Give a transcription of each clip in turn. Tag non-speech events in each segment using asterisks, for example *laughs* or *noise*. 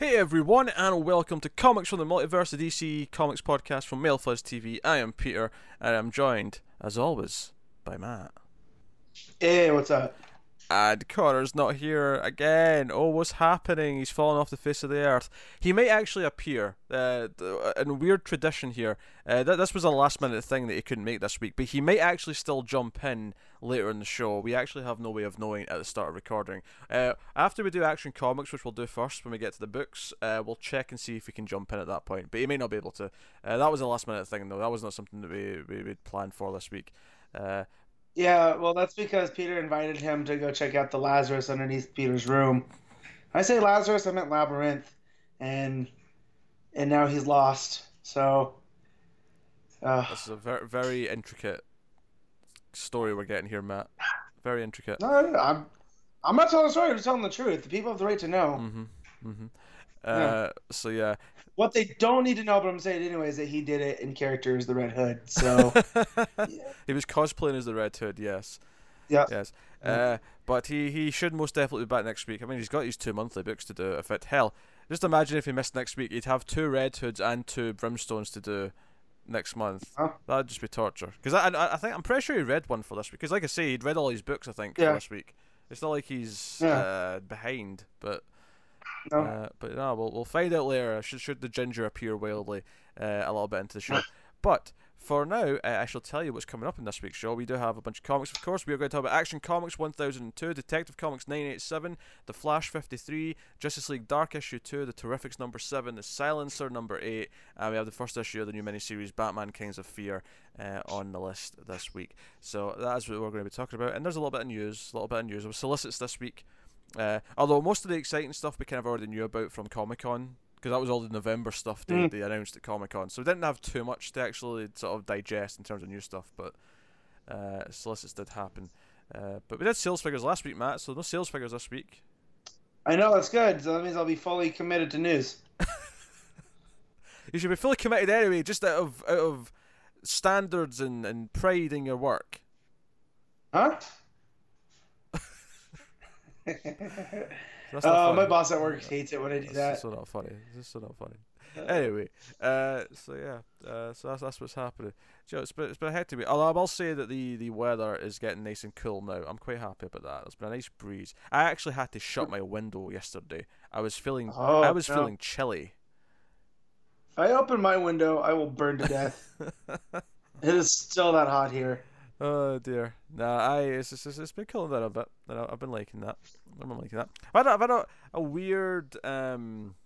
Hey everyone, and welcome to Comics from the Multiverse, the DC Comics podcast from Mailfuzz TV. I am Peter, and I'm joined, as always, by Matt. Hey, what's up? And Connor's not here again. Oh, what's happening? He's fallen off the face of the earth. He might actually appear uh, in weird tradition here. Uh, th- this was a last minute thing that he couldn't make this week, but he might actually still jump in later in the show. We actually have no way of knowing at the start of recording. Uh, after we do Action Comics, which we'll do first when we get to the books, uh, we'll check and see if we can jump in at that point. But he may not be able to. Uh, that was a last minute thing, though. That was not something that we, we, we planned for this week. Uh, Yeah, well, that's because Peter invited him to go check out the Lazarus underneath Peter's room. I say Lazarus, I meant labyrinth, and and now he's lost. So, uh, This is a very very intricate story we're getting here, Matt. Very intricate. no, no, no, I'm I'm not telling a story. I'm telling the truth. The people have the right to know. Mm-hmm. Mm-hmm. Uh, so yeah. What they don't need to know, but I'm saying it anyway, is that he did it in character as the Red Hood. So, *laughs* he was cosplaying as the Red Hood. Yes. yeah. Yes. Uh, but he he should most definitely be back next week. I mean, he's got his two monthly books to do. If it hell, just imagine if he missed next week, he'd have two Red Hoods and two Brimstones to do next month. Huh? That'd just be torture. Because I, I I think I'm pretty sure he read one for this week. Because like I say, he'd read all his books. I think Yeah. for this week. It's not like he's Yeah. uh, behind, but No. uh, but no, we'll we'll find out later. Should should the ginger appear wildly uh, a little bit into the show, but. For now, uh, I shall tell you what's coming up in this week's show. We do have a bunch of comics, of course. We are going to talk about Action Comics 1002, Detective Comics 987, The Flash 53, Justice League Dark Issue 2, The Terrifics number 7, The Silencer number 8, and we have the first issue of the new miniseries Batman Kings of Fear uh, on the list this week. So that is what we're going to be talking about. And there's a little bit of news, a little bit of news. Was solicits this week. Uh, although most of the exciting stuff we kind of already knew about from Comic Con, because that was all the November stuff they, Mm. they announced at Comic Con. So we didn't have too much to actually sort of digest in terms of new stuff, but uh, solicits did happen. Uh, but we did sales figures last week, Matt, so no sales figures this week. I know that's good. So that means I'll be fully committed to news. *laughs* You should be fully committed anyway, just out of out of standards and, and pride in your work. Huh? Not Uh, my boss at work hates it when I do That's that. so not funny. It's so not funny. Anyway, uh, so yeah, uh, so that's that's what's happening. Joe, it's been it's been a hectic week. Although I will say that the the weather is getting nice and cool now. I'm quite happy about that. There's been a nice breeze. I actually had to shut my window yesterday. I was feeling Oh, I was no. feeling chilly. If I open my window, I will burn to death. *laughs* it is still that hot here. Oh dear. Nah, I it's it's, it's been cooling down a bit. I've been liking that. I've been liking that. I've had a, I've had a, a weird um.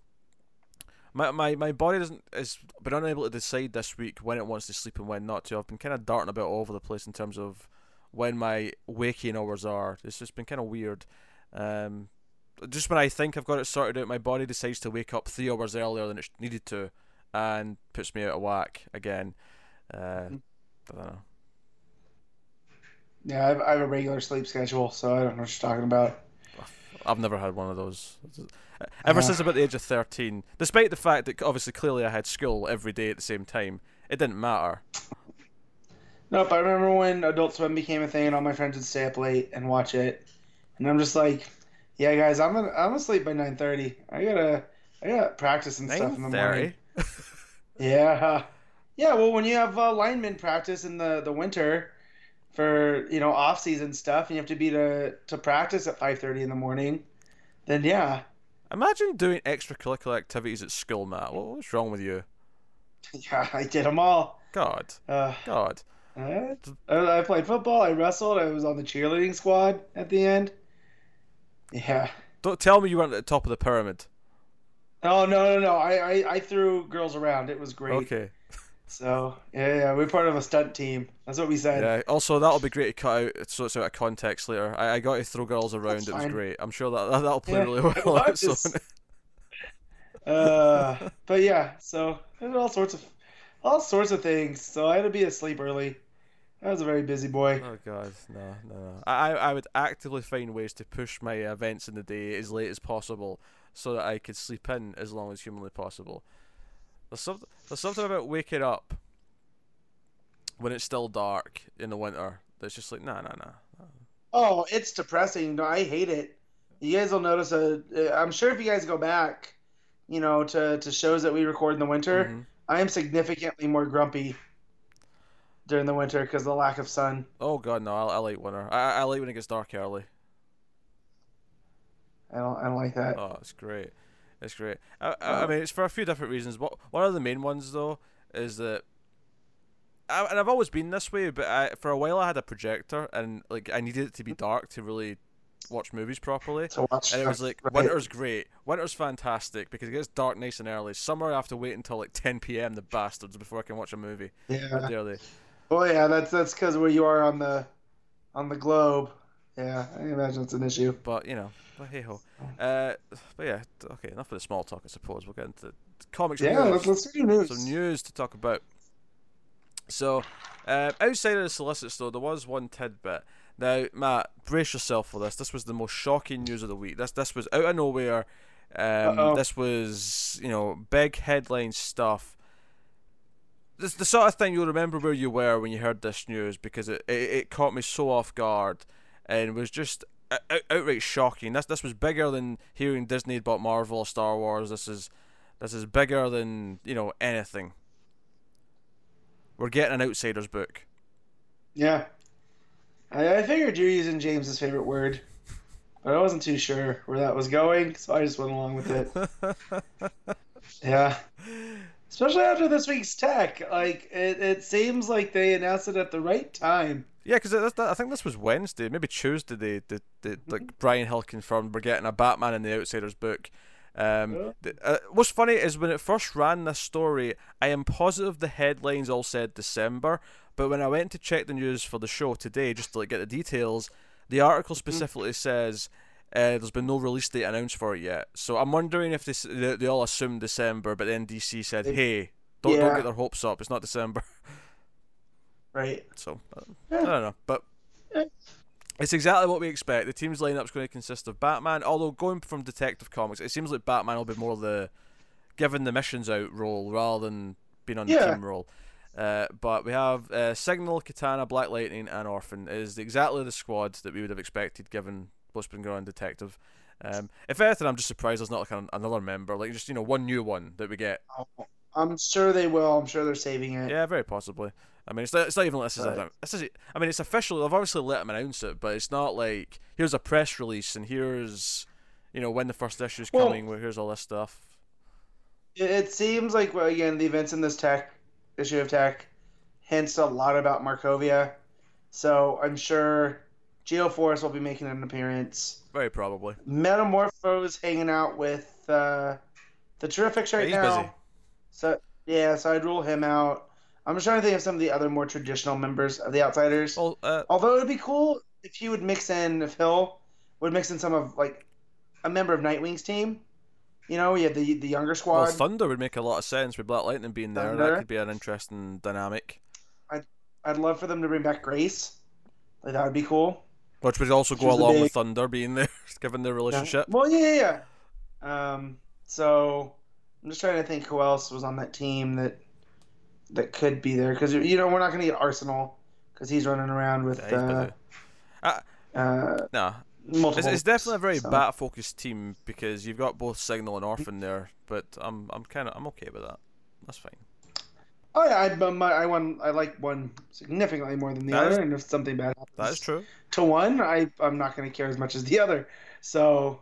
My, my my body doesn't has been unable to decide this week when it wants to sleep and when not to. I've been kind of darting about all over the place in terms of when my waking hours are. It's just been kind of weird. Um, just when I think I've got it sorted out, my body decides to wake up three hours earlier than it needed to, and puts me out of whack again. Uh, I don't know. Yeah, I have, I have a regular sleep schedule, so I don't know what you're talking about. I've never had one of those. Ever Uh. since about the age of 13, despite the fact that obviously clearly I had school every day at the same time, it didn't matter. Nope, I remember when Adult Swim became a thing and all my friends would stay up late and watch it. And I'm just like, yeah, guys, I'm gonna, I'm gonna sleep by 9:30. I gotta I gotta practice and stuff in the morning. 9:30. *laughs* Yeah, yeah. Well, when you have uh, lineman practice in the the winter for you know off season stuff, and you have to be to to practice at 5:30 in the morning, then yeah, Imagine doing extracurricular activities at school, Matt. What, what's wrong with you? *laughs* yeah, I did them all. God, Uh, God. I I played football. I wrestled. I was on the cheerleading squad at the end. Yeah. Don't tell me you weren't at the top of the pyramid. Oh no no no! I, I I threw girls around. It was great. Okay. So yeah yeah, we're part of a stunt team. That's what we said. Yeah. Also, that'll be great to cut out so it's out of context later. I, I got to throw girls around. That's it was fine. great. I'm sure that, that that'll play Yeah, really well. *laughs* it on its was. *laughs* Uh, but yeah, so there's all sorts of all sorts of things. So I had to be asleep early. I was a very busy boy. Oh god, no, no, no. I I would actively find ways to push my events in the day as late as possible, so that I could sleep in as long as humanly possible. There's something there's something about waking up when it's still dark in the winter that's just like nah nah nah. Oh, it's depressing. No, I hate it. You guys will notice a. I'm sure if you guys go back you know, to, to shows that we record in the winter, Mhm. I am significantly more grumpy during the winter because of the lack of sun. Oh god, no, I, I like winter. I, I like when it gets dark early. I don't, I don't like that. Oh, it's great. It's great. I, I, I mean, it's for a few different reasons. What one of the main ones though is that, I, and I've always been this way, but I, for a while I had a projector and like I needed it to be dark to really watch movies properly. To watch, And it was like right. winter's great. Winter's fantastic because it gets dark nice and early. Summer I have to wait until like 10 p.m. The bastards before I can watch a movie. How Yeah. dare they? Well, yeah, that's that's because where you are on the on the globe. Yeah, I imagine it's an issue. But you know, but hey ho. Uh, but yeah, okay. Enough of the small talk, I suppose. We'll get into the comics. Yeah, let's, let's do news. some news to talk about. So, uh, outside of the solicits, though, there was one tidbit. Now, Matt, brace yourself for this. This was the most shocking news of the week. This this was out of nowhere. Um, this was you know big headline stuff. This the sort of thing you'll remember where you were when you heard this news because it, it, it caught me so off guard and was just out, out- outright shocking. This this was bigger than hearing Disney bought Marvel or Star Wars. This is this is bigger than you know anything. We're getting an outsider's book. Yeah. I, I figured you're using James's favorite word, but I wasn't too sure where that was going, so I just went along with it. *laughs* Yeah. Especially after this week's tech. Like, it, it seems like they announced it at the right time. Yeah, because I think this was Wednesday, maybe Tuesday. They, they, they like Bryan Hill confirmed we're getting a Batman in the Outsiders book. Um, Yeah. uh, what's funny is when it first ran this story, I am positive the headlines all said December, but when I went to check the news for the show today, just to like get the details, the article specifically says uh, there's been no release date announced for it yet. So I'm wondering if this they, they all assumed December, but then DC said, "Hey, don't don't get their hopes up. It's not December." *laughs* Right. So uh, I don't know, but Yeah. it's exactly what we expect. The team's lineup's going to consist of Batman, although going from Detective Comics, it seems like Batman will be more the given the missions out role rather than being on the team role. Uh, but we have uh, Signal, Katana, Black Lightning, and Orphan is exactly the squad that we would have expected given what's been going on in Detective. Um, if anything, I'm just surprised there's not like an, another member, like just you know one new one that we get. I'm sure they will. I'm sure they're saving it. Yeah, very possibly. I mean, it's not, it's not even like this is, Right. this is I mean, it's official. They've obviously let them announce it, but it's not like here's a press release and here's, you know, when the first issue's Well- coming. Where here's all this stuff. It, seems like, well, again, the events in this tech issue of tech hints a lot about Markovia. So I'm sure Geoforce will be making an appearance. Very probably. Metamorpho's hanging out with uh, the Terrifics right he's now. busy. So yeah, so I'd rule him out. I'm just trying to think of some of the other more traditional members of the Outsiders. Well, uh, Although it'd be cool if he would mix in, if Hill would mix in some of like a member of Nightwing's team. You know, yeah, the the younger squad. well. Thunder would make a lot of sense with Black Lightning being there. That could be an interesting dynamic, I'd love for them to bring back Grace. Like that would be cool. which would also go along big- with Thunder being there, *laughs* given their relationship. Well, yeah, yeah, yeah. Um, so I'm just trying to think who else was on that team that that could be there because you know we're not going to get Arsenal because he's running around with Yeah, uh. Uh, uh, Nah, multiple. It's, it's definitely a very so- bat focused team because you've got both Signal and Orphan there, but I'm I'm kind of I'm okay with that. That's fine. Oh yeah, I, my, I one I like one significantly more than the That other, is- and if something bad happens That is true. to one, I I'm not going to care as much as the other. So,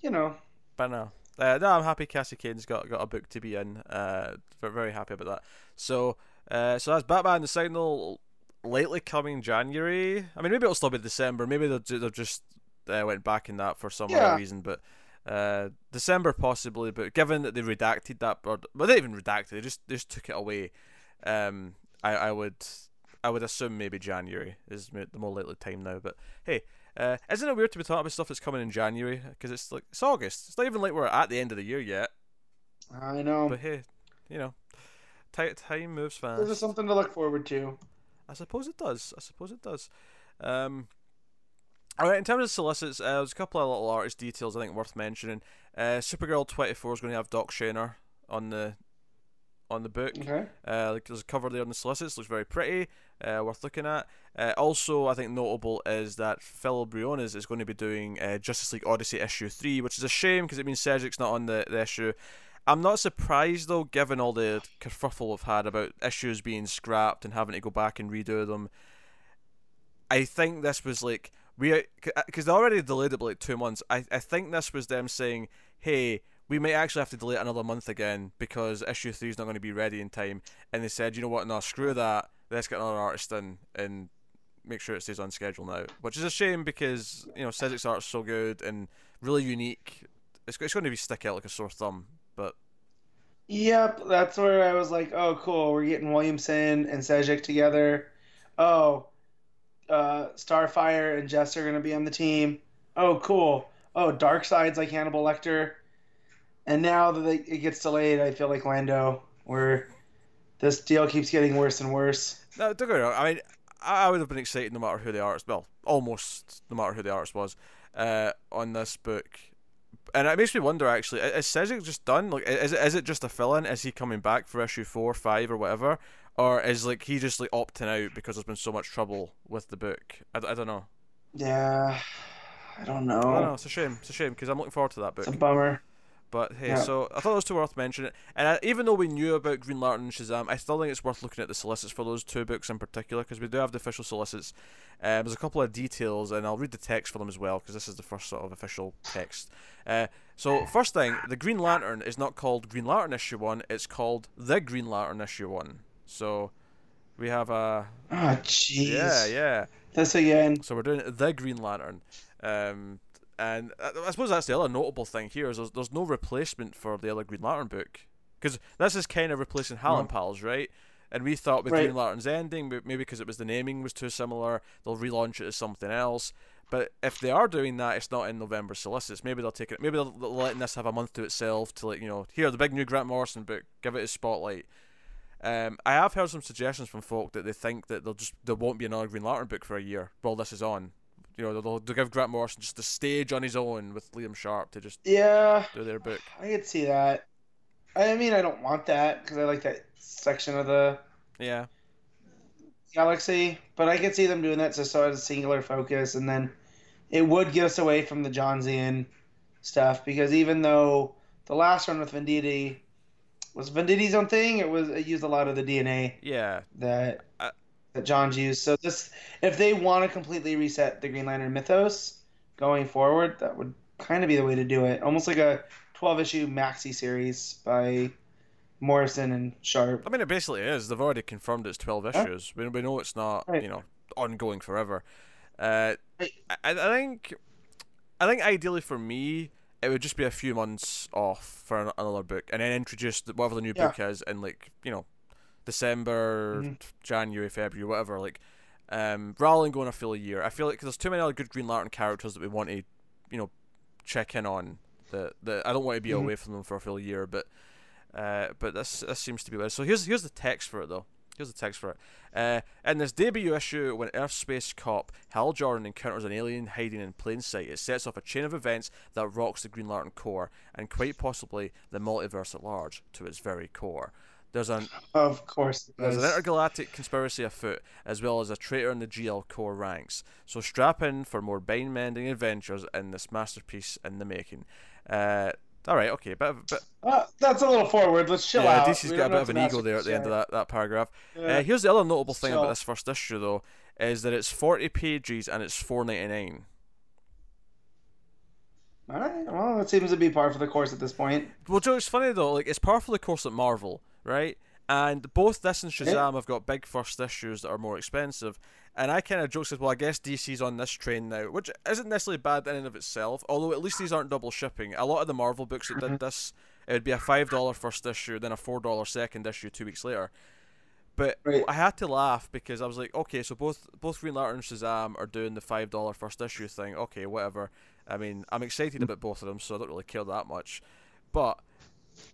you know, But no, uh, no, I'm happy Cassie Cain's got got a book to be in. Uh, very happy about that. So uh, so that's Batman the Signal lately coming January. I mean maybe it'll still be December. Maybe they've ju- they've just uh, went back in that for some Yeah. other reason, but. Uh, December possibly, but given that they redacted that, or well, they even redacted, they just they just took it away. Um, I I would I would assume maybe January is the more likely time now. But hey, uh, isn't it weird to be talking about stuff that's coming in January? Because it's like it's August. It's not even like we're at the end of the year yet. I know But hey, you know, ti time moves fast. just something to look forward to. I suppose it does. I suppose it does. Um, all right. In terms of solicits, uh, there's a couple of little artist details I think worth mentioning. Uh, Supergirl 24 is going to have Doc Shaner on the on the book. Okay. Uh, like there's a cover there on the solicits, looks very pretty, uh, worth looking at. Uh, also, I think notable is that Phil Briones is going to be doing uh, Justice League Odyssey issue three, which is a shame because it means Sejic's not on the, the issue. I'm not surprised though, given all the kerfuffle we've had about issues being scrapped and having to go back and redo them. I think this was like we because they already delayed it by like two months. I I think this was them saying, "Hey, we may actually have to delay it another month again because issue three is not going to be ready in time." And they said, "You know what? No, screw that. Let's get another artist in and make sure it stays on schedule now." Which is a shame because you know Sejic's art is so good and really unique. It's it's going to be stick out like a sore thumb, but. Yep, that's where I was like, "Oh, cool, we're getting Williamson and Sejic together." Oh, uh, Starfire and Jess are going to be on the team. Oh, cool. Oh, Darkseid's like Hannibal Lecter. And now that it gets delayed, I feel like Lando, where this deal keeps getting worse and worse. No, don't get me wrong. I mean, I would have been excited no matter who the artist, well, almost no matter who the artist was, uh, on this book. And it makes me wonder actually, is Sejic just done? Like, is it, is it just a fill in? Is he coming back for issue four, five, or whatever? or is like he just like opting out because there's been so much trouble with the book? I, I don't know. Yeah, I don't know. I don't know. It's a shame. It's a shame because I'm looking forward to that book. It's a bummer. But hey, Yeah. so I thought those two were worth mentioning. And I, even though we knew about Green Lantern and Shazam, I still think it's worth looking at the solicits for those two books in particular because we do have the official solicits. Um, there's a couple of details, and I'll read the text for them as well because this is the first sort of official text. Uh, so first thing, the Green Lantern is not called Green Lantern issue one; it's called the Green Lantern issue one. So we have a Oh, jeez. yeah, yeah. This again. So we're doing the Green Lantern, um, and I suppose that's the other notable thing here is there's, there's no replacement for the other Green Lantern book because this is kind of replacing Hal and Pals, right? And we thought with Right. Green Lantern's ending, maybe because it was the naming was too similar, they'll relaunch it as something else. But if they are doing that, it's not in November solicits. Maybe they'll take it. Maybe they'll, they'll letting this have a month to itself to like you know here the big new Grant Morrison book, give it a spotlight. Um, I have heard some suggestions from folk that they think that they'll just there won't be another Green Lantern book for a year while this is on. You know, they'll, they'll give Grant Morrison just the stage on his own with Liam Sharp to just Yeah, do their book. I could see that. I mean, I don't want that because I like that section of the Yeah, galaxy, but I could see them doing that just so as a singular focus, and then it would get us away from the Johnsian stuff because even though the last one with Venditti was Venditti's own thing, it was it used a lot of the DNA yeah, that that John's used. So this, if they want to completely reset the Green Lantern mythos going forward, that would kind of be the way to do it. Almost like a twelve issue maxi series by Morrison and Sharp. I mean, it basically is. They've already confirmed it's twelve Huh? issues. We, we know it's not Right. you know ongoing forever. Uh, Right. I, I think, I think ideally for me, it would just be a few months off for another book, and then introduce whatever the new Yeah. book is in like you know, December, Mhm. January, February, whatever. Like, um, rather than going a full year, I feel like 'cause there's too many other good Green Lantern characters that we want to, you know, check in on. That that I don't want to be Mhm. away from them for a full year, but. Uh, but this this seems to be weird. So here's here's the text for it though. Here's the text for it. Uh, in this debut issue, when Earth Space Cop Hal Jordan encounters an alien hiding in plain sight, it sets off a chain of events that rocks the Green Lantern Corps and quite possibly the multiverse at large to its very core. There's an Of course, there's an intergalactic conspiracy afoot, as well as a traitor in the GL Corps ranks. So strap in for more bind-mending adventures in this masterpiece in the making. Uh, all right, okay, but but Uh, that's a little forward. Let's chill out. yeah, out. DC's We got a bit of an ego there at the end of that, that paragraph. Yeah. Uh, here's the other notable thing about this first issue, though, is that it's 40 pages and it's 4.99. All right. Well, that seems to be par for the course at this point. Well, Joe, it's funny though. Like it's par for the course at Marvel, right? And both this and Shazam have got big first issues that are more expensive. And I kind of joke says, well, I guess DC's on this train now, which isn't necessarily bad in and of itself. Although at least these aren't double shipping. A lot of the Marvel books that did mm-hmm. this, it would be a five dollar first issue, then a four dollar second issue two weeks later. But Right. I had to laugh because I was like, okay, so both both Green Lantern and Shazam are doing the five dollar first issue thing. Okay, whatever. I mean, I'm excited mm. about both of them, so I don't really care that much. But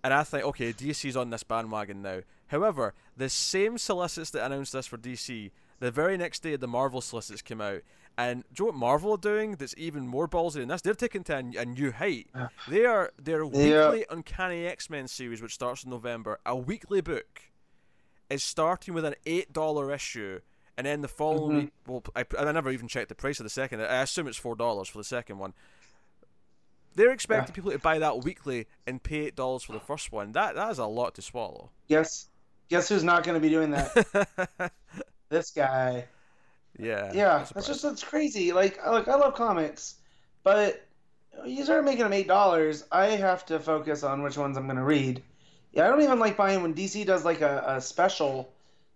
and I think, okay, DC's on this bandwagon now. However, the same solicits that announced this for DC, the very next day the Marvel solicits came out, And do you know what Marvel are doing? That's even more ballsy than this. They're taking to a, new height. They are their Yeah. weekly Uncanny X Men series, which starts in November, a weekly book, is starting with an eight dollar issue, and then the following Mhm. week. Well, I, I never even checked the price of the second. I assume it's four dollars for the second one. They're expecting people to buy that weekly and pay eight dollars for the first one. That that is a lot to swallow. Guess guess who's not going to be doing that? *laughs* this guy. yeah. Yeah, that's just that's crazy. Like, look, I love comics, but you start making them eight dollars. I have to focus on which ones I'm gonna read. Yeah, I don't even like buying when DC does like a, a special,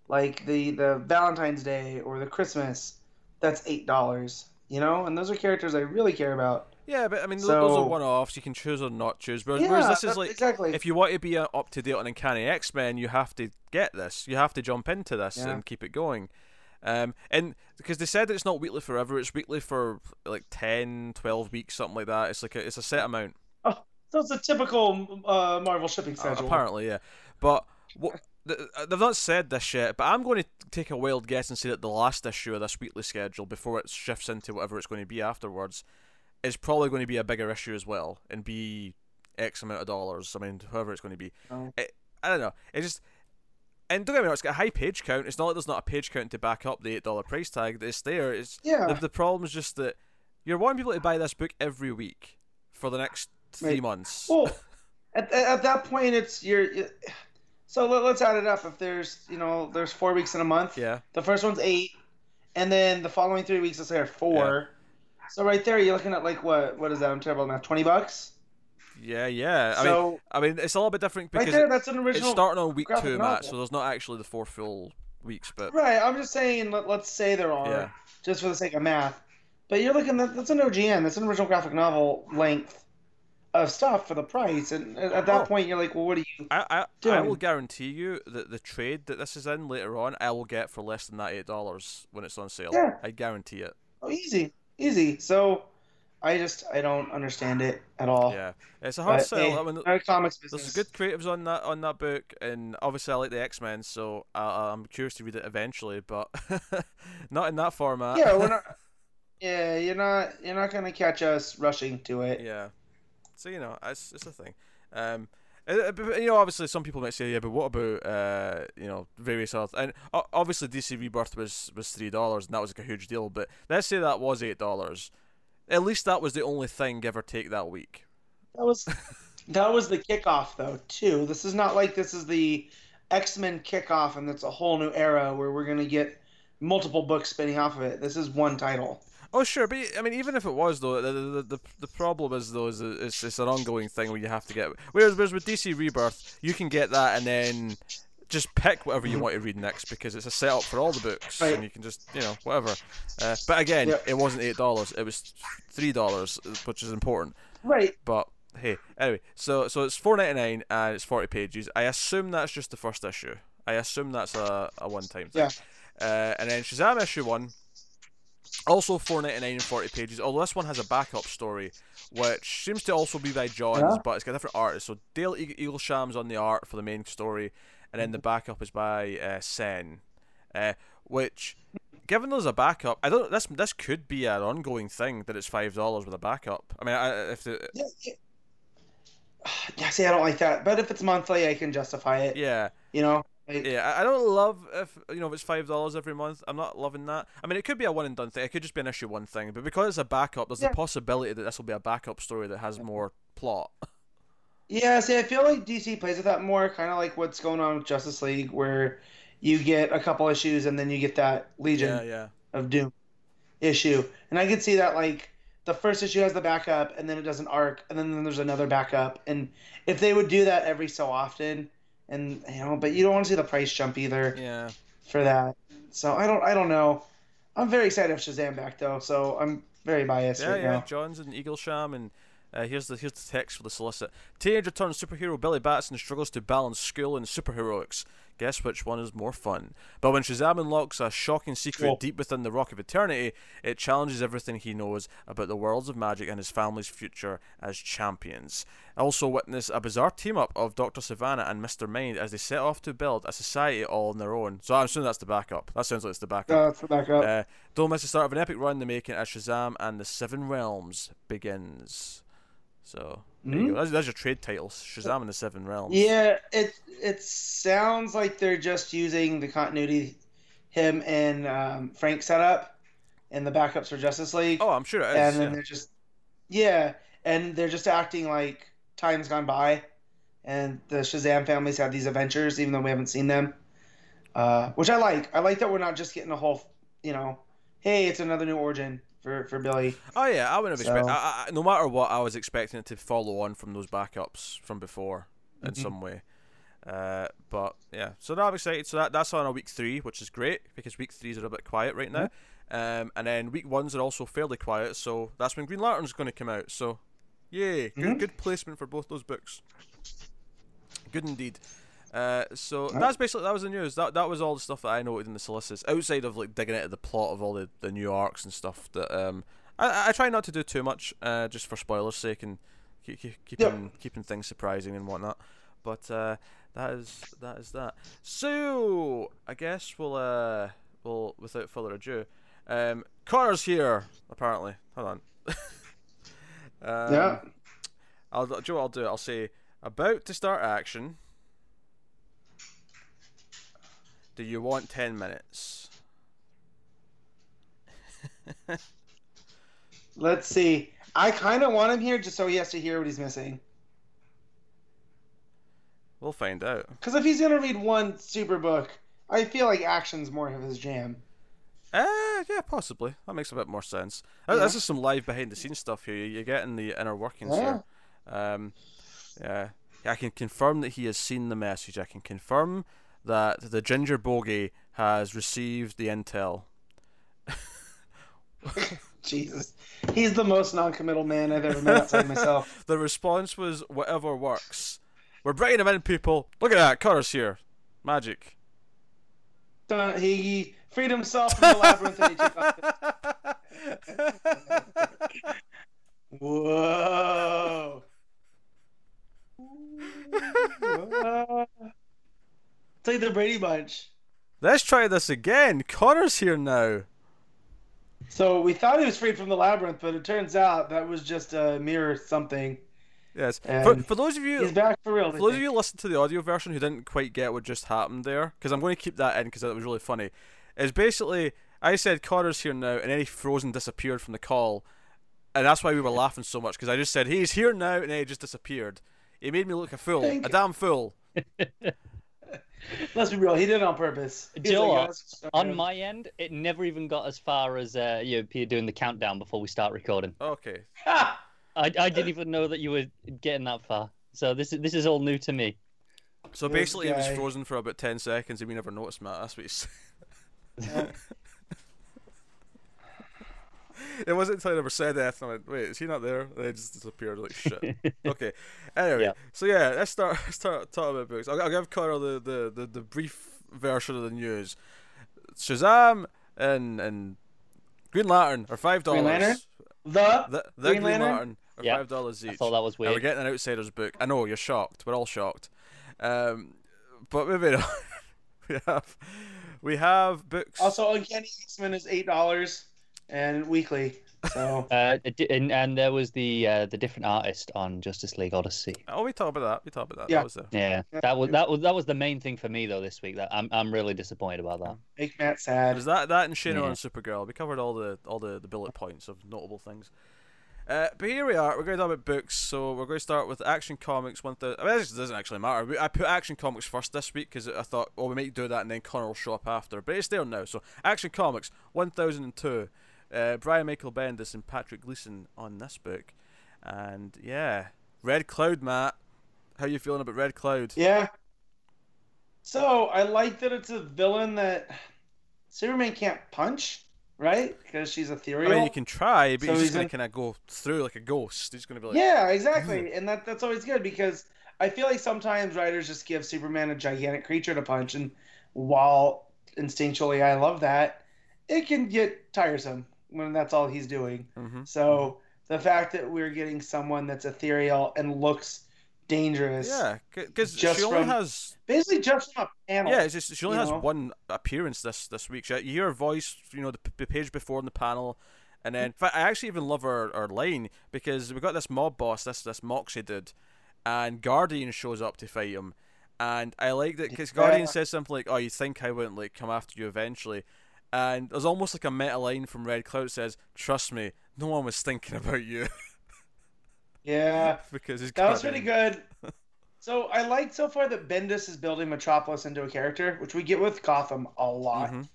like the the Valentine's Day or the Christmas. That's eight dollars. You know, and those are characters I really care about. Yeah, but I mean, tho- those are one-offs. You can choose or not choose. Whereas, Yeah, whereas this is like, exactly. if you want to be uh, up to date on Uncanny X Men, you have to get this. You have to jump into this Yeah. and keep it going. Um, and because they said that it's not weekly forever, it's weekly for like 10, 12 weeks, something like that. It's like a, it's a set amount. Oh, so it's a typical uh, Marvel shipping Uh, schedule. apparently, yeah. But what uh, they've not said this yet. But I'm going to take a wild guess and say that the last issue of this weekly schedule, before it shifts into whatever it's going to be afterwards, is probably going to be a bigger issue as well and be X amount of dollars. I mean, whoever it's going to be. Oh. It, I don't know. It just. And don't get me wrong, it's got a high page count. It's not like there's not a page count to back up the eight dollar price tag. It's there. It's Yeah. the, the problem is just that you're wanting people to buy this book every week for the next three Right. months. Well, *laughs* at, at at that point, it's you're. So let, let's add it up. If there's you know there's four weeks in a month. yeah. The first one's eight, and then the following three weeks, let's say, are four. So right there, you're looking at like what? What is that? I'm terrible at math. Twenty bucks. Yeah, yeah. I mean, so I mean, it's a little bit different right because there, that's an it's original. starting on week two, Matt. novel. So there's not actually the four full weeks, but Right. I'm just saying. Let, let's say there are, Yeah. just for the sake of math. But you're looking at that's an OGN. That's an original graphic novel length of stuff for the price, and at at that Oh. point, you're like, well, what do you? I, I, I will guarantee you that the trade that this is in later on, I will get for less than that eight dollars when it's on sale. Yeah. I guarantee it. Oh, easy, easy. So, I just I don't understand it at all. Yeah, it's a hard But, sell. hey, I mean, comics business. there's good creatives on that on that book, and obviously I like the X Men, so I, I'm curious to read it eventually, but *laughs* not in that format. yeah, we're not. *laughs* Yeah, you're not. You're not gonna catch us rushing to it. Yeah. So you know, it's it's a thing. Um, uh, uh, but, you know, obviously, some people might say, yeah, but what about uh, you know, various other and o- obviously DC Rebirth was was three dollars, and that was like a huge deal. But let's say that was eight dollars. At least that was the only thing, give or take, that week. That was *laughs* that was the kickoff though too. This is not like this is the X Men kickoff, and it's a whole new era where we're gonna get multiple books spinning off of it. This is one title. Oh sure, but I mean, even if it was though, the the, the, the problem is though is it's it's an ongoing thing where you have to get. Whereas whereas with DC Rebirth, you can get that and then just pick whatever you want to read next because it's a setup for all the books Right. and you can just you know whatever. Uh, but again, Yep. it wasn't eight dollars; it was three dollars, which is important. Right. But hey, anyway, so so it's four ninety nine and it's forty pages. I assume that's just the first issue. I assume that's a, a one time thing. Yeah. Uh, and then Shazam issue one, also four ninety nine and forty pages. Although this one has a backup story, which seems to also be by Johns, Yeah. but it's got different artists. So Dale Eagle Eaglesham's on the art for the main story, and then the backup is by uh, Sen, uh, which. Given there's a backup, I don't. This this could be an ongoing thing that it's five dollars with a backup. I mean, I, if the, Yeah, yeah. *sighs* Yeah, see, I don't like that. But if it's monthly, I can justify it. yeah, You know. Yeah, I don't love if you know if it's five dollars every month. I'm not loving that. I mean, it could be a one and done thing. It could just be an issue one thing. But because it's a backup, there's Yeah. the possibility that this will be a backup story that has more plot. Yeah, see, I feel like DC plays with that more, kind of like what's going on with Justice League, where you get a couple issues and then you get that Legion Yeah, yeah, of Doom issue. And I could see that, like, the first issue has the backup, and then it does an arc, and then there's another backup. And if they would do that every so often, and, you know, but you don't want to see the price jump either yeah. for that. So I don't, I don't know. I'm very excited have Shazam back, though, so I'm very biased Yeah, right yeah. now. Johns and Eaglesham, and uh, here's the here's the text for the solicit. Teenager turned superhero Billy Batson struggles to balance school and superheroics. Guess which one is more fun? But when Shazam unlocks a shocking secret Cool. deep within the Rock of Eternity, it challenges everything he knows about the worlds of magic and his family's future as champions. Also, witness a bizarre team up of Dr. Sivana and Mr. Mind as they set off to build a society all on their own. So I'm assuming that's the backup. That sounds like it's the backup. Uh, for backup. Uh, don't miss the start of an epic run in the making as Shazam and the Seven Realms begins. So Mhm. go. That's, that's your trade titles: Shazam and the Seven Realms. Yeah, it it sounds like they're just using the continuity him and um, Frank setup and the backups for Justice League, Oh, I'm sure is. and then yeah. they're just yeah, and they're just acting like time's gone by, and the Shazam families have these adventures even though we haven't seen them, uh, which I like. I like that we're not just getting a whole, you know, hey, it's another new origin for for Billy. Oh yeah, I wouldn't have expected. I, I, no matter what, I was expecting it to follow on from those backups from before in Mhm. some way. Uh, but yeah, so now I'm excited. So that that's on a week three, which is great because week threes are a bit quiet right now. Um, and then week ones are also fairly quiet, so that's when Green Lantern's going to come out. So, yay, good Mhm. good placement for both those books. Good indeed. Uh, so Right. that's basically that was the news. That that was all the stuff that I noted in the solicits. Outside of like digging into the plot of all the, the new arcs and stuff that um I, I try not to do too much uh just for spoilers' sake and keep, keep, keeping keeping things surprising and whatnot. But uh, that is that is that. So I guess we'll uh we'll without further ado, um Connor's here apparently. Hold on. *laughs* um, yeah, I'll do you know what I'll do. I'll say about to start action. Do you want ten minutes? let's see. I kind of want him here just so he has to hear what he's missing. We'll find out. Because if he's gonna read one super book, I feel like action's more of his jam. Uh, yeah, possibly. That makes a bit more sense. Uh, Yeah. This is some live behind the scenes stuff here. You're getting the inner workings here. Um, yeah, I can confirm that he has seen the message. I can confirm that the ginger bogey has received the intel. *laughs* Jesus, he's the most non-committal man I've ever met outside myself. *laughs* The response was whatever works. We're bringing him in, people. Look at that. Cutter's here. Magic. Dun- He, he freed himself from the labyrinth and he took off. *laughs* Whoa. Whoa. It's like the Brady Bunch. Let's try this again. Connor's here now. So we thought he was freed from the labyrinth, but it turns out that was just a mere something. Yes. For, for those of you He's back for real. For those of you who listened to the audio version who didn't quite get what just happened there, because I'm going to keep that in because that was really funny, is basically I said Connor's here now, and then he froze and disappeared from the call, and that's why we were laughing so much because I just said he's here now, and then he just disappeared. He made me look a fool, Thank a damn fool. *laughs* *laughs* Let's be real. He did it on purpose. He Do you was know like, what? On my end, it never even got as far as uh, you know, Peter doing the countdown before we start recording. Okay. *laughs* I, I didn't even know that you were getting that far. So this is this is all new to me. So This basically, he was frozen for about ten seconds, and we never noticed, Matt. That's what he's. Yeah. *laughs* *laughs* it wasn't until I never said that. I went, "Wait, is he not there?" And he just disappeared. Like shit. *laughs* okay. Anyway, Yeah. so yeah, let's start let's *laughs* start talking about books. I'll, I'll give Connor the, the, the, the brief version of the news. Shazam and and Green Lantern are five Green dollars. Lantern? The The the Green, Green Lantern, Lantern? are Yeah, five dollars I each. thought that was And we're getting an outsider's book. I know you're shocked. We're all shocked. Um, but moving on, we have we have books. also Uncanny X Men is eight dollars and weekly. So *laughs* Uh, and, and there was the uh, the different artist on Justice League Odyssey. oh, we talked about that. We talked about that. Yeah. That was the Yeah, Yeah. that was that was that was the main thing for me though this week. That I'm I'm really disappointed about that. make Matt It sad. was that that and Shane Yeah. and Supergirl. We covered all the all the, the bullet points of notable things. Uh, but here we are. We're going to talk about books. So we're going to start with Action Comics. One thousand. I mean, this doesn't actually matter. We- I put Action Comics first this week because I thought, well, we might do that and then Connor will show up after. But it's there now. So Action Comics one thousand and two. Uh, Brian Michael Bendis and Patrick Gleason on this book, and yeah, Red Cloud, Matt. How you feeling about Red Cloud? Yeah. So I like that it's a villain that Superman can't punch, right? Because she's I ethereal. mean, you can try, but So he's he's just going in- to kind of go through like a ghost. He's going to be like, Yeah, exactly, and that that's always good because I feel like sometimes writers just give Superman a gigantic creature to punch, and while instinctually I love that, it can get tiresome when that's all he's doing. Mhm. So the fact that we're getting someone that's ethereal and looks dangerous, Yeah, because she only from- has basically just from a panel. yeah, just she only has know? one appearance this this week. She, you hear her voice, you know, the, the page before in the panel, and then in fact, I actually even love her her line because we got this mob boss, this this Moxie dude, and Guardian shows up to fight him, and I like that because Guardian Yeah. says something like, "Oh, you think I wouldn't like come after you eventually." And there's almost like a meta line from Red Cloud that says, "Trust me, no one was thinking about you," *laughs* yeah. because That was pretty good. *laughs* So I like so far that Bendis is building Metropolis into a character, which we get with Gotham a lot. Mhm.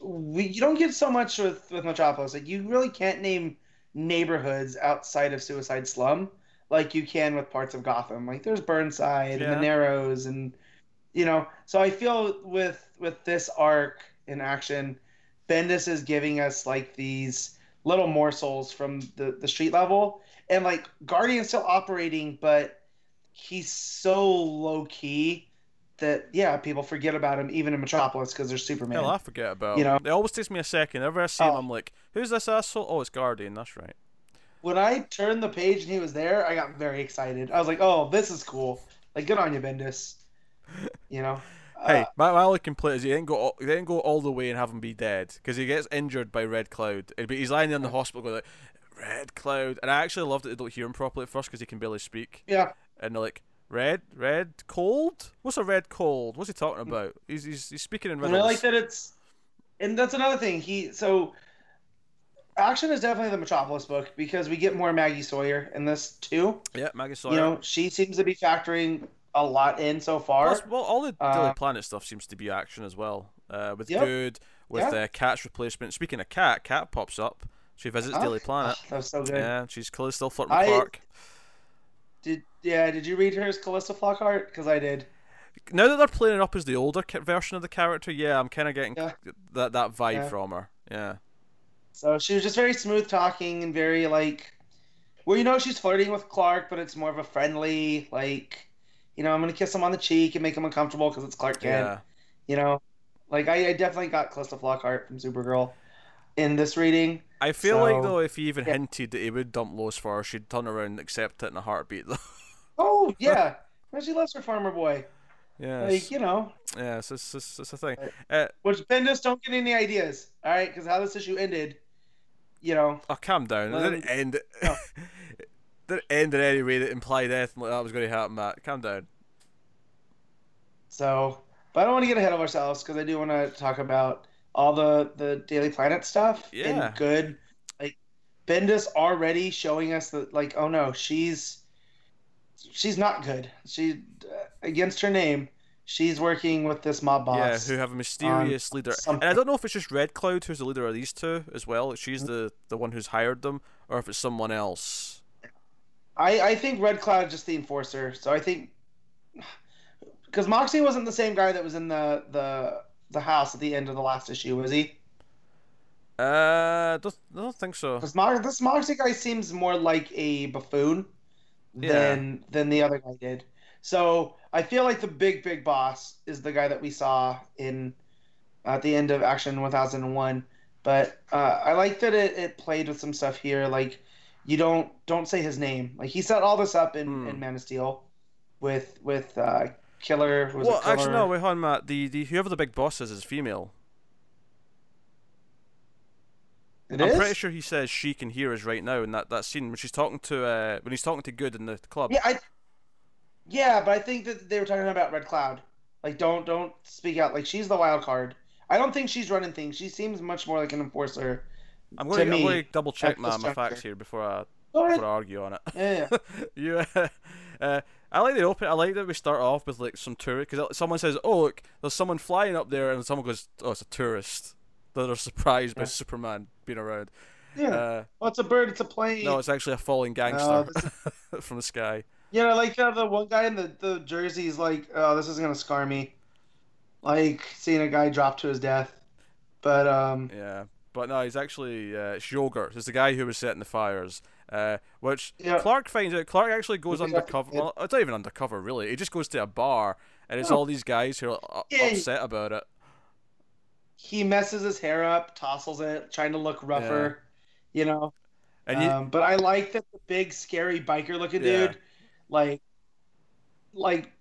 We you don't get so much with with Metropolis. Like you really can't name neighborhoods outside of Suicide Slum like you can with parts of Gotham. Like there's Burnside and the Narrows and you know. So I feel with with this arc in action, Bendis is giving us like these little morsels from the the street level and like Guardian's still operating, but he's so low key that yeah, people forget about him even in Metropolis because they're Superman. Hell, I forget about. You know? it always takes me a second. Whenever I see him, Oh. I'm like, "Who's this asshole?" Oh, it's Guardian. That's right. When I turned the page and he was there, I got very excited. I was like, "Oh, this is cool! Like, good on you, Bendis." *laughs* You know. Hey, Uh, my, my only complaint is he didn't go all, he didn't go all the way and have him be dead because he gets injured by Red Cloud. But he's lying there in the hospital going like, "Red Cloud," and I actually loved that they don't hear him properly at first because he can barely speak. yeah. And they're like, "Red, red, cold? What's a red cold? What's he talking about?" He's he's, he's speaking in And. I like that it's, and that's another thing. He so, action is definitely the Metropolis book because we get more Maggie Sawyer in this too. Yeah, Maggie Sawyer. You know, she seems to be factoring a lot in so far. Plus, well, all the Uh, Daily Planet stuff seems to be action as well. Uh, with Yep. Good, with Yeah. uh, Cat's replacement. Speaking of Cat, Cat pops up. She visits Ah, Daily Planet. ah, that was so good. Yeah, she's clearly still flirting with I- Clark. Did yeah? Did you read her as Calista Flockhart? Because I did. Now that they're playing it up as the older version of the character, yeah, I'm kind of getting Yeah. that that vibe Yeah. from her. Yeah. So she was just very smooth talking and very like, well, you know, she's flirting with Clark, but it's more of a friendly like, you know, I'm gonna kiss him on the cheek and make him uncomfortable because it's Clark Kent. Yeah. You know, like I, I definitely got Calista Flockhart from Supergirl in this reading. I feel like though, if he even yeah. hinted that he would dump Lois for her, she'd turn around and accept it in a heartbeat. Though. *laughs* Oh yeah, well, she loves her farmer boy. yeah. Like you know, yeah. It's, it's, it's, it's a thing. Uh, which Bendis don't get any ideas. All right, because how this issue ended, you know, oh, calm down. It didn't end. no. *laughs* didn't end in any way that implied anything like that was going to happen. Matt, calm down. So, but I don't want to get ahead of ourselves because I do want to talk about all the the Daily Planet stuff. Yeah. And good, like Bendis already showing us that, like, oh no, she's she's not good. She uh, against her name, she's working with this mob boss. Yeah, who have a mysterious leader, something. and I don't know if it's just Red Cloud who's the leader of these two as well. She's the the one who's hired them, or if it's someone else. I I think Red Cloud is just the enforcer. So I think because Moxie wasn't the same guy that was in the the the house at the end of the last issue, was he? Uh, don't, I don't think so. Because Mo- this Moxie guy seems more like a buffoon Yeah. than than the other guy did. So I feel like the big big boss is the guy that we saw in at the end of Action 1001. But uh, I like that it, it played with some stuff here. Like you don't don't say his name. Like he set all this up in, Hmm. in Man of Steel with with uh, Killer. Well, actually, no. Wait, hold on, Matt. The the whoever the big boss is is female. It I'm is? pretty sure he says she can hear us right now in that, that scene when she's talking to uh when he's talking to Good in the club. Yeah, I. Yeah, but I think that they were talking about Red Cloud. Like, don't don't speak out. Like, she's the wild card. I don't think she's running things. She seems much more like an enforcer. I'm going to to I'm going to double check my, my facts here before I before I argue on it. Yeah, yeah. *laughs* you, uh, uh, I like the open. I like that we start off with like some tourist because someone says, "Oh, look, there's someone flying up there," and someone goes, "Oh, it's a tourist." That they're surprised by Superman being around. yeah. Uh, well, it's a bird. It's a plane. no, it's actually a falling gangster *laughs* from the sky. Yeah, I like how the one guy in the, the jersey is like, oh, this isn't gonna scar me. Like seeing a guy drop to his death. But um, Yeah, but no, he's actually uh, it's Yogurt. It's the guy who was setting the fires. Uh, which Yeah. Clark finds out. Clark actually goes Because undercover. Well, it's not even undercover really. He just goes to a bar, and it's No. all these guys who are Yeah, upset about it. He messes his hair up, tousles it, trying to look rougher, you know. And you, um, but I like that the big, scary biker looking Yeah. dude, like, like,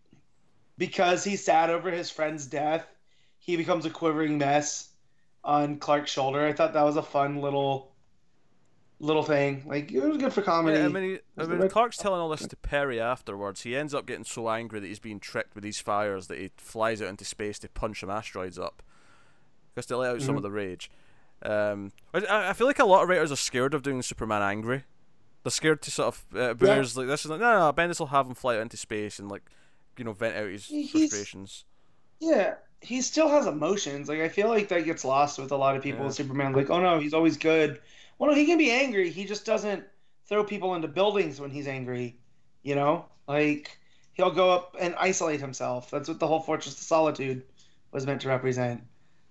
because he's sad over his friend's death, he becomes a quivering mess on Clark's shoulder. I thought that was a fun little, little thing. Like it was good for comedy. Yeah, I mean, he, I mean Clark's telling all this to Perry afterwards. He ends up getting so angry that he's being tricked with these fires that he flies out into space to punch some asteroids up, because to let out some Mhm. of the rage. Um, I, I feel like a lot of writers are scared of doing Superman angry. They're scared to sort of uh, Bears like this is like no, no, Bendis will have him fly out into space and like, you know, vent out his He's- frustrations. Yeah, he still has emotions. Like I feel like that gets lost with a lot of people with Superman. Like, oh no, he's always good. Well, no, he can be angry. He just doesn't throw people into buildings when he's angry. You know, like he'll go up and isolate himself. That's what the whole Fortress of Solitude was meant to represent.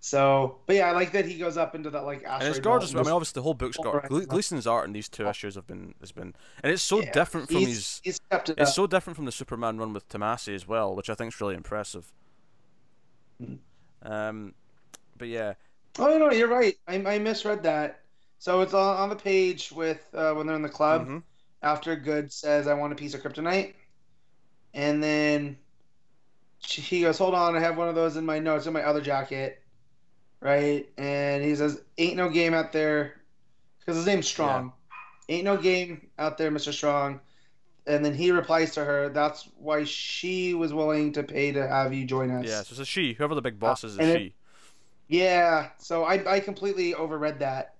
So, but yeah, I like that he goes up into that like asteroid. And it's gorgeous. and I mean, obviously the whole book's got Gle- Gleason's art in these two issues have been has been, and it's so Yeah, different from he's, his. he's it It's up. so different from the Superman run with Tomasi as well, which I think is really impressive. Mhm. Um, but yeah, Oh no, you're right. I, I misread that. So it's on, on the page with uh, when they're in the club. mhm. after Goode says, I want a piece of kryptonite. And then she- he goes, Hold on, I have one of those in my notes in my other jacket. Right? And he says, Ain't no game out there. Because his name's Strong. Ain't no game out there, Mr. Strong. And then he replies to her, That's why she was willing to pay to have you join us. yeah. So it's a she. Whoever the big boss is, is and it- she. Yeah, so I, I completely overread that.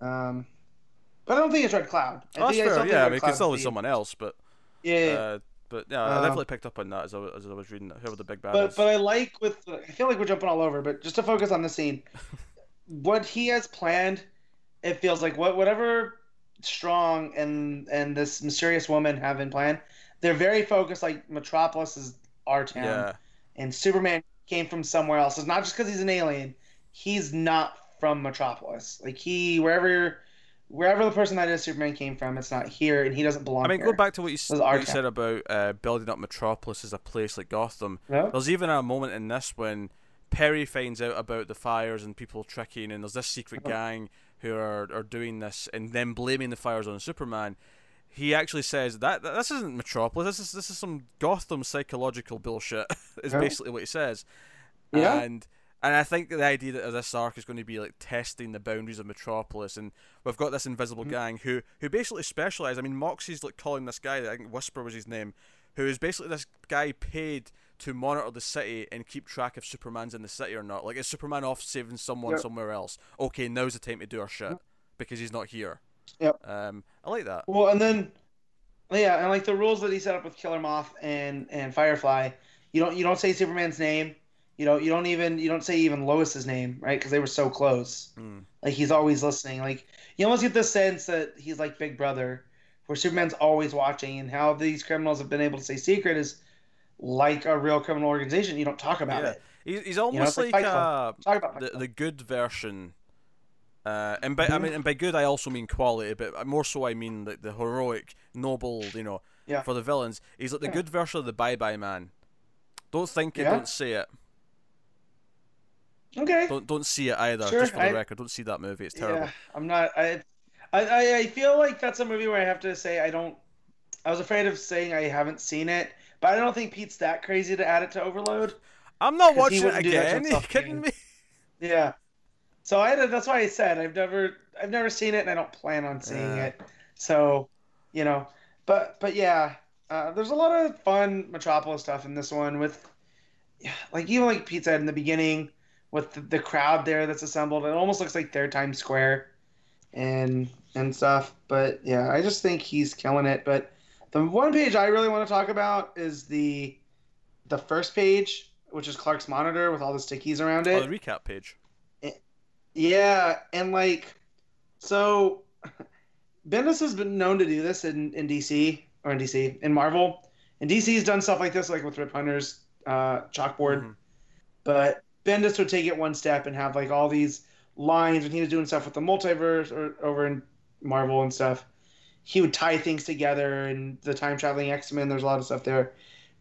Um, but I don't think it's Red Cloud. I Oh, that's I fair. think Yeah, I mean, it could Cloud's still someone else, but Yeah, uh, but yeah, I Um, definitely picked up on that as I, was- as I was reading it. Whoever the big bad But is. but I like with I feel like we're jumping all over, but just to focus on the scene, *laughs* what he has planned, it feels like what whatever strong and and this mysterious woman have in plan, they're very focused. Like Metropolis is our town, yeah, and Superman came from somewhere else. It's not just because he's an alien; he's not from Metropolis. Like he wherever wherever the person that is Superman came from, it's not here, and he doesn't belong. I mean, here. go back to what you, what you said about uh, building up Metropolis as a place like Gotham. No? There's even a moment in this when Perry finds out about the fires and people tricking, and there's this secret Uh-huh. gang who are, are doing this and then blaming the fires on Superman. He actually says that, that this isn't Metropolis. This is this is some Gotham psychological bullshit. *laughs* is Yeah. basically what he says. Yeah. And and I think the idea that this arc is going to be like testing the boundaries of Metropolis, and we've got this invisible Mhm. gang who who basically specialize. I mean, Moxie's like calling this guy. I think Whisper was his name, who is basically this guy paid to monitor the city and keep track if Superman's in the city or not. Like, is Superman off saving someone Yep. somewhere else? Okay, now's the time to do our shit because he's not here. Yep. Um, I like that. Well, and then yeah, and like the rules that he set up with Killer Moth and and Firefly, you don't you don't say Superman's name. You know, you don't even you don't say even Lois's name, right? Because they were so close. Mm. Like he's always listening. Like you almost get the sense that he's like Big Brother, where Superman's always watching, and how these criminals have been able to stay secret is like a real criminal organization. You don't talk about Yeah. it. He's, he's it's almost like like, uh, the the good version. Uh, and by I Mhm. mean, and by good I also mean quality, but more so I mean the, the heroic, noble, you know, Yeah. for the villains. He's like the Yeah. good version of the Bye Bye Man. Don't think it, Yeah. don't say it. okay. Don't don't see it either. Sure, just for the I- record, don't see that movie. It's terrible. Yeah, I'm not. I, I- I feel like that's a movie where I have to say I don't. I was afraid of saying I haven't seen it, but I don't think Pete's that crazy to add it to Overload. I'm not watching it wouldn't do that to again. Are you kidding me? Yeah. So I had, that's why I said I've never I've never seen it and I don't plan on seeing Yeah. it. So, you know, but but yeah, uh, there's a lot of fun Metropolis stuff in this one with, like even like Pete said in the beginning with the, the crowd there that's assembled. It almost looks like their Times Square, and and stuff. But yeah, I just think he's killing it. But the one page I really want to talk about is the the first page, which is Clark's monitor with all the stickies around it. Oh, the recap page. Yeah, and like, so Bendis has been known to do this in, in DC or in DC in Marvel, and DC's done stuff like this, like with Rip Hunter's uh, chalkboard. Mhm. But Bendis would take it one step and have like all these lines when he was doing stuff with the multiverse or over in Marvel and stuff. He would tie things together and the time traveling X Men. There's a lot of stuff there,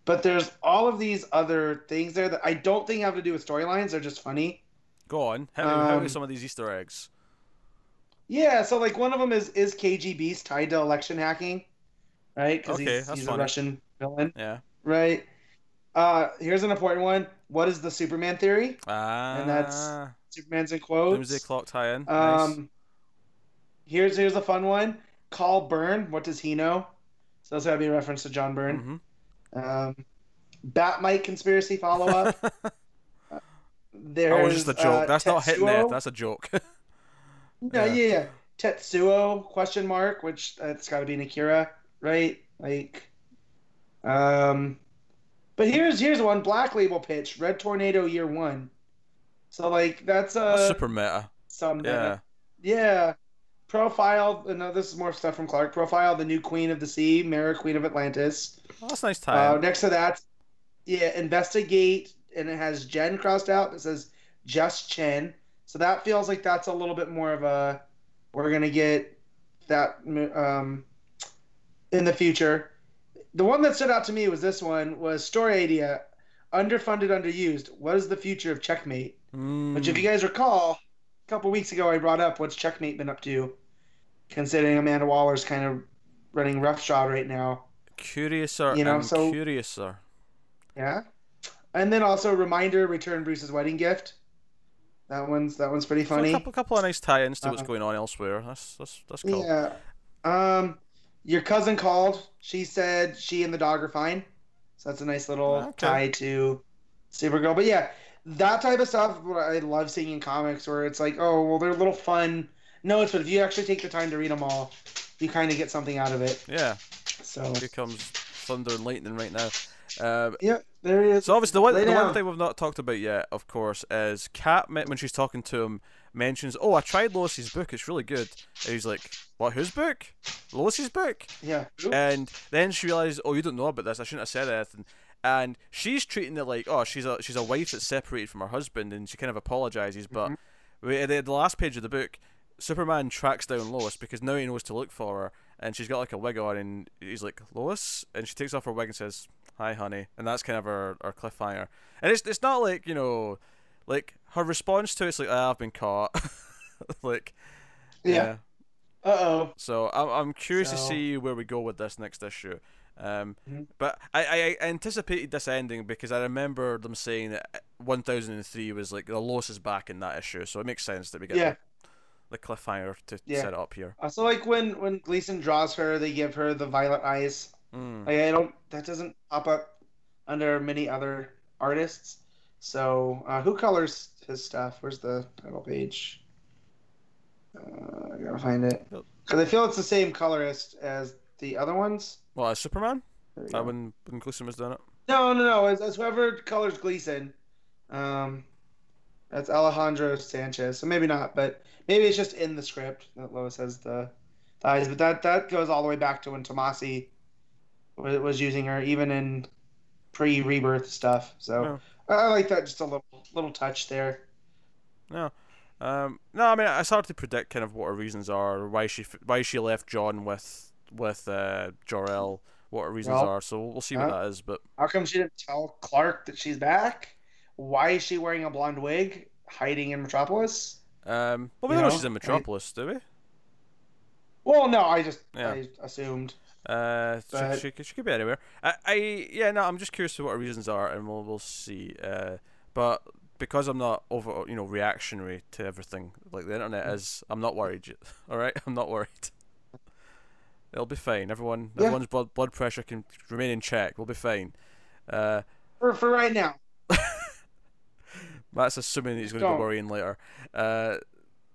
but there's all of these other things there that I don't think have to do with storylines. They're just funny. Go on. How, me, hit me Um, some of these Easter eggs. Yeah, so like one of them is is KGB's tied to election hacking, right? Because Okay, he's, he's a. Russian villain, Yeah. right? Uh, here's an important one. What is the Superman theory? Ah. And that's Superman's in quotes. Doomsday Clock tie-in. nice. Um, here's here's a fun one. Call Byrne. What does he know? So that's gotta be a reference to John Byrne. Mhm. Um, Bat-Mite conspiracy follow *laughs* up. There's That was just a joke. uh, That's not hitting there. That's a joke. *laughs* Yeah, Yeah. yeah, yeah. Tetsuo question mark, which uh, it's got to be an Akira, right? Like, um, but here's here's one Black Label pitch: Red Tornado Year One. So like that's uh That's super meta. some Yeah. yeah. Profile. No, this is more stuff from Clark. Profile the new Queen of the Sea, Mera, Queen of Atlantis. Oh, that's a nice Uh, next to that, yeah, investigate, and it has Jen crossed out. It says just Chen, so that feels like that's a little bit more of a we're gonna get that um, in the future. The one that stood out to me was this one was story idea, underfunded, underused. What is the future of Checkmate? Which, if you guys recall, a couple weeks ago I brought up what's Checkmate been up to, considering Amanda Waller's kind of running roughshod right now. Curiouser you know, and so- curiouser. Yeah. And then also reminder return Bruce's wedding gift. That one's that one's pretty So a funny. couple, couple of nice tie-ins to what's Uh-huh. going on elsewhere. That's that's that's cool. Yeah. Um your cousin called. She said she and the dog are fine. So that's a nice little Okay. tie to Supergirl. But yeah, that type of stuff what I love seeing in comics where it's like, oh well they're a little fun notes, but if you actually take the time to read them all, you kind of get something out of it. Yeah. So Here comes thunder and lightning right now. Um, yeah, there it is. So obviously, the one, Lay the one thing we've not talked about yet, of course, is Cat met when she's talking to him mentions, "Oh, I tried Lois's book. It's really good." And he's like, "What? Whose book? Lois's book?" Yeah. And then she realizes, "Oh, you don't know about this. I shouldn't have said anything." And she's treating it like, "Oh, she's a she's a wife that's separated from her husband," and she kind of apologizes. But we- at the, the last page of the book, Superman tracks down Lois because now he knows to look for her, and she's got like a wig on, and he's like, "Lois," and she takes off her wig and says, "Hi, honey," and that's kind of her, her cliffhanger. And it's it's not like you know, like her response to it's like, ah, "I've been caught," *laughs* like, Yeah. Uh oh. so I'm I'm curious to see where we go with this next issue. Um, Mhm. but I, I I anticipated this ending because I remember them saying that 1003 was like the Lois is back in that issue, so it makes sense that we get Yeah. The, the cliffhanger to Yeah. set it up here. So like when when Gleason draws her, they give her the violet eyes. Mm. Like I don't that doesn't pop up under many other artists. So uh, who colors his stuff? Where's the title page? Uh, I gotta find it Yep. because I feel it's the same colorist as the other ones. Well, as Superman, There we uh, go. when when Gleason was doing it. No, no, no. It's, it's whoever colors Gleason. Um, that's Alejandro Sanchez. So maybe not, but maybe it's just in the script that Lois has the, the eyes. But that that goes all the way back to when Tomasi was, was using her, even in pre-rebirth stuff. So I, I like that just a little little touch there. Um, no, I mean it's hard to predict kind of what her reasons are, why she why she left Jon with with uh, Jor-El, what her reasons Well, are. So we'll see what huh? that is. But How come she didn't tell Clark that she's back? Why is she wearing a blonde wig, hiding in Metropolis? um, well, we You know know, she's in I- Metropolis, do we? Well, no, I just Yeah. I assumed. Uh, she, But- she, could- she could be anywhere. I, I yeah, no, I'm just curious to what her reasons are, and we'll we'll see. Uh, but because I'm not over, you know, reactionary to everything like the internet Mm. is, I'm not worried. *laughs* yet, All right, I'm not worried. It'll be fine. Everyone, Yeah. everyone's blood blood pressure can remain in check. We'll be fine. Uh, For for right now. That's assuming he's going to be worrying later. Uh,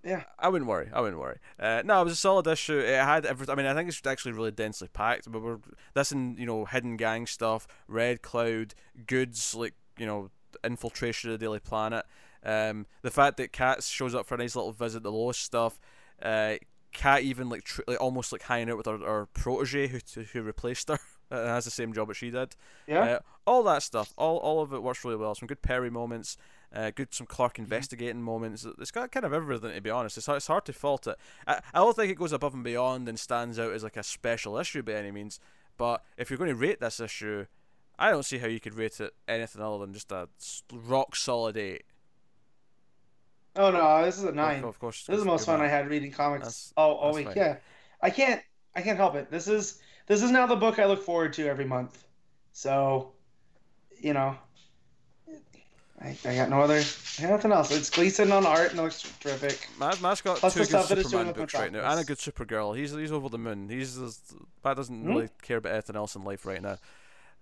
Yeah. I wouldn't worry. I wouldn't worry. Uh, no, it was a solid issue. It had everything. I mean, I think it's actually really densely packed. But we're that's in you know hidden gang stuff, Red Cloud, Goode's like you know infiltration of the Daily Planet. Um, the fact that Cat shows up for a nice little visit, the Lois stuff. Uh, Cat even like, tr- like almost like hanging out with her, her protege who who replaced her. *laughs* Has the same job as she did. Yeah. Uh, all that stuff, all all of it works really well. Some good Perry moments. Uh, good some Clark investigating moments. It's got kind of everything to be honest. It's hard, it's hard to fault it. I, I don't think it goes above and beyond and stands out as like a special issue by any means. But if you're going to rate this issue, I don't see how you could rate it anything other than just a rock solid eight. Oh no, this is a nine. Of course, This is the most fun I had reading comics That's- all, all week. fine. Yeah, I can't I can't help it. This is this is now the book I look forward to every month. So, you know, I, I got no other, I got nothing else. It's Gleason on art and it looks terrific. Matt, Matt's got Plus two good stuff that it's doing Superman with books right now, and a good Supergirl. He's he's over the moon. He's Matt doesn't Hmm? really care about anything else in life right now.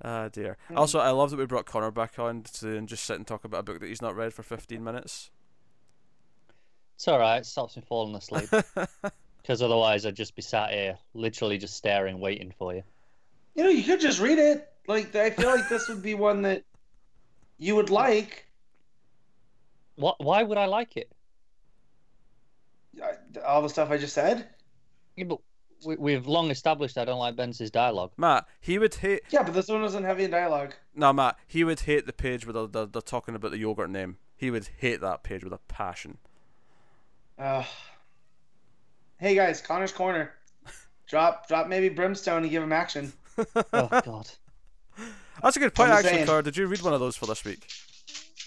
Ah dear. Hmm. Also, I love that we brought Connor back on to and just sit and talk about a book that he's not read for 15 minutes. It's all right. It stops me falling asleep *laughs* because otherwise I'd just be sat here, literally just staring, waiting for you. You know, you could just read it. Like I feel like this would be one that you would like. What? Why would I like it? All the stuff I just said. Yeah, but we, we've long established I don't like Bendis's dialogue. Matt, he would hate. Yeah, but this one wasn't heavy in dialogue. No, Matt, he would hate the page where they're, they're, they're talking about the yogurt name. He would hate that page with a passion. Uh, hey guys, Connor's corner. Drop, drop maybe brimstone and give him action. *laughs* Oh God, That's a good point, I'm actually, saying. Did you read one of those for this week?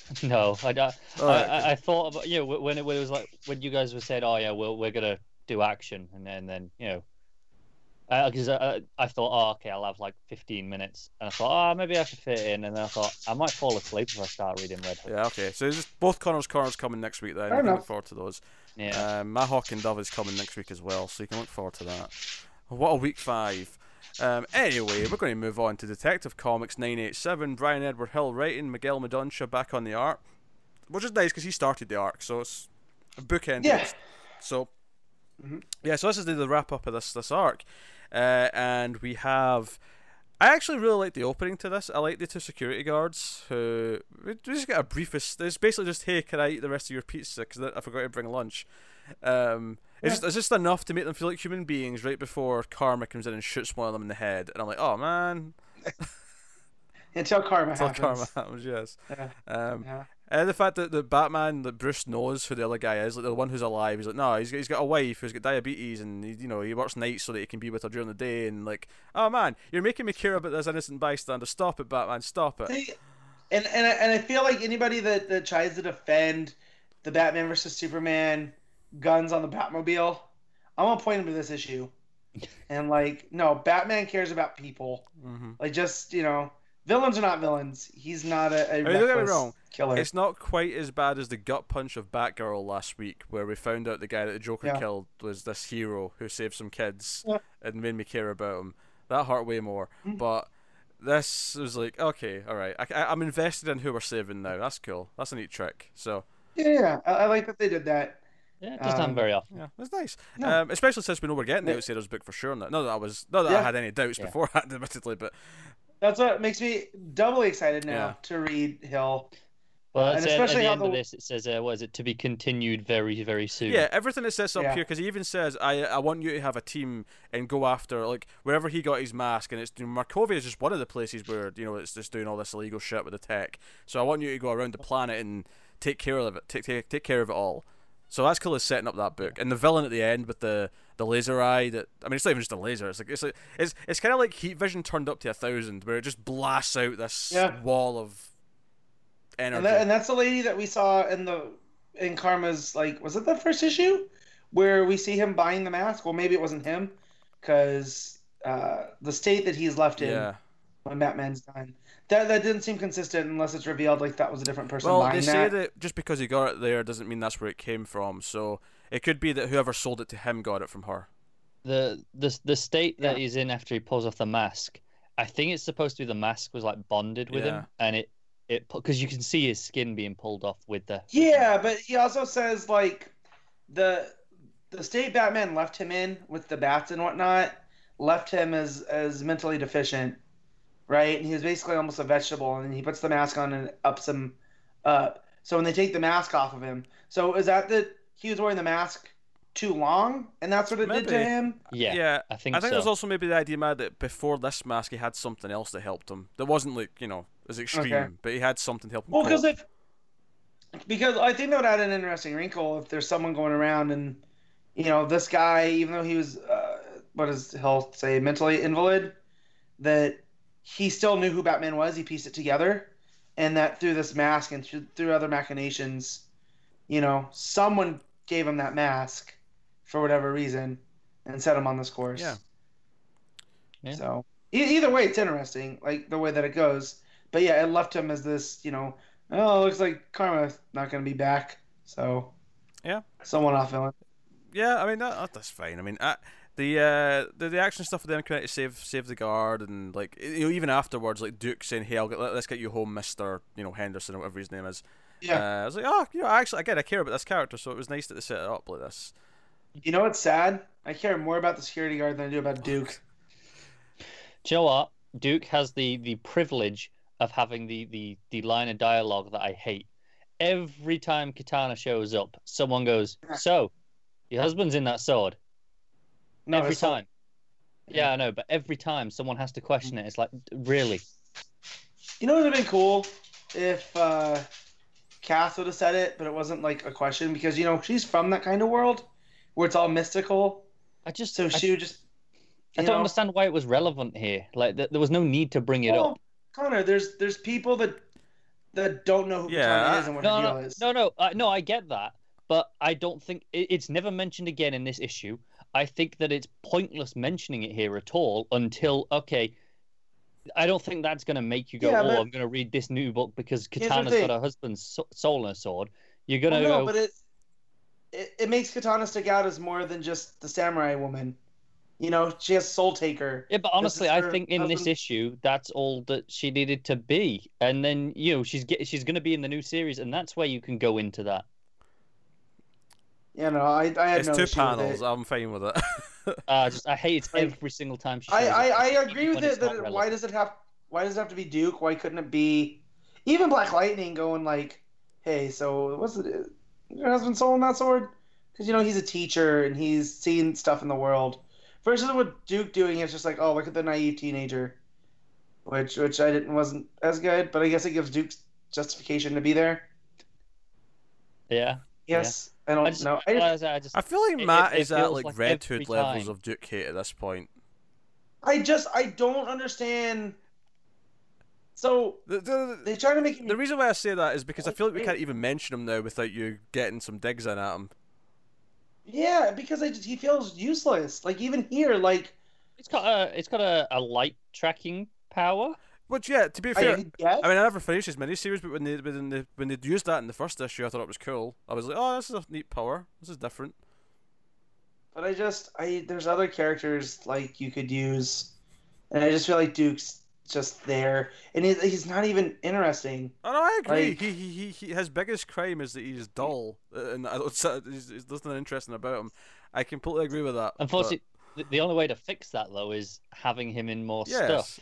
*laughs* no! I, I, right, I, I thought about you know when it, when it was like when you guys were saying, "Oh yeah, we're we're gonna do action," and then then you know, because I, uh, uh, I thought, "Oh okay, I'll have like 15 minutes," and I thought, "Oh maybe I should fit in," and then I thought I might fall asleep if I start reading Red Hood. Yeah, okay. So just both Connor's corners coming next week then. Fair you can look forward to those. Yeah. Uh, um, my Hawk and Dove is coming next week as well, so you can look forward to that. What a week five. Um, anyway, we're going to move on to Detective Comics 987. Bryan Edward Hill writing, Miguel Mendonça back on the art, which is nice because he started the arc, so it's a bookend. Yeah. So, Mhm. yeah, so this is the, the wrap up of this this arc, uh, and we have. I actually really like the opening to this. I like the two security guards who we just get a briefest. It's basically just, "Hey, can I eat the rest of your pizza? Because I forgot to bring lunch." Um, it's, just, it's just enough to make them feel like human beings right before Karma comes in and shoots one of them in the head, and I'm like, "Oh man!" *laughs* Until karma Until happens. Karma happens, yes. Yeah, Um, yeah. and the fact that the Batman, that Bruce knows who the other guy is, like the one who's alive, he's like, no, he's got, he's got a wife who's got diabetes, and he, you know he works nights so that he can be with her during the day, and like, oh man, you're making me care about this innocent bystander. Stop it, Batman, stop it. See, and and I, and I feel like anybody that, that tries to defend the Batman versus Superman guns on the Batmobile, I'm gonna point him to this issue. *laughs* And like, no, Batman cares about people. Mm-hmm. Like, just you know, villains are not villains. He's not a, a mean, don't get me reckless wrong. killer. It's not quite as bad as the gut punch of Batgirl last week, where we found out the guy that the Joker Yeah. killed was this hero who saved some kids Yeah. and made me care about him. That hurt way more. Mhm. But this was like, okay, all right, I, I, am invested in who we're saving now. That's cool. That's a neat trick. So Yeah, yeah. I, I like that they did that. Yeah, it doesn't happen Um, very often. yeah, that's nice. No. Um, especially since we know we're getting the Yeah. Outsiders book for sure. Now. Not that I was, not that I had any doubts Yeah. beforehand, *laughs* admittedly, but That's what makes me doubly excited now Yeah. to read Hill. Well, and it's at, at especially the how end of the- this, it says, uh, "Was it to be continued very, very soon?" Yeah, everything that says up Yeah. here, because he even says, "I I want you to have a team and go after like wherever he got his mask, and it's you know, Markovia is just one of the places where you know it's just doing all this illegal shit with the tech. So I want you to go around the planet and take care of it, take take take care of it all. So that's cool as setting up that book, and the villain at the end with the the laser eye. That I mean, it's not even just a laser. It's like it's like it's it's kind of like heat vision turned up to a thousand, where it just blasts out this Yeah. wall of energy. And, that, and that's the lady that we saw in the in Karma's like was it the first issue where we see him buying the mask? Well, maybe it wasn't him because uh, the state that he's left in yeah. when Batman's done. That that didn't seem consistent unless it's revealed like that was a different person Well, buying they say that. that just because he got it there doesn't mean that's where it came from. So it could be that whoever sold it to him got it from her. the the the state that Yeah. he's in after he pulls off the mask. I think it's supposed to be the mask was like bonded with Yeah. him, and it it because you can see his skin being pulled off with the. Yeah, but he also says like the the state Batman left him in with the bats and whatnot left him as as mentally deficient, right? And he was basically almost a vegetable, and he puts the mask on and ups him up. So when they take the mask off of him, so is that that he was wearing the mask too long, and that's what it did to him? Yeah, I think I think so. there's also maybe the idea, Matt, that before this mask he had something else that helped him. That wasn't like you know as extreme, Okay. but he had something to help him. Well, because if because I think that would add an interesting wrinkle if there's someone going around and you know this guy, even though he was uh, what does he'll say mentally invalid, that he still knew who Batman was. He pieced it together, and that through this mask and through, through other machinations, you know, someone gave him that mask for whatever reason and set him on this course. Yeah. Yeah. So e- either way, it's interesting, like the way that it goes. But yeah, it left him as this, you know, oh, looks like Karma's not going to be back. So Yeah. someone off villain. Yeah, I mean that, that- that's fine. I mean uh, the uh the, the action stuff with them trying to save save the guard and like you know even afterwards like Duke saying hey I'll get, let, us get you home Mister you know Henderson or whatever his name is. Yeah. Uh, I was like oh you know actually again I care about this character so it was nice that they set it up like this. You know what's sad? I care more about the security guard than I do about Duke. *laughs* Do you know what? Duke has the the privilege of having the the the line of dialogue that I hate. Every time Katana shows up, someone goes, "So, your husband's in that sword." No, every it's not- time. Yeah, I know, but every time someone has to question it. It's like, really? You know what would have been cool if uh, Cass would have said it, but it wasn't like a question because you know she's from that kind of world where it's all mystical. I just, So I, she would just. I don't know- understand why it was relevant here. Like, th- there was no need to bring it Well, up. Connor, there's there's people that that don't know who Yeah, Katana is and what No, her no, deal is. no, no, uh, no. I get that, but I don't think it, it's never mentioned again in this issue. I think that it's pointless mentioning it here at all until okay. I don't think that's going to make you go, Yeah, "Oh, I'm going to read this new book because Katana's got her husband's so- soul in a sword." You're going Well, to no, go, but it, it it makes Katana stick out as more than just the samurai woman. You know, she has Soul Taker. Yeah, but honestly, I think in this issue, that's all that she needed to be. And then you know, she's get, she's going to be in the new series, and that's where you can go into that. You know, I I had It's no two issue with panels. I'm fine with it. *laughs* Uh, just I hate it every single time she. I, I, I agree with it. That it- why does it have why does it have to be Duke? Why couldn't it be even Black Lightning going like, hey, so what's it? Your husband sold that sword? Because you know he's a teacher and he's seen stuff in the world. Versus what Duke doing is just like, oh, look at the naive teenager, which which I didn't wasn't as good, but I guess it gives Duke justification to be there. Yeah, Yes, I don't I just, know. I I, just, I just, I feel like It- Matt it- it is at like, like Red every Hood levels of Duke hate at this point. I just I don't understand. So The, the, they try to make him the reason why I say that is because I feel like we can't even mention him now without you getting some digs in at him. Yeah, because I just, he feels useless. Like even here, like it's got a, it's got a, a light tracking power. Which, yeah, to be I, fair. I mean, I never finished his miniseries, but when they when they when they used that in the first issue, I thought it was cool. I was like, oh, this is a neat power. This is different. but I just I there's other characters like you could use, and I just feel like Duke's just there, and he's he's not even interesting. Oh no, I agree. Like- he, he, he, he his biggest crime is that he's dull, uh, and I don't- so- there's there's nothing interesting about him. I completely agree with that. but- Unfortunately, the, the only way to fix that though is having him in more yes, stuff.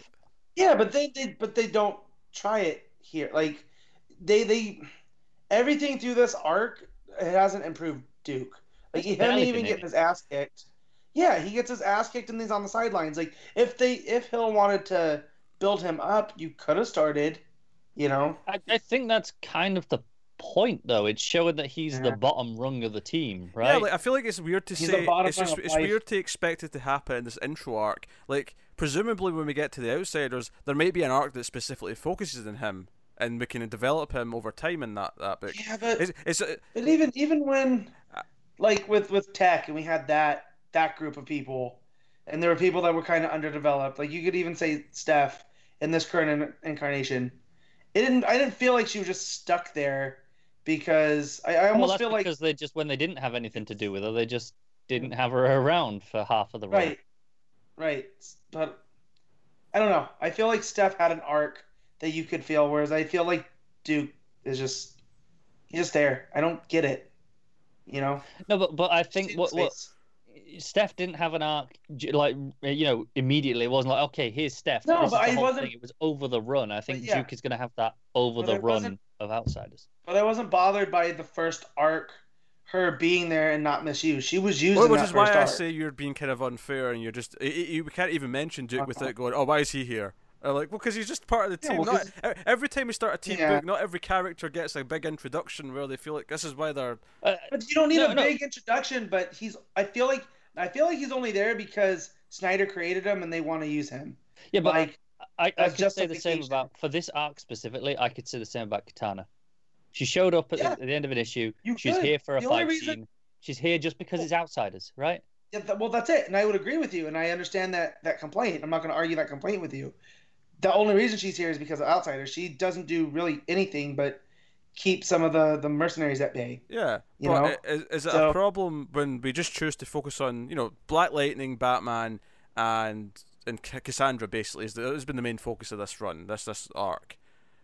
Yeah, but they, they but they don't try it here. Like they they everything through this arc it hasn't improved Duke. Like He's him barely even been in getting his ass kicked. Yeah, he gets his ass kicked and he's on the sidelines. Like if they if Hill wanted to build him up, you could have started. You know. I, I think that's kind of the point, though. It's showing that he's the bottom rung of the team, Yeah, right? like, I feel like it's weird to He's say. bottom It's just it's weird to expect it to happen in this intro arc. Like presumably when we get to the outsiders, there might be an arc that specifically focuses on him, and we can develop him over time in that that book. Yeah, but It's, it's uh, But even even when, like with with tech, and we had that that group of people, and there were people that were kind of underdeveloped. Like you could even say Steph in this current in- incarnation. It didn't. I didn't feel like she was just stuck there because I, I well, almost that's feel like because they just when they didn't have anything to do with her, they just didn't have her around for half of the run. right, right. But I don't know. I feel like Steph had an arc that you could feel, whereas I feel like Duke is just he's just there. I don't get it. You know. No, but but I think what what. Steph didn't have an arc like you know immediately. It wasn't like okay, here's Steph. No, this but I wasn't- thing. It was over the run. I think yeah. Duke is going to have that over But the run of outsiders. But I wasn't bothered by the first arc, her being there and not misused. She was used Well, in which that is why first I arc. say you're being kind of unfair, and you're just y- y- you can't even mention Duke Uh-huh. without going, "Oh, why is he here?" Uh, like, well, because he's just part of the Yeah, team. well, not, e- every time we start a team Yeah. book, not every character gets a big introduction where they feel like this is why they're. Uh, But you don't need No, a no. big introduction. But he's. I feel like. I feel like he's only there because Snyder created him and they want to use him. yeah, but like, I, I That's could say the same about for this arc specifically. I could say the same about Katana. She showed up at, Yeah. the, at the end of an issue. You She's could. here for a The fight reason- scene. She's here just because it's outsiders, right? Yeah, th- well, that's it, and I would agree with you, and I understand that that complaint. I'm not going to argue that complaint with you. The only reason she's here is because of outsiders. She doesn't do really anything but keep some of the the mercenaries at bay. Yeah, You but know? is, is it a problem when we just choose to focus on, you know, Black Lightning, Batman, and and Cassandra basically is the, has been the main focus of this run, this this arc,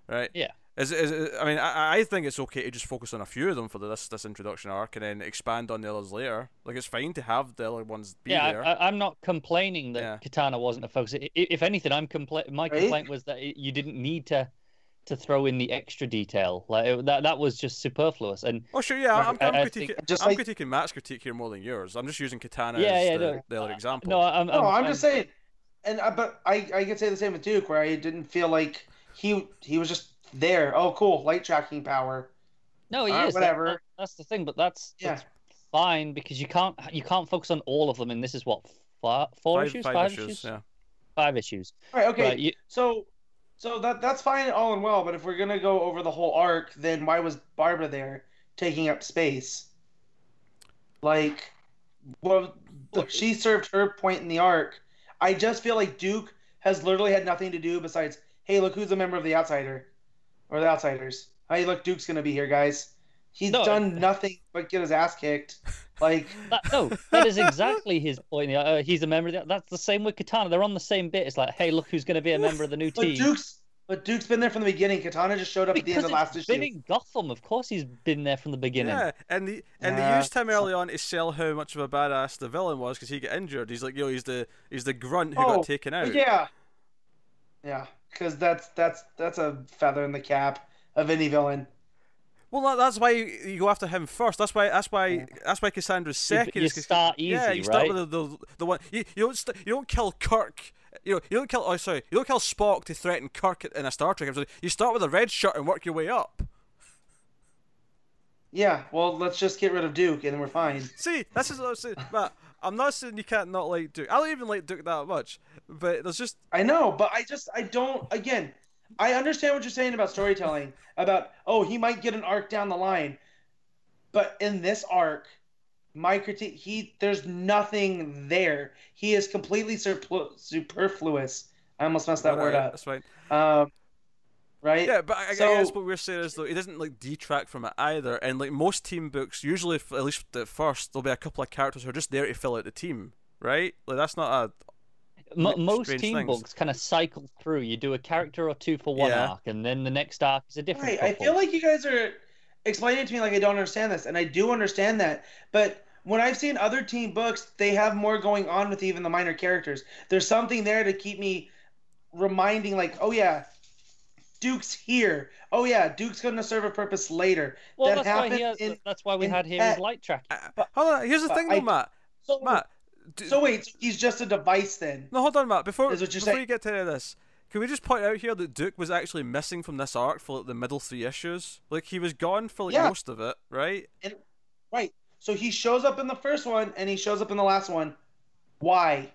right? Yeah. Is, it- is it, I mean, I, I think it's okay to just focus on a few of them for the, this this introduction arc and then expand on the others later. Like it's fine to have the other ones be yeah, there. I, I, I'm not complaining that Yeah. Katana wasn't a focus. I- i- If anything, I'm compla- My complaint was that it, you didn't need to to throw in the extra detail. Like it, that that was just superfluous. And oh sure, yeah, I'm, I- I'm I critiquing, think- Just I'm like- critiquing Matt's critique here more than yours. I'm just using Katana Yeah, as yeah, the, no, the other example. no, I'm, No, I'm, I'm just saying, and uh, but I I could say the same with Duke, where I didn't feel like he he was just there. Oh, cool, light tracking power. No, he Alright, is. Whatever. that- that's the thing, but that's, Yeah. that's fine because you can't you can't focus on all of them. And this is what four, four five, issues, five five, issues, yeah. five issues. All right, okay. You, So, so that that's fine, all and well. But if we're gonna go over the whole arc, then why was Barbara there taking up space? Like, well, Look- she served her point in the arc. I just feel like Duke has literally had nothing to do besides, hey, look who's a member of the Outsider, or the Outsiders. Hey, look, Duke's gonna be here, guys. He's No, done nothing but get his ass kicked. Like, *laughs* that, no, that is exactly his point. Uh, he's a member of the, That's the same with Katana. They're on the same bit. It's like, hey, look who's going to be a member of the new but team. Duke's but Duke's been there from the beginning. Katana just showed up at the end of last it's issue. been in Gotham. Of course, he's been there from the beginning. Yeah, and the and they used him early on to sell how much of a badass the villain was because he got injured. He's like, yo, he's the he's the grunt who Oh, got taken out. Yeah, yeah, because that's that's that's a feather in the cap of any villain. Well, that's why you, you go after him first. That's why that's why that's why Cassandra's You- second. you is 'cause- start yeah, you start right? with the, the the one you, you don't st- you don't kill Kirk. You know, you don't kill. Oh, sorry, you don't kill Spock to threaten Kirk in a Star Trek episode. You start with a red shirt and work your way up. Yeah, well, let's just get rid of Duke and then we're fine. See, that's is what I'm saying. Matt, I'm not saying you can't not like Duke. I don't even like Duke that much, but there's just I know, but I just I don't. Again, I understand what you're saying about storytelling. About oh, he might get an arc down the line, but in this arc, my critique he there's nothing there. He is completely superfluous. I almost messed that word whatever, up. That's right. Um, right? Yeah, but I, I guess what we're saying is though he doesn't like detract from it either. And like most team books, usually f- at least at first, there'll be a couple of characters who are just there to fill out the team, right? Like that's not a most strange team things. books kind of cycle through. You do a character or two for one Yeah. arc, and then the next arc is a different. Right. I feel like you guys are explaining it to me like I don't understand this, and I do understand that. But when I've seen other team books, they have more going on with even the minor characters. There's something there to keep me reminding, like, oh yeah, Duke's here. Oh yeah, Duke's going to serve a purpose later. well, that that's why he has, in, that's why we had here Pet. light tracking. Uh, hold on. Here's the thing, though, I- Matt. So, Matt. d- so wait, so he's just a device then? no, hold on, Matt. Before Is what you're before saying. you get to any of this, can we just point out here that Duke was actually missing from this arc for like the middle three issues? Like he was gone for like Yeah. most of it, right? Right. So he shows up in the first one and he shows up in the last one. Why?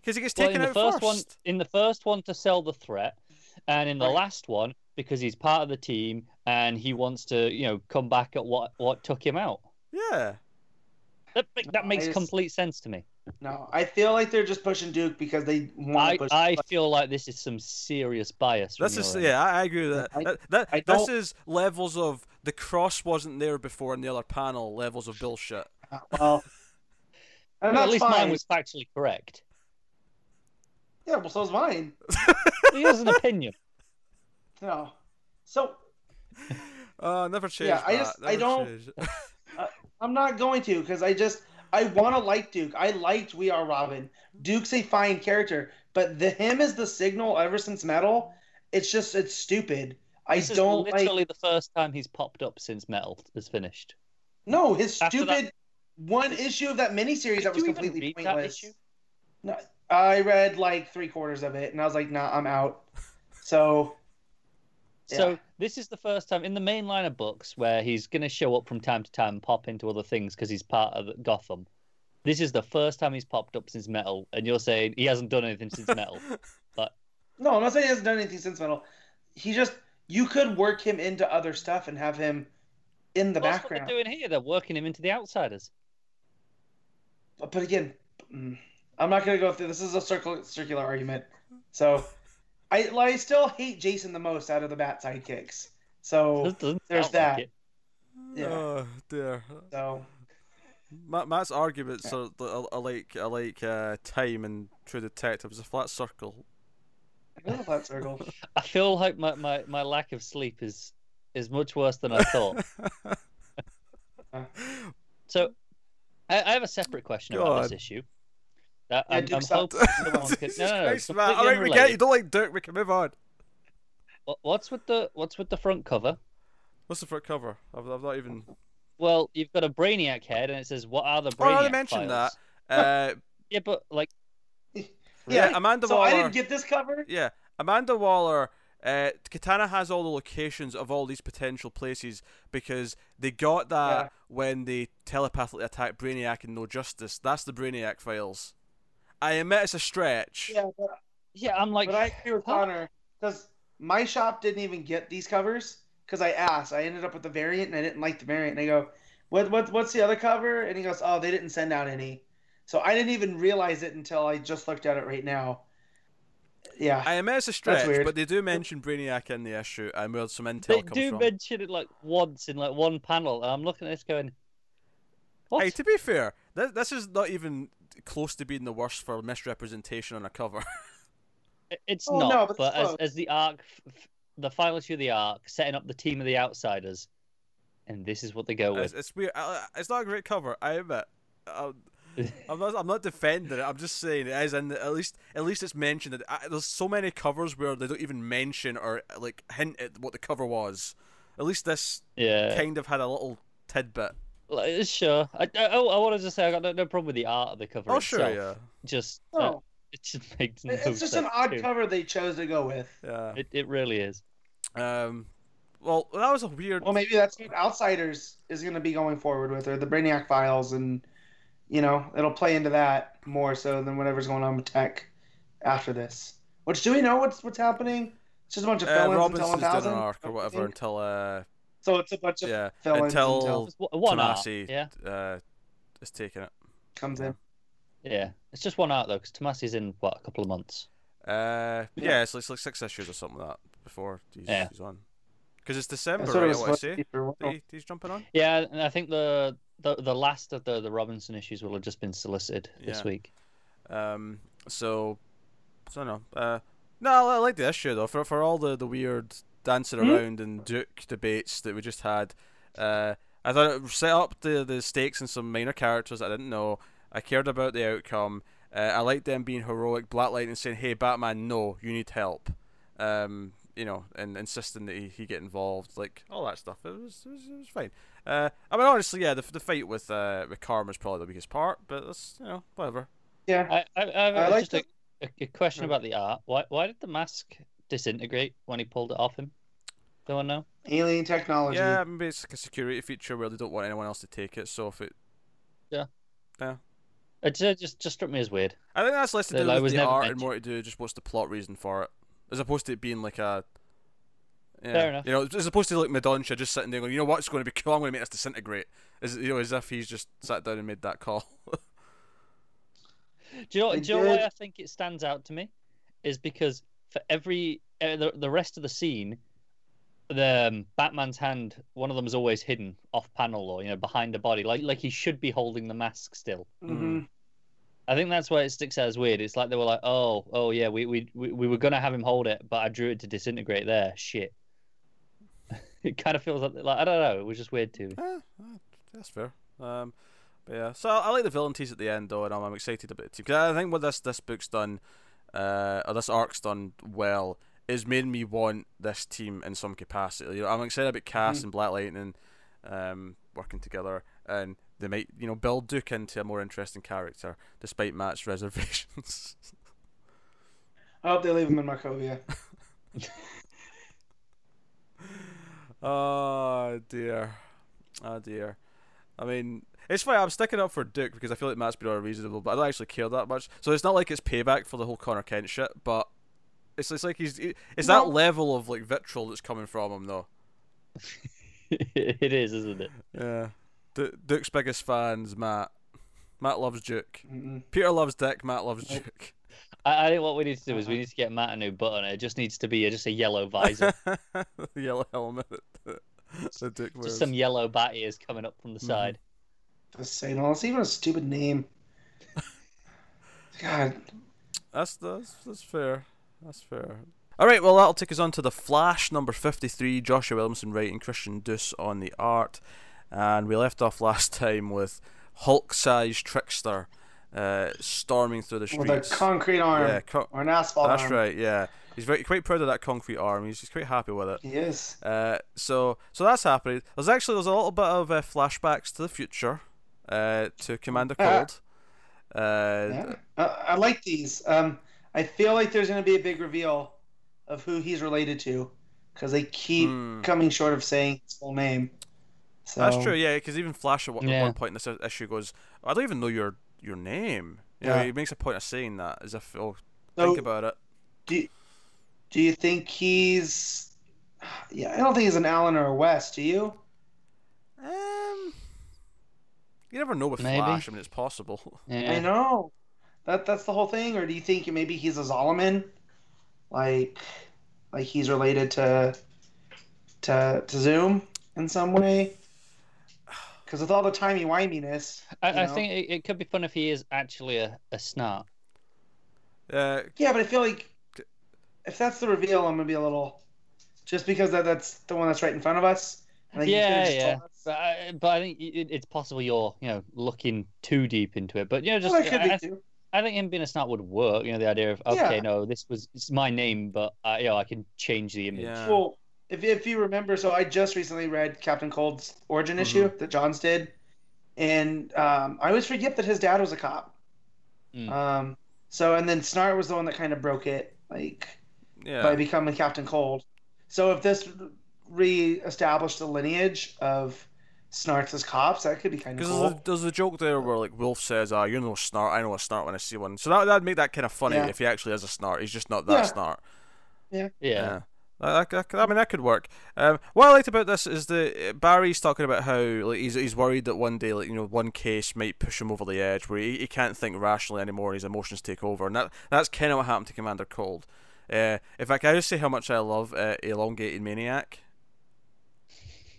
Because he gets Well, taken in the out first one, in the first one to sell the threat, and in the Right. last one because he's part of the team and he wants to, you know, come back at what what took him out. Yeah. That that I makes just- complete sense to me. No, I feel like they're just pushing Duke because they want I, to push. I feel like this is some serious bias. from This is yeah, I I agree with that. I- that, that I this is levels of the cross wasn't there before in the other panel. Levels of bullshit. Uh, well, Well, at least fine. mine was factually correct. Yeah, well, so's mine. *laughs* He has an opinion. No. So *laughs* Uh, never change. Yeah, I Matt, just- I don't- change. I'm not going to because I just I want to like Duke. I liked We Are Robin. Duke's a fine character, but the him is the signal ever since Metal. It's just it's stupid. I This is don't like. literally the first time he's popped up since Metal is finished. No, his After that- stupid one issue of that miniseries Did that was you even completely read that pointless. issue? No, I read like three quarters of it, and I was like, "Nah, I'm out." So So this is the first time in the main line of books where he's going to show up from time to time, and pop into other things because he's part of Gotham. This is the first time he's popped up since Metal, and you're saying he hasn't done anything since Metal. *laughs* But no, I'm not saying he hasn't done anything since Metal. He just you could work him into other stuff and have him in the Well, That's background. what they're doing here. They're working him into the outsiders. But, but again, mm, I'm not gonna go through. This is a circle, circular argument. So, I like, I still hate Jason the most out of the Bat sidekicks. So Doesn't- doesn't there's sound like that. Yeah. Oh dear. so Matt, Matt's arguments are, are, are like are like uh, time and True Detective. It's a flat circle. I know that circle. *laughs* I feel like my, my, my lack of sleep is is much worse than I thought. *laughs* so, I, I have a separate question Go about this issue. That Yeah, I'm, Duke I'm hoping someone *laughs* could. No, no, no. Christ, it's Matt. All right, we get unrelated. you don't like Dirk. We can move on. What's with the What's with the front cover? What's the front cover? I've, I've not even. Well, you've got a Brainiac head, and it says, "What are the Oh, Brainiac no, they mentioned files?" that. Uh, *laughs* Yeah, but like, yeah, Amanda so Waller. I didn't get this cover. Yeah, Amanda Waller. Uh, Katana has all the locations of all these potential places because they got that Yeah. when they telepathically attacked Brainiac in No Justice. That's the Brainiac files. I admit it's a stretch. Yeah, but, yeah, I'm like, but I agree with? Connor because my shop didn't even get these covers because I asked. I ended up with the variant and I didn't like the variant. And I go, "What? What? What's the other cover?" And he goes, "Oh, they didn't send out any." So I didn't even realize it until I just looked at it right now. Yeah. I admit it's a stretch, but they do mention Brainiac in the issue and where some intel they comes do from. mention it like once in like one panel, and I'm looking at this going, "What?" Hey, to be fair, this, this is not even close to being the worst for misrepresentation on a cover. *laughs* It's Oh, not, no, but but, as, as the arc, f- f- the final issue of the arc, setting up the team of the outsiders, and this is what they go with. it's weird. Uh, It's not a great cover. I admit. Um, *laughs* I'm not. I'm not defending it. I'm just saying it is, and at least at least it's mentioned that uh, there's so many covers where they don't even mention or like hint at what the cover was. At least this yeah, kind of had a little tidbit. Like, sure. I, I, I wanted to just say I got no, no problem with the art of the cover Oh itself. sure, yeah, Just uh, No, *laughs* it just makes no it's just an odd too. cover they chose to go with. yeah. It it really is. Um, well, that was a weird. Well, maybe that's what Outsiders is going to be going forward with, or the Brainiac Files, and you know it'll play into that more so than whatever's going on with tech after this. Which do we know what's what's happening? It's just a bunch of Uh, fill-ins until Robinson's doing 1000. an arc or whatever until uh So it's a bunch of yeah fill-ins until until one- one art, yeah, uh is taking it. comes in. yeah. It's just one art though, because Tomasi's in what a couple of months. Uh, yeah, Yeah. it's, like, it's like six issues or something like that before he's, Yeah. he's on. Because it's December, That's what it right? What I supposed say? be for a while. That he- he's jumping on. Yeah, and I think the the, the last of the, the Robinson issues will have just been solicited this Yeah. week. Um, so, so no. Uh, no, I like the issue though. For for all the, the weird dancing Hmm? around and Duke debates that we just had, uh, I thought it set up the the stakes and some minor characters I didn't know. I cared about the outcome. Uh, I liked them being heroic. Black Lightning saying, "Hey, Batman, no, you need help." Um, you know, and insisting that he, he get involved, like all that stuff. It was it was, it was fine. Uh, I mean, honestly, yeah, the the fight with uh with Karma is probably the weakest part, but that's you know whatever. Yeah. I I, I I like just a, a, a question Hmm. about the art. Why why did the mask disintegrate when he pulled it off him? Do one know? Alien technology. Yeah, maybe it's like a security feature where they don't want anyone else to take it. So if it, yeah, yeah, It just just, just struck me as weird. I think that's less to do I with was the never art meant and more to do just what's the plot reason for it, as opposed to it being like a. Yeah, Fair enough. You know, as opposed to like Mendonça just sitting there going, you know what's going to be cool? I'm going to make this disintegrate. As you know, as if he's just sat down and made that call. *laughs* Do you know, They do you know why. I think it stands out to me? Is because for every uh, the the rest of the scene, the um, Batman's hand, one of them is always hidden off panel or you know behind the body, like like he should be holding the mask still. hmm I think that's why it sticks out as weird. It's like they were like, oh, oh yeah, we we we, we were gonna have him hold it, but I drew it to disintegrate there. Shit. *laughs* it kind of feels like, like I don't know. It was just weird to me. Eh, eh, that's fair. Um, but yeah, so I like the villain tease at the end though, and I'm, I'm excited about it too. Because I think what this this book's done, uh, or this arc's done well, is made me want this team in some capacity. You know, I'm excited about Cass Mhm. and Black Lightning, um, working together, and they might you know build Duke into a more interesting character, despite Matt's *laughs* reservations. I hope they leave him in Markovia. Oh *laughs* dear, oh dear. I mean, it's funny. I'm sticking up for Duke because I feel like Matt's been unreasonable, but I don't actually care that much. So it's not like it's payback for the whole Connor Kent shit, but it's it's like he's it's No. that level of like vitriol that's coming from him though. *laughs* it is, isn't it? Yeah, Du- Duke's biggest fans, Matt. Matt loves Duke. Mm-mm. Peter loves Dick. Matt loves Duke. I, I think what we need to do is we Uh-huh. need to get Matt a new button. It just needs to be a, just a yellow visor, *laughs* yellow helmet. *laughs* that- that Duke wears. just some yellow bat ears coming up from the Mhm. side. Just saying, all it's even a stupid name. God, That's that's that's fair. That's fair. All right, well that'll take us on to the Flash number fifty-three. Joshua Williamson writing, Christian Duce on the art, and we left off last time with Hulk-sized trickster uh, storming through the with a streets. concrete arm yeah, co- or an asphalt that's arm. right. Yeah, he's very quite proud of that concrete arm. He's, he's quite happy with it. He is. Uh, so so that's happening. There's actually there's a little bit of uh, flashbacks to the future, uh, to Commander Ah. Cold. Uh, Yeah. Uh, I like these. Um, I feel like there's going to be a big reveal of who he's related to because they keep Hmm. coming short of saying his full name. So, That's true, yeah, because even Flash at one, Yeah. one point in this issue goes, I don't even know your your name. You know, Yeah. he makes a point of saying that as if, oh, So, think about it. do, do you think he's. Yeah, I don't think he's an Allen or a West, do you? Um, you never know with Maybe. Flash. I mean, it's possible. *laughs* Yeah. I know. That that's the whole thing. Or do you think maybe he's a Zolomon, like, like he's related to, to to Zoom in some way? Because with all the timey wiminess, I, you I think it, it could be fun if he is actually a, a snart. Uh, yeah, but I feel like if that's the reveal, I'm gonna be a little, just because that that's the one that's right in front of us. I think you could've Yeah, yeah. But I, but I think it, it's possible you're you know looking too deep into it. But you know, just Well, could I, be I- too. I think him being a snart would work. You know, the idea of okay, Yeah. no, this was it's my name, but uh, you know, I can change the image. Yeah. Well, if if you remember, so I just recently read Captain Cold's origin Mm-hmm. issue that Johns did, and um, I always forget that his dad was a cop. Mm. Um, so and then Snart was the one that kind of broke it, like yeah. by becoming Captain Cold. So if this re-established the lineage of Snarts as cops, that could be kind of cool. there's, a- there's a joke there where like Wolfe says, "Ah, you're no snart. I know a snart when I see one." So that that'd make that kind of funny Yeah. if he actually is a snart. He's just not that Yeah. snart. yeah. Yeah. That, that, that- I mean, that could work. Um, what I liked about this is that Barry's talking about how like he's he's worried that one day, like you know, one case might push him over the edge where he, he can't think rationally anymore. and His emotions take over, and that that's kind of what happened to Commander Cold. Uh, in fact, I just say how much I love uh, Elongated Maniac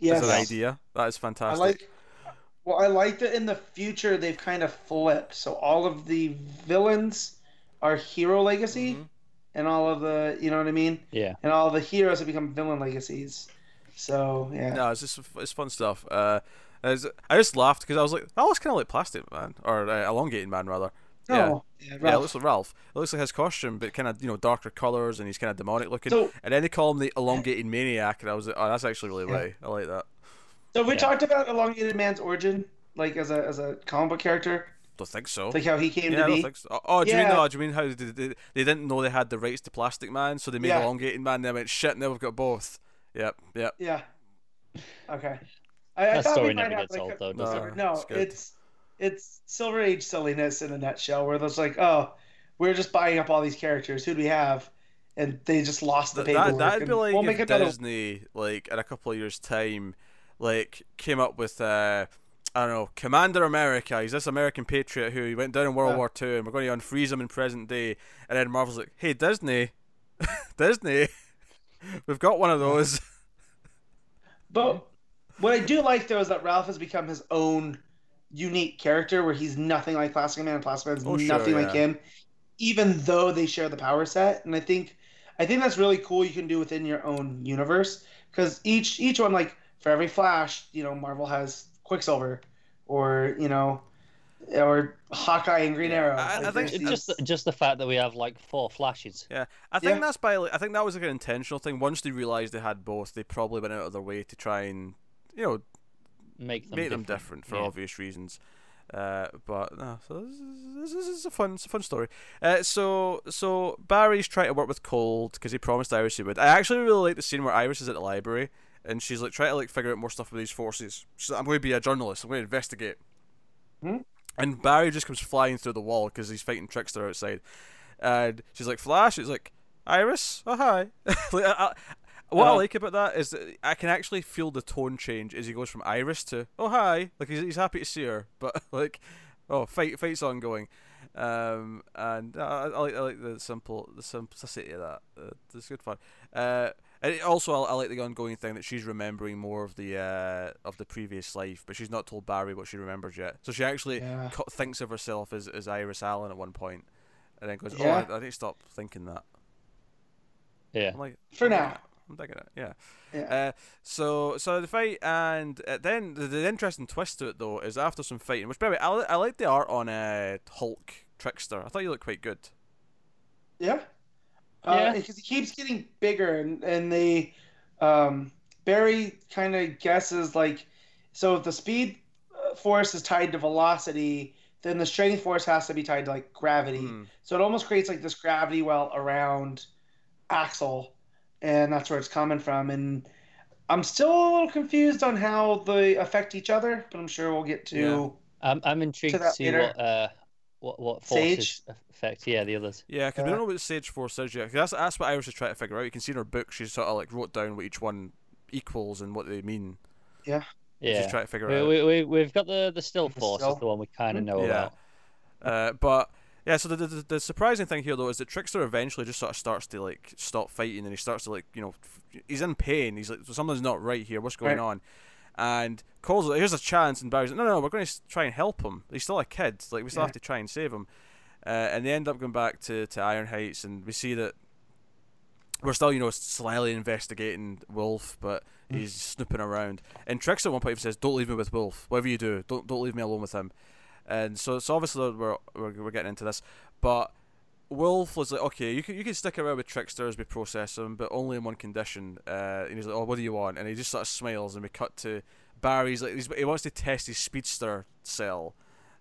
yes. as an idea. That is I fantastic. like. Well, I like that in the future they've kind of flipped. So all of the villains are hero legacy, Mhm. and all of the you know what I mean, Yeah. and all the heroes have become villain legacies. So yeah, No, it's just it's fun stuff. Uh, it's- I just laughed because I was like, that looks kind of like Plastic Man or uh, Elongated Man rather. Yeah. Oh, yeah, Yeah, it looks like Ralph. It looks like his costume, but kind of you know darker colors, and he's kind of demonic looking. So- and then they call him the elongated maniac, and I was like, oh, that's actually really Yeah. way. I like that. So we Yeah. talked about Elongated Man's origin, like as a as a comic book character, Don't think so. like how he came yeah, I to don't be. think so. Oh, do you mean Yeah. no? Do you mean how they, they, they didn't know they had the rights to Plastic Man, so they made Yeah. elongated man? And they went shit. Now we've got both. Yep, yep. Yeah. Okay. I, I That thought story we might never have, gets old, a- though, No. it? No, It's good. It's Silver Age silliness in a nutshell, where it's like, oh, we're just buying up all these characters. Who do we have? And they just lost the Th- paperwork. that that'd be like we'll if. Disney, like in a couple of years' time, like came up with uh, I don't know, Commander America. He's this American patriot who went down in World Yeah. War Two, and we're going to unfreeze him in present day. And then Marvel's like, "Hey, Disney, *laughs* Disney, *laughs* we've got one of those." But what I do like though is that Ralph has become his own unique character, where he's nothing like Plastic Man, and Plastic Man's Oh, sure, nothing like yeah. him, even though they share the power set. And I think, I think that's really cool. You can do within your own universe because each each one, like for every Flash, you know, Marvel has Quicksilver, or you know, or Hawkeye and Green Arrow. I- I think It's these- just just the fact that we have like four flashes. Yeah, I think Yeah. that's by. I think that was like an intentional thing. Once they realized they had both, they probably went out of their way to try and, you know, Make them make them different. different for Yeah. obvious reasons. Uh, but no, so this is, this is a fun, it's a fun story. Uh, so so Barry's trying to work with Cold because he promised Iris he would. I actually really like the scene where Iris is at the library and she's like trying to like figure out more stuff with these forces. She's like, I'm going to be a journalist. I'm going to investigate. Hmm? And Barry just comes flying through the wall because he's fighting Trickster outside. And she's like, Flash. He's like, Iris. Oh hi. *laughs* like, I, I, what I Uh. like about that is that I can actually feel the tone change as he goes from Iris to oh hi. Like he's, he's happy to see her, *laughs* but like oh fight fight's ongoing. Um, and I, I, I like I like the simple the simplicity of that. Uh, it's good fun. Uh, and it also, I, I like the ongoing thing that she's remembering more of the uh, of the previous life, but she's not told Barry what she remembers yet. So she actually Yeah. co- thinks of herself as, as Iris Allen at one point, and then goes, Yeah. "Oh, I, I need to stop thinking that." Yeah. I'm like, For I'm now. It. I'm digging it. Yeah. Yeah. Uh, so so the fight and uh, then the, the interesting twist to it though is after some fighting, which by the way I, I like the art on uh, Hulk Trickster. I thought you looked quite good. Yeah. Yeah. Because he keeps getting bigger, and and they, um, Barry kind of guesses like, so if the speed uh, force is tied to velocity, then the strength force has to be tied to like gravity. Hmm. So it almost creates like this gravity well around Axel, and that's where it's coming from. And I'm still a little confused on how they affect each other, but I'm sure we'll get to. Yeah. I'm I'm intrigued to, that see later. what uh what what Sage? forces affect. Yeah, the others. Yeah, because we don't know what Sage Force is yet. 'cause that's that's what Iris is trying to figure out. You can see in her book, she sort of like wrote down what each one equals and what they mean. Yeah. Yeah. trying to figure We, out. we, we, we've got the, the still The force, still. is the one we kind of know Yeah. about. Uh, but yeah, so the, the the surprising thing here though is that Trickster eventually just sort of starts to like stop fighting and he starts to like you know f- he's in pain. He's like something's not right here. What's going Right. on? And calls like, here's a chance, and Barry's like, no, no, no, we're going to try and help him. He's still a kid. Like we still Yeah. have to try and save him. Uh, and they end up going back to, to Iron Heights, and we see that we're still, you know, slyly investigating Wolfe, but Mm. he's snooping around. And Trickster at one point says, "Don't leave me with Wolfe. Whatever you do, don't don't leave me alone with him." And so, so obviously we're, we're we're getting into this, but Wolfe was like, "Okay, you can you can stick around with Trickster as we process him, but only in one condition." Uh, and he's like, "Oh, what do you want?" And he just sort of smiles, and we cut to Barry's like he's, he wants to test his speedster cell,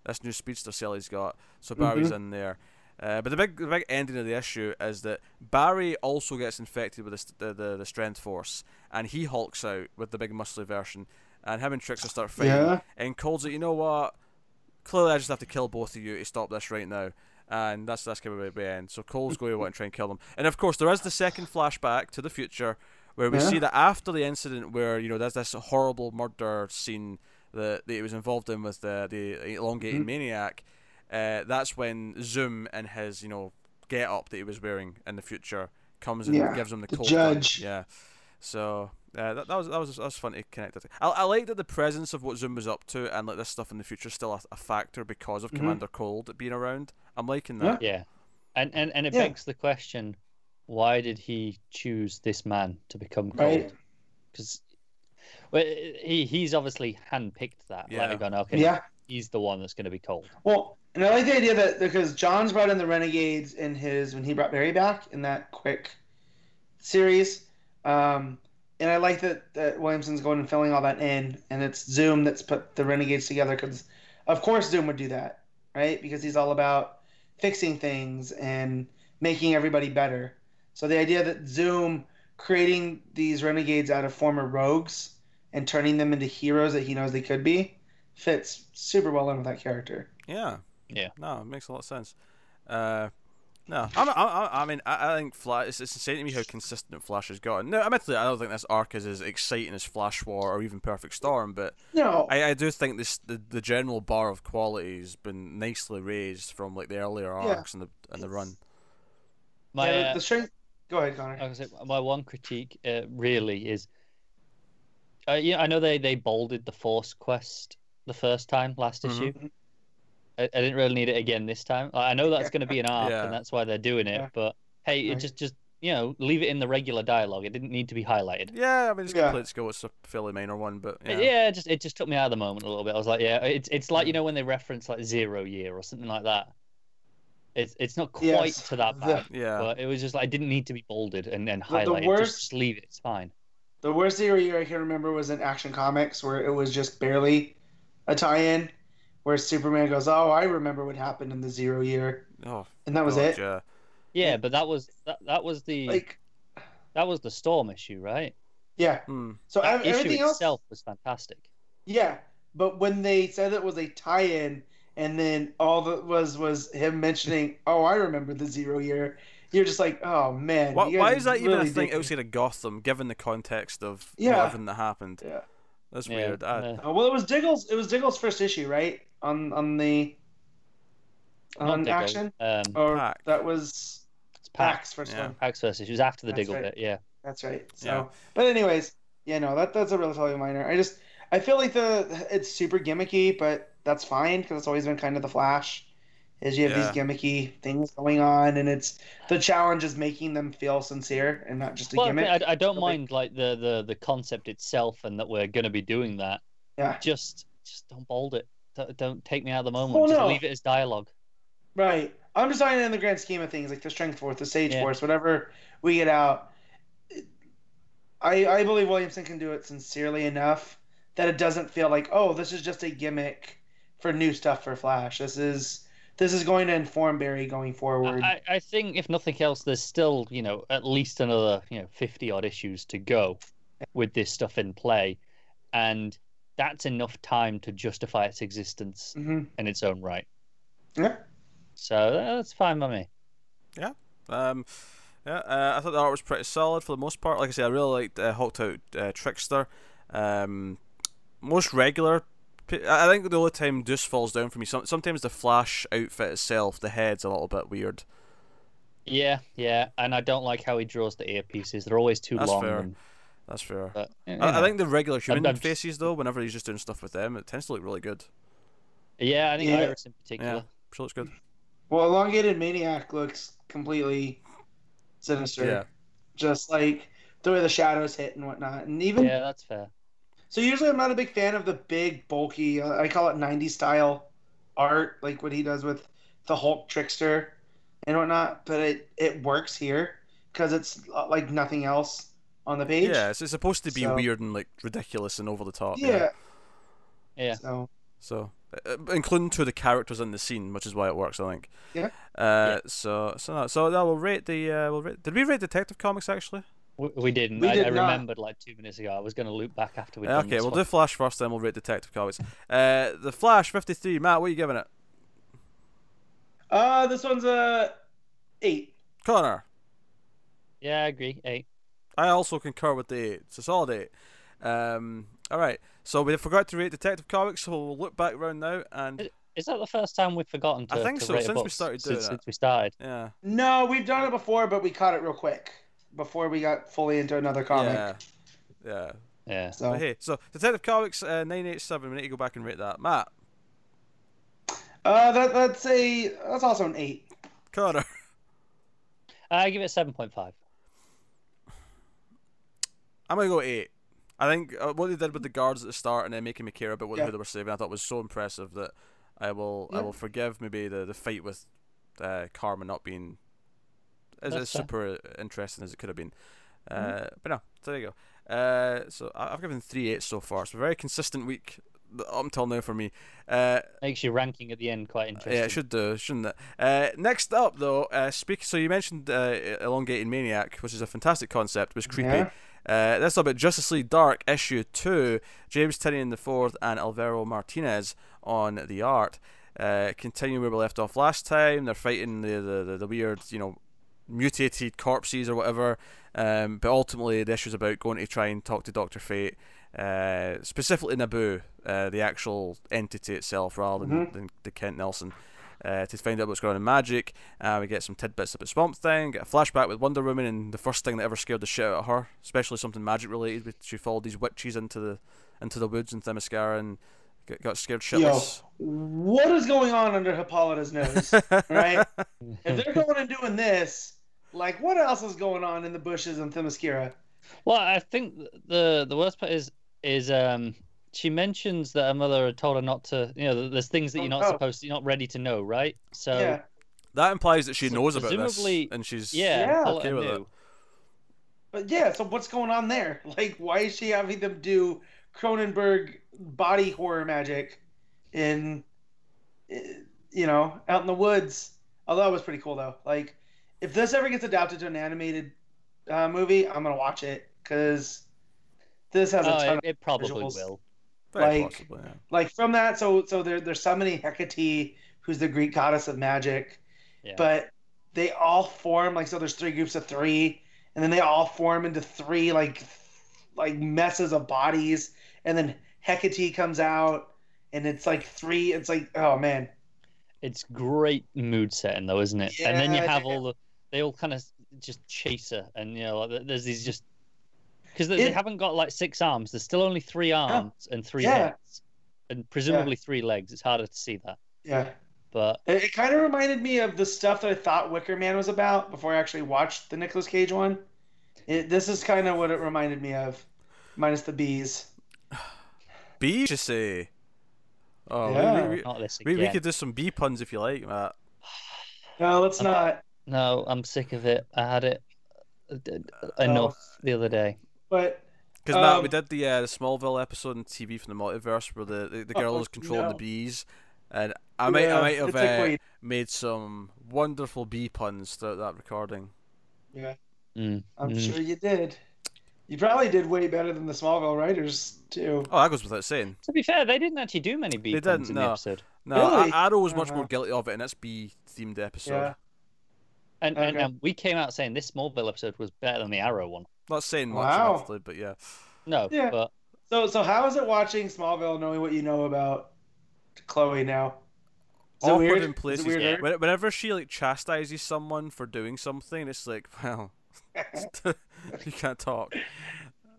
this new speedster cell he's got. So Barry's in there. Uh, but the big, the big ending of the issue is that Barry also gets infected with the, st- the, the, the strength force, and he hulks out with the big muscly version, and him and Trickster start fighting. Yeah. And Cold's like, you know what? Clearly, I just have to kill both of you to stop this right now. And that's that's going to be the end. So Cold's going to to try and kill them. And of course, there is the second flashback to the future where we Yeah. see that after the incident where you know there's this horrible murder scene that, that he was involved in with the the elongated Mhm. maniac. Uh, that's when Zoom and his you know get up that he was wearing in the future comes and Yeah, gives him the, the cold judge. Yeah. So uh, that, that was that was that was fun to connect it. I I like that the presence of what Zoom was up to and like this stuff in the future is still a, a factor because of Mhm. Commander Cold being around. I'm liking that. Yeah. And and, and it Yeah. begs the question, why did he choose this man to become cold? Because well, he he's obviously handpicked that. Yeah. Like, going, okay, Yeah. he's the one that's going to be cold. Well, and I like the idea that because Johns brought in the Renegades in his when he brought Barry back in that quick series, um, and I like that that Williamson's going and filling all that in, and it's Zoom that's put the Renegades together because, of course, Zoom would do that, right? Because he's all about fixing things and making everybody better. So the idea that Zoom creating these Renegades out of former rogues and turning them into heroes that he knows they could be fits super well in with that character. Yeah. Yeah. No, it makes a lot of sense. Uh, no, I'm, I, I, I mean, I, I think Flash. It's, it's insane to me how consistent Flash has gotten. No, admittedly, I don't think this arc is as exciting as Flash War or even Perfect Storm, but No, I, I do think this the, the general bar of quality has been nicely raised from like the earlier Yeah. arcs and the and the run. My yeah, the, uh, the strength. Go ahead, Connor. I was say, my one critique uh, really is, uh, yeah, I know they they bolded the Force quest the first time last Mhm. issue. I, I didn't really need it again this time. Like, I know that's going to be an *laughs* arc, Yeah. and that's why they're doing it. Yeah. But hey, it just just you know leave it in the regular dialogue. It didn't need to be highlighted. Yeah, I mean, it's Yeah. complete skill. It's a fairly minor one, but Yeah. yeah. it just it just took me out of the moment a little bit. I was like, yeah, it's it's like you know when they reference like zero year or something like that. It's it's not quite Yes. to that The- bad, Yeah. but it was just like it didn't need to be bolded and then the highlighted. worst- Just, just leave it. It's fine. The worst zero year I can remember was in Action Comics, where it was just barely a tie-in, where Superman goes, "Oh, I remember what happened in the Zero Year," Oh, and that was God, it. Yeah. Yeah, but that was that, that was the Like, that was the storm issue, right? yeah. Hmm. So That ev- issue everything else, itself was fantastic. yeah. But when they said it was a tie-in, and then all that was was him mentioning, "Oh, I remember the Zero Year," you're just like, "Oh man." Why, why is that even a really thing dig- outside of Gotham, given the context of Yeah. everything that happened? Yeah. That's Yeah, weird. I, uh, Uh, well, it was Diggle's. It was Diggle's first issue, right? On on the on Diggle, action, Um, or Pak. that was it's Pak. Pak's first Yeah. one. Pak's versus. It was after the That's Diggle right. bit. Yeah. That's right. So, Yeah. but anyways, yeah, no, that that's a relatively minor. I just I feel like the it's super gimmicky, but that's fine because it's always been kind of the Flash. Is you have Yeah. these gimmicky things going on, and it's the challenge is making them feel sincere and not just a Well, gimmick. I, I don't But, like- mind like the, the the concept itself and that we're going to be doing that. yeah, Just just don't bold it. Don't, take me out of the moment. Well, just no. leave it as dialogue. right. I'm just talking in the grand scheme of things, like the Strength Force, the Sage Yeah. Force, whatever we get out. I I believe Williamson can do it sincerely enough that it doesn't feel like oh this is just a gimmick for new stuff for Flash. This is this is going to inform Barry going forward. I, I think if nothing else, there's still you know at least another you know fifty odd issues to go with this stuff in play, and that's enough time to justify its existence hmm in its own right. Yeah. So that's fine by me. Um, yeah, uh, I thought the art was pretty solid for the most part. Like I said, I really liked uh, Hulked Out uh, Trickster. Um, most regular. I think the only time Duce falls down for me. Some, sometimes the Flash outfit itself, the head's a little bit weird. Yeah, yeah, and I don't like how he draws the earpieces. They're always too That's long. Fair. And, That's fair. but, you I, I think the regular human I'm just- faces though, whenever he's just doing stuff with them, it tends to look really good. yeah, I think Yeah. Iris in particular. Yeah. Sure looks good. Well, elongated maniac looks completely sinister. Yeah. Just like the way the shadows hit and whatnot, and even Yeah, that's fair. so. Usually, I'm not a big fan of the big, bulky. Uh, I call it '90s style art, like what he does with the Hulk trickster and whatnot. But it it works here because it's uh, like nothing else on the page. Yeah, it's, it's supposed to be So- weird and like ridiculous and over the top. Yeah. Yeah. So So, uh, including two of the characters in the scene, which is why it works, I think. Yeah. Uh, so so no, so no, we'll rate the uh, we'll rate. Did we rate Detective Comics actually? We, we didn't. We I, did I remembered like two minutes ago. I was going to loop back after we. Uh, okay, we'll one. do Flash first, then we'll rate Detective Comics. Uh, the Flash fifty three. Matt, what are you giving it? uh, this one's a eight. Connor. Yeah, I agree. Eight. I also concur with the eight. It's a solid eight. Um, all right. So we forgot to rate Detective Comics, so we'll look back around now and Is that the first time we've forgotten to? I think to so, rate since we started doing since, that. since we started. yeah, No, we've done it before, but we caught it real quick before we got fully into another comic. yeah, yeah. Yeah. So But hey, so Detective Comics uh, nine eight seven. We need to go back and rate that. Matt, uh, that that's a that's also an eight. Connor. *laughs* I give it seven point five. I'm gonna go eight. I think uh, what they did with the guards at the start and then making me care about what Yeah. who they were saving, I thought was so impressive that I will I will forgive maybe the, the fight with uh, Karma not being as, as super interesting as it could have been. Uh, Mm-hmm. But no, so there you go. Uh, so I've given three eights so far. It's a very consistent week up until now for me. Uh, Makes your ranking at the end quite interesting. yeah, it should do, shouldn't it? Uh, next up, though, uh, speak. So you mentioned uh, elongated maniac, which is a fantastic concept. Was creepy. Yeah. Uh, this is about Justice League Dark issue two. James Tynion the fourth and Alvaro Martinez on the art. Uh, continuing where we left off last time, they're fighting the the, the, the weird, you know, mutated corpses or whatever. Um, but ultimately, the issue's about going to try and talk to Doctor Fate, uh, specifically Nabu, uh, the actual entity itself, rather than, Mhm. than the Kent Nelson. Uh, to find out what's going on in magic, uh, we get some tidbits about Swamp Thing, get a flashback with Wonder Woman, and the first thing that ever scared the shit out of her, especially something magic related. with- She followed these witches into the into the woods in Themyscira and got, got scared Yo, shitless. what is going on under Hippolyta's nose? right? *laughs* if they're going and doing this, like, what else is going on in the bushes in Themyscira? Well, I think the the worst part is is um she mentions that her mother had told her not to. You know, there's things that you're not Oh. supposed to, you're not ready to know, right? So yeah, That implies that she So knows about this, and she's yeah, Yeah. Okay with knew. but yeah. So what's going on there? *laughs* Like, why is she having them do Cronenberg body horror magic in eh, you know, out in the woods. Although it was pretty cool though. Like, if this ever gets adapted to an animated uh, movie, I'm gonna watch it because this has a Oh, ton it, of it probably visuals. will. Very like- possibly. Yeah. like from that. So so there, there's summoning Hecate, who's the Greek goddess of magic, Yeah. but they all form like so. There's three groups of three, and then they all form into three like like messes of bodies, and then Hecate comes out, and it's like three. It's like oh man, It's great mood setting though, isn't it? and then you have yeah. all the they all kind of just chase her, and you know like, there's these just because they, they It- haven't got like six arms. There's still only three arms and three Yeah. heads, and presumably three legs. It's harder to see that, yeah. but It, it kind of reminded me of the stuff that I thought Wicker Man was about before I actually watched the Nicolas Cage one. It, this is kind of what it reminded me of, minus the bees. *sighs* Bees, you say? Oh, we- Yeah. we, we, not this we, again. we could do some bee puns if you like, Matt. No, let's not. No, I'm sick of it. I had it uh, enough the other day. But Because Matt, we Um, did the, uh, the Smallville episode on TV from the multiverse where the the, the girl Oh, is controlling the bees, and I might yeah, I might have uh, made some wonderful bee puns throughout that recording. yeah, Mm, I'm mm. sure you did. You probably did way better than the Smallville writers too. Oh, that goes without saying. To be fair, they didn't actually do many beat They puns didn't, in the no. episode. No, Really? Arrow was much Uh-huh. more guilty of it in its bee themed episode. Yeah. And, and and we came out saying this Smallville episode was better than the Arrow one. Not saying much, Wow. admittedly, but yeah. No, Yeah. but So, so how is it watching Smallville, knowing what you know about Chloe now? Is it Awkward weird? in Is places. weird? Yeah. Whenever she like chastises someone for doing something, it's like, *laughs* well, *laughs* you can't talk.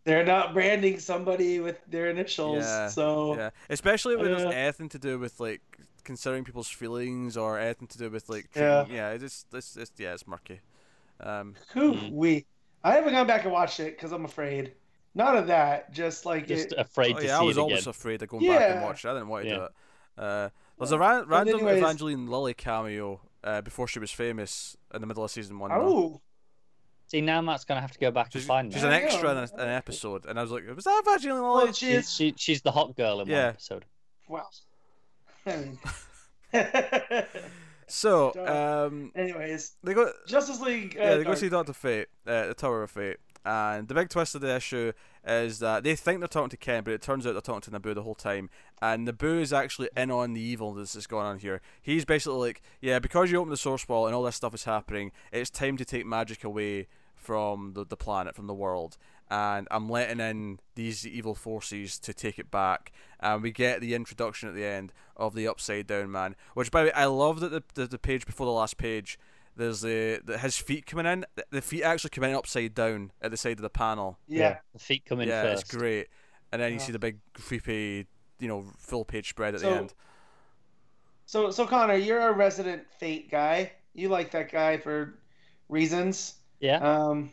They're not branding somebody with their initials, Yeah, so Yeah, especially when it's Yeah. anything to do with like considering people's feelings or anything to do with like Yeah. treating, yeah, it's it's, it's yeah, it's murky. Um, who we? I haven't gone back and watched it because I'm afraid. Not of that, just like just it, afraid oh, to yeah, I was it always again. afraid of going back and Yeah. watch it. I didn't want to do it. Uh, there's a ran- But random anyways- Evangeline Lilly cameo uh, before she was famous in the middle of season one. though. oh, See, now Matt's gonna have to go back She's, and find her. she's that. an extra in a- an episode, and I was like, was that Evangeline Lilly? well, she She's, is. she, she's the hot girl in Yeah. one episode. Wow. *laughs* I mean- *laughs* *laughs* So, um, Anyways, they go. Justice League. Uh, Yeah, they go Dark. see Doctor Fate, uh, the Tower of Fate, and the big twist of the issue is that they think they're talking to Ken, but it turns out they're talking to Nabu the whole time, and Nabu is actually in on the evil that's going on here. He's basically like, yeah, because you opened the source wall and all this stuff is happening, it's time to take magic away from the, the planet, from the world, and I'm letting in these evil forces to take it back, and we get the introduction at the end of the Upside Down Man, which by the way, I love that the, the, the page before the last page there's the, the his feet coming in. The- The feet actually come in upside down at the side of the panel. Yeah. The feet come in yeah, first. it's great. And then you see the big creepy, you know, full page spread at So- the end. So, so Connor, you're a resident Fate guy. You like that guy for reasons. Yeah. Um,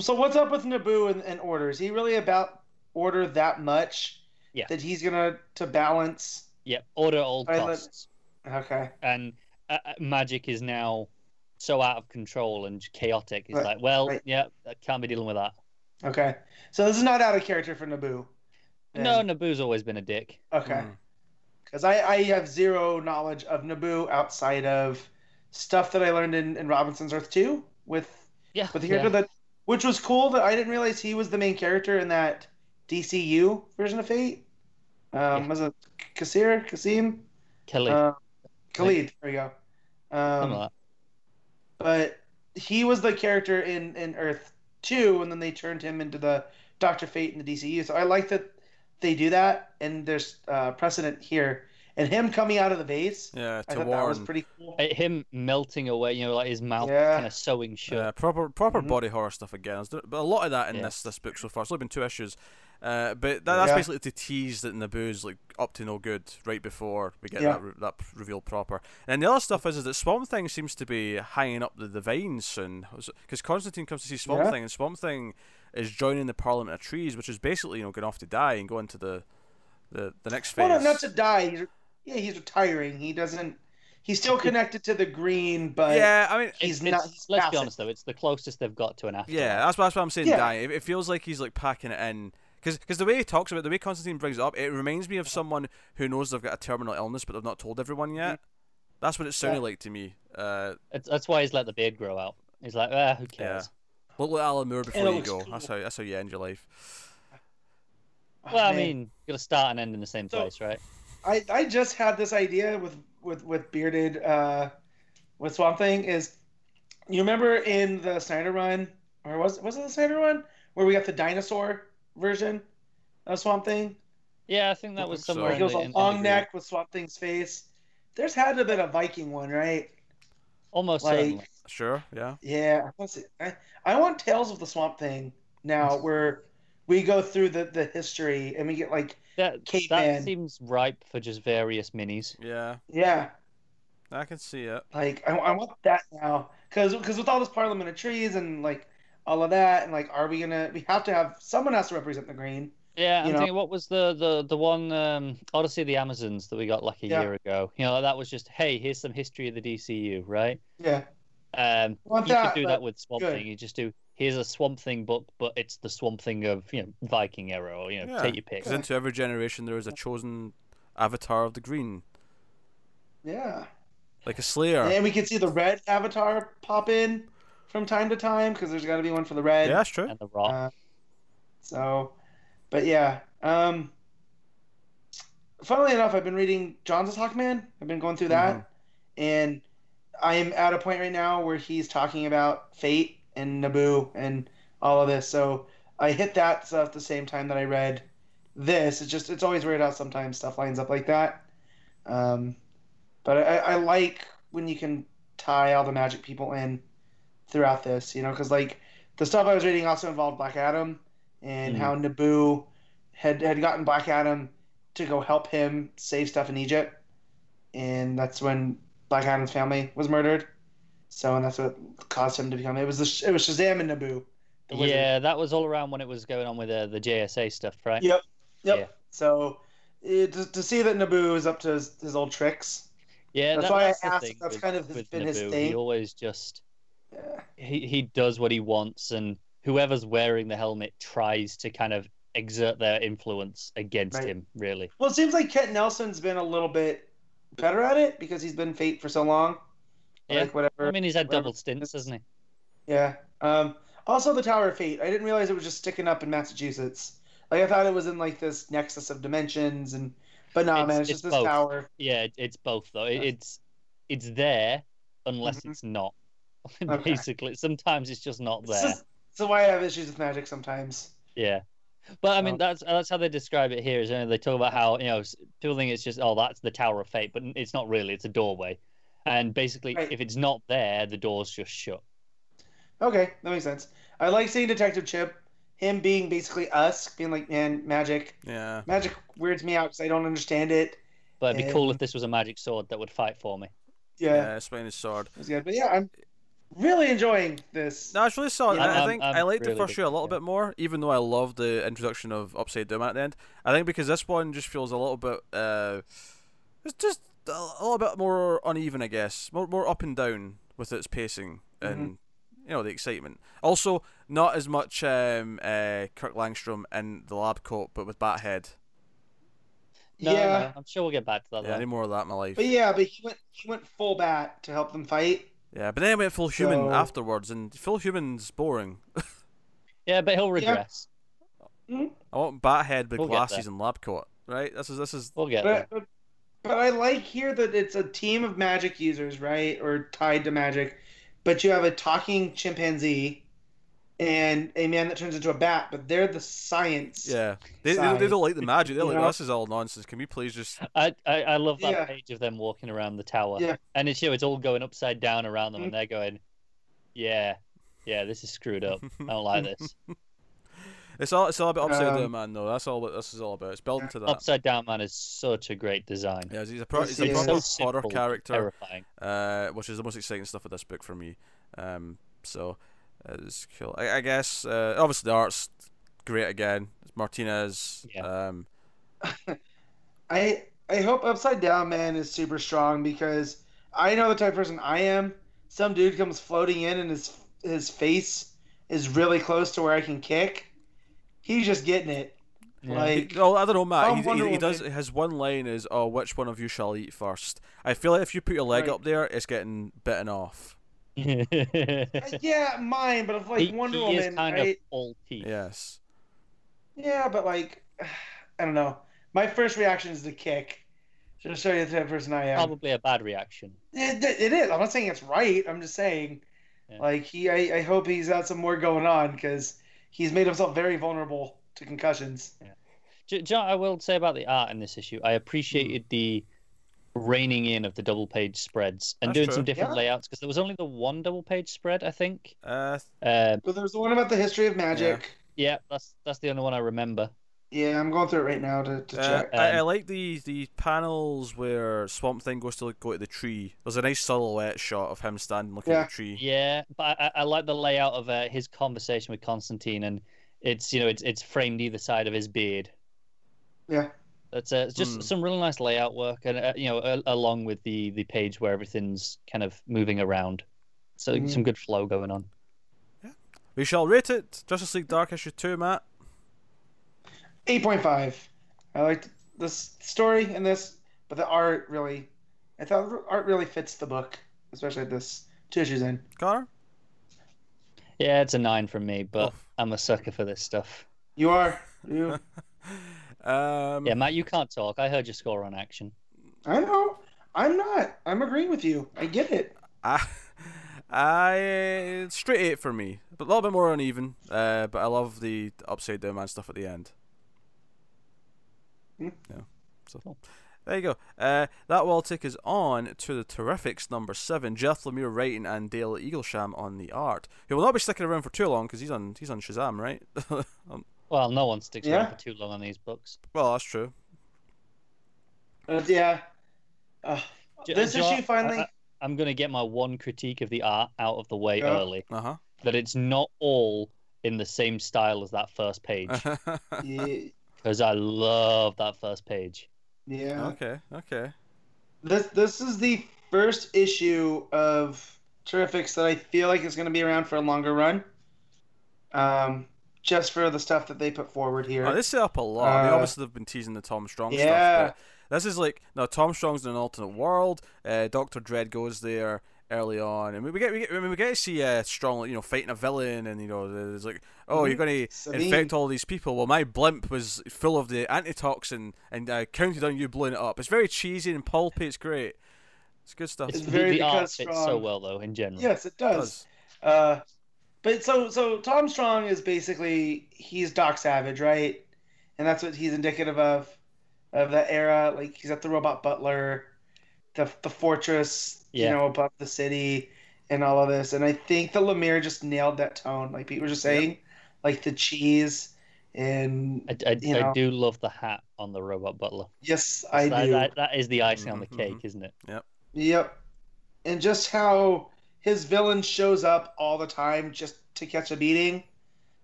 so what's up with Nabu and, and Order? Is he really about Order that much? Yeah. That he's gonna to balance. Yeah, Order at all I let- costs. Okay. And uh, uh, magic is now so out of control and chaotic. It's Right, like, well, right. yeah, I can't be dealing with that. Okay. So this is not out of character for Nabu. No, then. Nabu's always been a dick. Okay. Mm. Because I, I have zero knowledge of Nabu outside of stuff that I learned in, in Robinson's Earth 2 with Yeah. with the yeah. character that which was cool that I didn't realize he was the main character in that DCU version of Fate. Um, Yeah. was it Kasir, Kasim? Kelly. Uh, Khalid. There you go. Um, but he was the character in, in Earth 2, and then they turned him into the Doctor Fate in the DCU. So I like that they do that, and there's uh, precedent here. And him coming out of the vase, Yeah, I to thought that was warn. pretty cool. Uh, Him melting away, you know, like his mouth Yeah. kind of sewing shut. Yeah, proper proper Mhm. body horror stuff again. But a lot of that in Yeah. this this book so far. It's only been two issues. Uh, but that, that's Yeah. basically to tease that Nabu's like up to no good right before we get Yeah. that re- that reveal proper. And the other stuff is, is that Swamp Thing seems to be hanging up the, the vines soon because Constantine comes to see Swamp Yeah. Thing and Swamp Thing is joining the Parliament of Trees, which is basically you know going off to die and go into the the, the next phase. Well, not to die. He's, yeah, he's retiring. He doesn't. He's still connected to the green, but yeah, I mean, he's it's- not- he's let's passive. be honest though, it's the closest they've got to an afterlife. Yeah, that's, that's what I'm saying. Yeah. Die. It, it feels like he's like packing it in Because the way he talks about it, the way Constantine brings it up, it reminds me of someone who knows they've got a terminal illness but they've not told everyone yet. That's what it sounded Yeah. like to me. Uh, It's, that's why he's let the beard grow out. He's like, ah, who cares? look like Alan Moore before you go. cool. That's how that's how you end your life. Oh, Well, I mean, you got to start and end in the same So- place, right? I, I just had this idea with with with bearded uh with Swamp Thing is you remember in the Snyder run or was was it the Snyder run where we got the dinosaur version of Swamp Thing? Yeah, I think that was think so. somewhere. Like in it was the, a in- in the long group. neck with Swamp Thing's face. There's had to have been a Viking one, right? Almost like- certainly. Sure, yeah. Yeah, let's. I, I want Tales of the Swamp Thing now, *laughs* where we go through the, the history and we get like, That, Caveman. that seems ripe for just various minis. Yeah, yeah, I can see it. like I, I want that now, because because with all this Parliament of Trees and like all of that, and like, are we gonna? We have to have someone has to represent the green. Yeah, I'm You know- thinking, what was the the the one um, Odyssey of the Amazons that we got like a Yeah. year ago? You know, that was just, hey, here's some history of the DCU, right? Yeah, Um, you that, could do that with Swamp good. Thing. You just do here's a Swamp Thing book, but it's the Swamp Thing of you know Viking era, or you know, Yeah, take your pick. Because into every generation there is a chosen avatar of the green, yeah, like a Slayer. and we can see the red Avatar pop in from time to time because there's got to be one for the red. Yeah, that's true. And the Rock. Uh, so, but yeah. Um, funnily enough, I've been reading Johns's Hawkman. I've been going through that, Mhm. and I am at a point right now where he's talking about fate and Nabu and all of this. So I hit that stuff at the same time that I read this. It's just it's always weird how sometimes stuff lines up like that. Um, but I, I like when you can tie all the magic people in throughout this, you know, because like the stuff I was reading also involved Black Adam and Mhm. how Nabu had had gotten Black Adam to go help him save stuff in Egypt, and that's when Black Adam's family was murdered. So, and that's what caused him to become. It was the, it was Shazam and Nabu. yeah, that was all around when it was going on with uh, the JSA stuff, right? Yep. Yep. Yeah. So, it, to, to see that Nabu is up to his, his old tricks. Yeah, That's that, why I that's the asked- thing that's with, kind of his- been his Nabu. thing. He always just Yeah. he he does what he wants, and whoever's wearing the helmet tries to kind of exert their influence against Right. him. Really, Well, it seems like Kent Nelson's been a little bit better at it because he's been Fate for so long. Yeah. Like whatever. I mean, he's had whatever double stints, hasn't he? Yeah. Um, also, the Tower of Fate. I didn't realize it was just sticking up in Massachusetts. Like I thought it was in like this nexus of dimensions, and but no, It's- man, it's, it's just this tower. Yeah, it's both though. It, it's it's there unless Mhm. it's not. *laughs* Okay. Basically, sometimes it's just not there. just, so why I have issues with magic sometimes. Yeah, but I mean Um, that's that's how they describe it here. Is you know, they talk about how you know people think it's just oh that's the Tower of Fate, but it's not really. It's a doorway, and basically Right. if it's not there, the door's just shut. Okay, that makes sense. I like seeing Detective Chimp. Him being basically us, being like, man, magic. Yeah. Magic weirds me out because I don't understand it. But it'd be cool Um, if this was a magic sword that would fight for me. Yeah, Yeah, swinging his sword. it's good. But yeah, I'm really enjoying this. No, it's really solid. Yeah, I, I I'm- think I'm I liked really the first big show a little fan. bit more, even though I love the introduction of Upside Down at the end. I think because this one just feels a little bit, uh, it's just a, a little bit more uneven, I guess, more more up and down with its pacing and you know the excitement. Also, not as much um, uh, Kirk Langstrom in the lab coat, but with Bathead. No, yeah, no, I'm sure we'll get back to that. Yeah, though. any more of that in my life. but yeah, but he went he went full bat to help them fight. Yeah, but then I went full human So- afterwards, and full human's boring. *laughs* Yeah, but he'll regress. I want Bathead with We'll get glasses and lab coat. Right? This is this is We'll get there. But, but but I like here that it's a team of magic users, right, or tied to magic. But you have a talking chimpanzee and a man that turns into a bat, but they're the science. Yeah, they, they, they don't like the magic. They're You like, know? this is all nonsense. Can we please just? I, I I love that Yeah. page of them walking around the tower. Yeah. And it's you know, it's all going upside down around them, and mm-hmm. they're going, "Yeah, yeah, this is screwed up. I don't like this." *laughs* It's all it's all about upside Um, down man. though. that's all what this is all about. It's building to that. Upside Down Man is such a great design. Yeah, he's a pro- he's a proper so horror simple, character, terrifying. uh, which is the most exciting stuff of this book for me. Um, so it's cool. I, I guess uh, obviously the art's great again. It's Martinez. Yeah. Um, *laughs* I I hope Upside Down Man is super strong because I know the type of person I am. Some dude comes floating in and his his face is really close to where I can kick. He's just getting it. Yeah. Like, No, I don't know, Matt. I'm He, he, wondering he does. they- His one line is, "Oh, which one of you shall eat first? I feel like if you put your leg Right. up there, it's getting bitten off. yeah, mine, but if like he, Wonder he Woman, is kind right? of all teeth. Yes. Yeah, but like, *sighs* I don't know. My first reaction is to kick. Just to show you the type of person I am. Probably a bad reaction. It, it is. I'm not saying it's right. I'm just saying, Yeah. like he. I, I hope he's got some more going on because he's made himself very vulnerable to concussions. J- John, I will say about the art in this issue, I appreciated the reining in of the double page spreads and That's doing true. some different Yeah. layouts because there was only the one double page spread, I think. Uh, Uh, But there's the one about the history of magic. yeah, that's that's the only one I remember. Yeah, I'm going through it right now to, to uh, check. I, I Um, like the the panels where Swamp Thing goes to like, go to the tree. There's a nice silhouette shot of him standing looking Yeah. at the tree. Yeah, but I, I like the layout of uh, his conversation with Constantine, and it's you know it's it's framed either side of his beard. Yeah. That's uh, it's just Hmm. some really nice layout work, and uh, you know a, along with the the page where everything's kind of moving around, so Mhm. some good flow going on. Yeah, we shall rate it. Justice League Dark issue two, Matt. 8.5. I liked the story in this, but the art really, I thought art really fits the book, especially this two issues in. Connor. Yeah, it's a nine from me, but Oof. I'm a sucker for this stuff. You are. You. *laughs* Um, Yeah, Matt, you can't talk. I heard your score on action. I know. I'm not. I'm agreeing with you. I get it. I, I straight eight for me, but a little bit more uneven. Uh, but I love the upside down man stuff at the end. Hmm. Yeah. So Cool. there you go. Uh, that will take us on to the Terrifics number seven. Jeff Lemire writing and Dale Eaglesham on the art. He will not be sticking around for too long because he's on he's on Shazam, right? *laughs* um, Well, no one sticks Yeah. around for too long on these books. well, that's true. Uh, yeah. Uh, J- this Joe, issue finally. I, I'm going to get my one critique of the art out of the way Yeah. early. Uh huh. That it's not all in the same style as that first page. *laughs* yeah. Because I love that first page. yeah. okay. Okay. This this is the first issue of Terrifics that I feel like is going to be around for a longer run. Um, just for the stuff that they put forward here. Oh, they set up a lot. I mean, Uh, obviously they've been teasing the Tom Strong yeah. stuff, but this is like now Tom Strong's in an alternate world. Uh, Doctor Dread goes there early on, and we get we get I mean, we get to see uh, Strong you know fighting a villain, and you know there's like oh you're Mhm. going to infect all these people. Well, my blimp was full of the antitoxin, and I counted on you blowing it up. It's very cheesy and pulpy. It's great. It's good stuff. It's, It's very the art fits so well, though, in general. Yes, it It does. does. Uh, but so so Tom Strong is basically he's Doc Savage, right? And that's what he's indicative of of that era. Like he's at the robot butler, the the fortress, Yeah. you know, above the city, and all of this. And I think the Lemire just nailed that tone. Like Pete was just saying, like the cheese and I, I, You I do love the hat on the robot butler. yes, I that, do. That, that is the icing on the Mhm, cake, mhm. isn't it? Yep. Yep. And just how his villain shows up all the time just to catch a beating.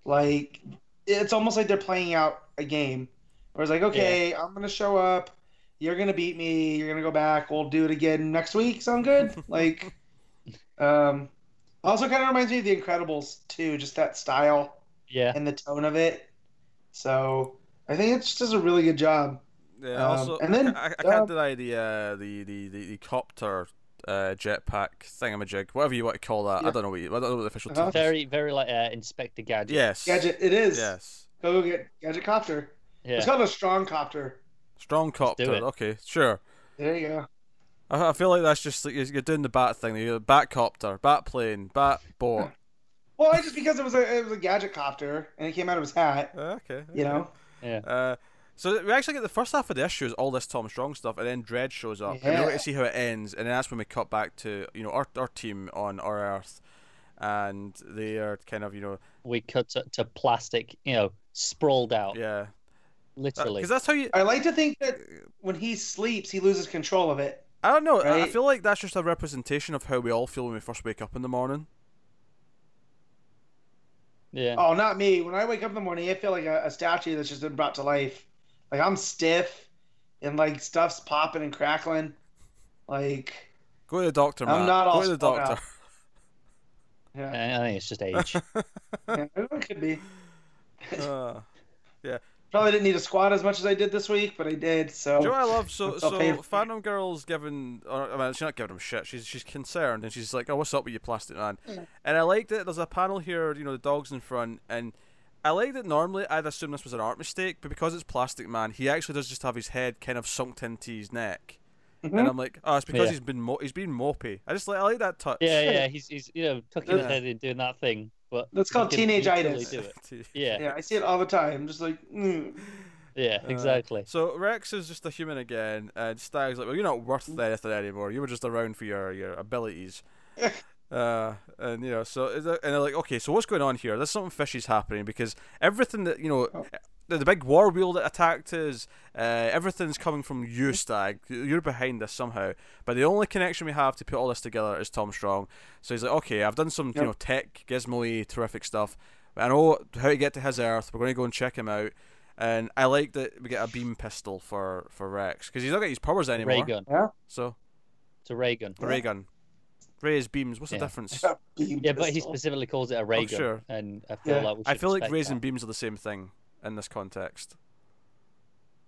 Like, it's almost like they're playing out a game. Where it's like, okay, I'm going to show up. You're going to beat me. You're going to go back. We'll do it again next week. Sound good? *laughs* like, um, also kind of reminds me of The Incredibles, too. Just that style Yeah. and the tone of it. So, I think it just does a really good job. Yeah. Um, also, and then, I, I, I uh, can't deny the uh, the the the, the copter. Uh, jetpack thingamajig, whatever you want to call that. I don't know what you, I don't know what the official Uh-huh. term is. Very, very like uh, Inspector Gadget. Yes. Gadget, it is. Yes. Go get Gadget Copter. Yeah. It's called a Strong Copter. Strong copter. it. Okay, sure. There you go. I, I feel like that's just like you're you're doing the bat thing. You're bat copter, bat plane, bat boat. *laughs* Well, just because it was a it was a gadget copter and it came out of his hat, Uh, okay. you know. Yeah. Uh, so we actually get the first half of the issue is all this Tom Strong stuff, and then Dread shows up, and we get to see how it ends, and then that's when we cut back to you know our our team on our Earth, and they are kind of you know We cut to, to plastic, you know, sprawled out, yeah, literally. because that's how you. I like to think that when he sleeps, he loses control of it. I don't know. I- I feel like that's just a representation of how we all feel when we first wake up in the morning. yeah. Oh, not me. When I wake up in the morning, I feel like a, a statue that's just been brought to life. Like I'm stiff, and like stuff's popping and crackling. Like Go to the doctor, I'm Matt. not Go all to the doctor. out. *laughs* yeah, I I think it's just age. *laughs* yeah it could be. *laughs* Uh, yeah. Probably didn't need a squat as much as I did this week, but I did. So Do you know what I love? So, It's all so paid for. Phantom Girl's giving, or, I mean, she's not giving him shit. She's she's concerned and she's like, "Oh, what's up with you, Plastic Man?" And I like that there's a panel here. You know, the dog's in front, and I like that. Normally, I'd assume this was an art mistake, but because it's Plastic Man, he actually does just have his head kind of sunk into his neck, Mhm. and I'm like, "Oh, it's because Yeah. he's been mo- he's been mopey." I just like I like that touch. Yeah, yeah, he's he's you know tucking his head in doing that thing, but That's called can teenage-itis. Do it. *laughs* Yeah, yeah, I see it all the time. Just like, mm. yeah, Uh, exactly. So Rex is just a human again, and Stagg's like, "Well, you're not worth anything anymore. You were just around for your your abilities." *laughs* uh, and you know, so and they're like, "Okay, so what's going on here? There's something fishy's happening because everything that you know." The, the big war wheel that attacked us, uh, everything's coming from you, Stagg. You're behind this somehow. But the only connection we have to put all this together is Tom Strong. So he's like, okay, I've done some, you know, tech, gizmo-y, terrific stuff. I know how to get to his Earth. We're going to go and check him out. And I like that we get a beam pistol for for Rex because he's not got his powers anymore. Ray gun. So It's a ray gun. the ray gun, Ray's beams. What's Yeah. the difference? *laughs* Beam Yeah, but he specifically calls it a ray Oh, gun, sure. and I feel Yeah. like we I feel like rays that. and beams are the same thing in this context.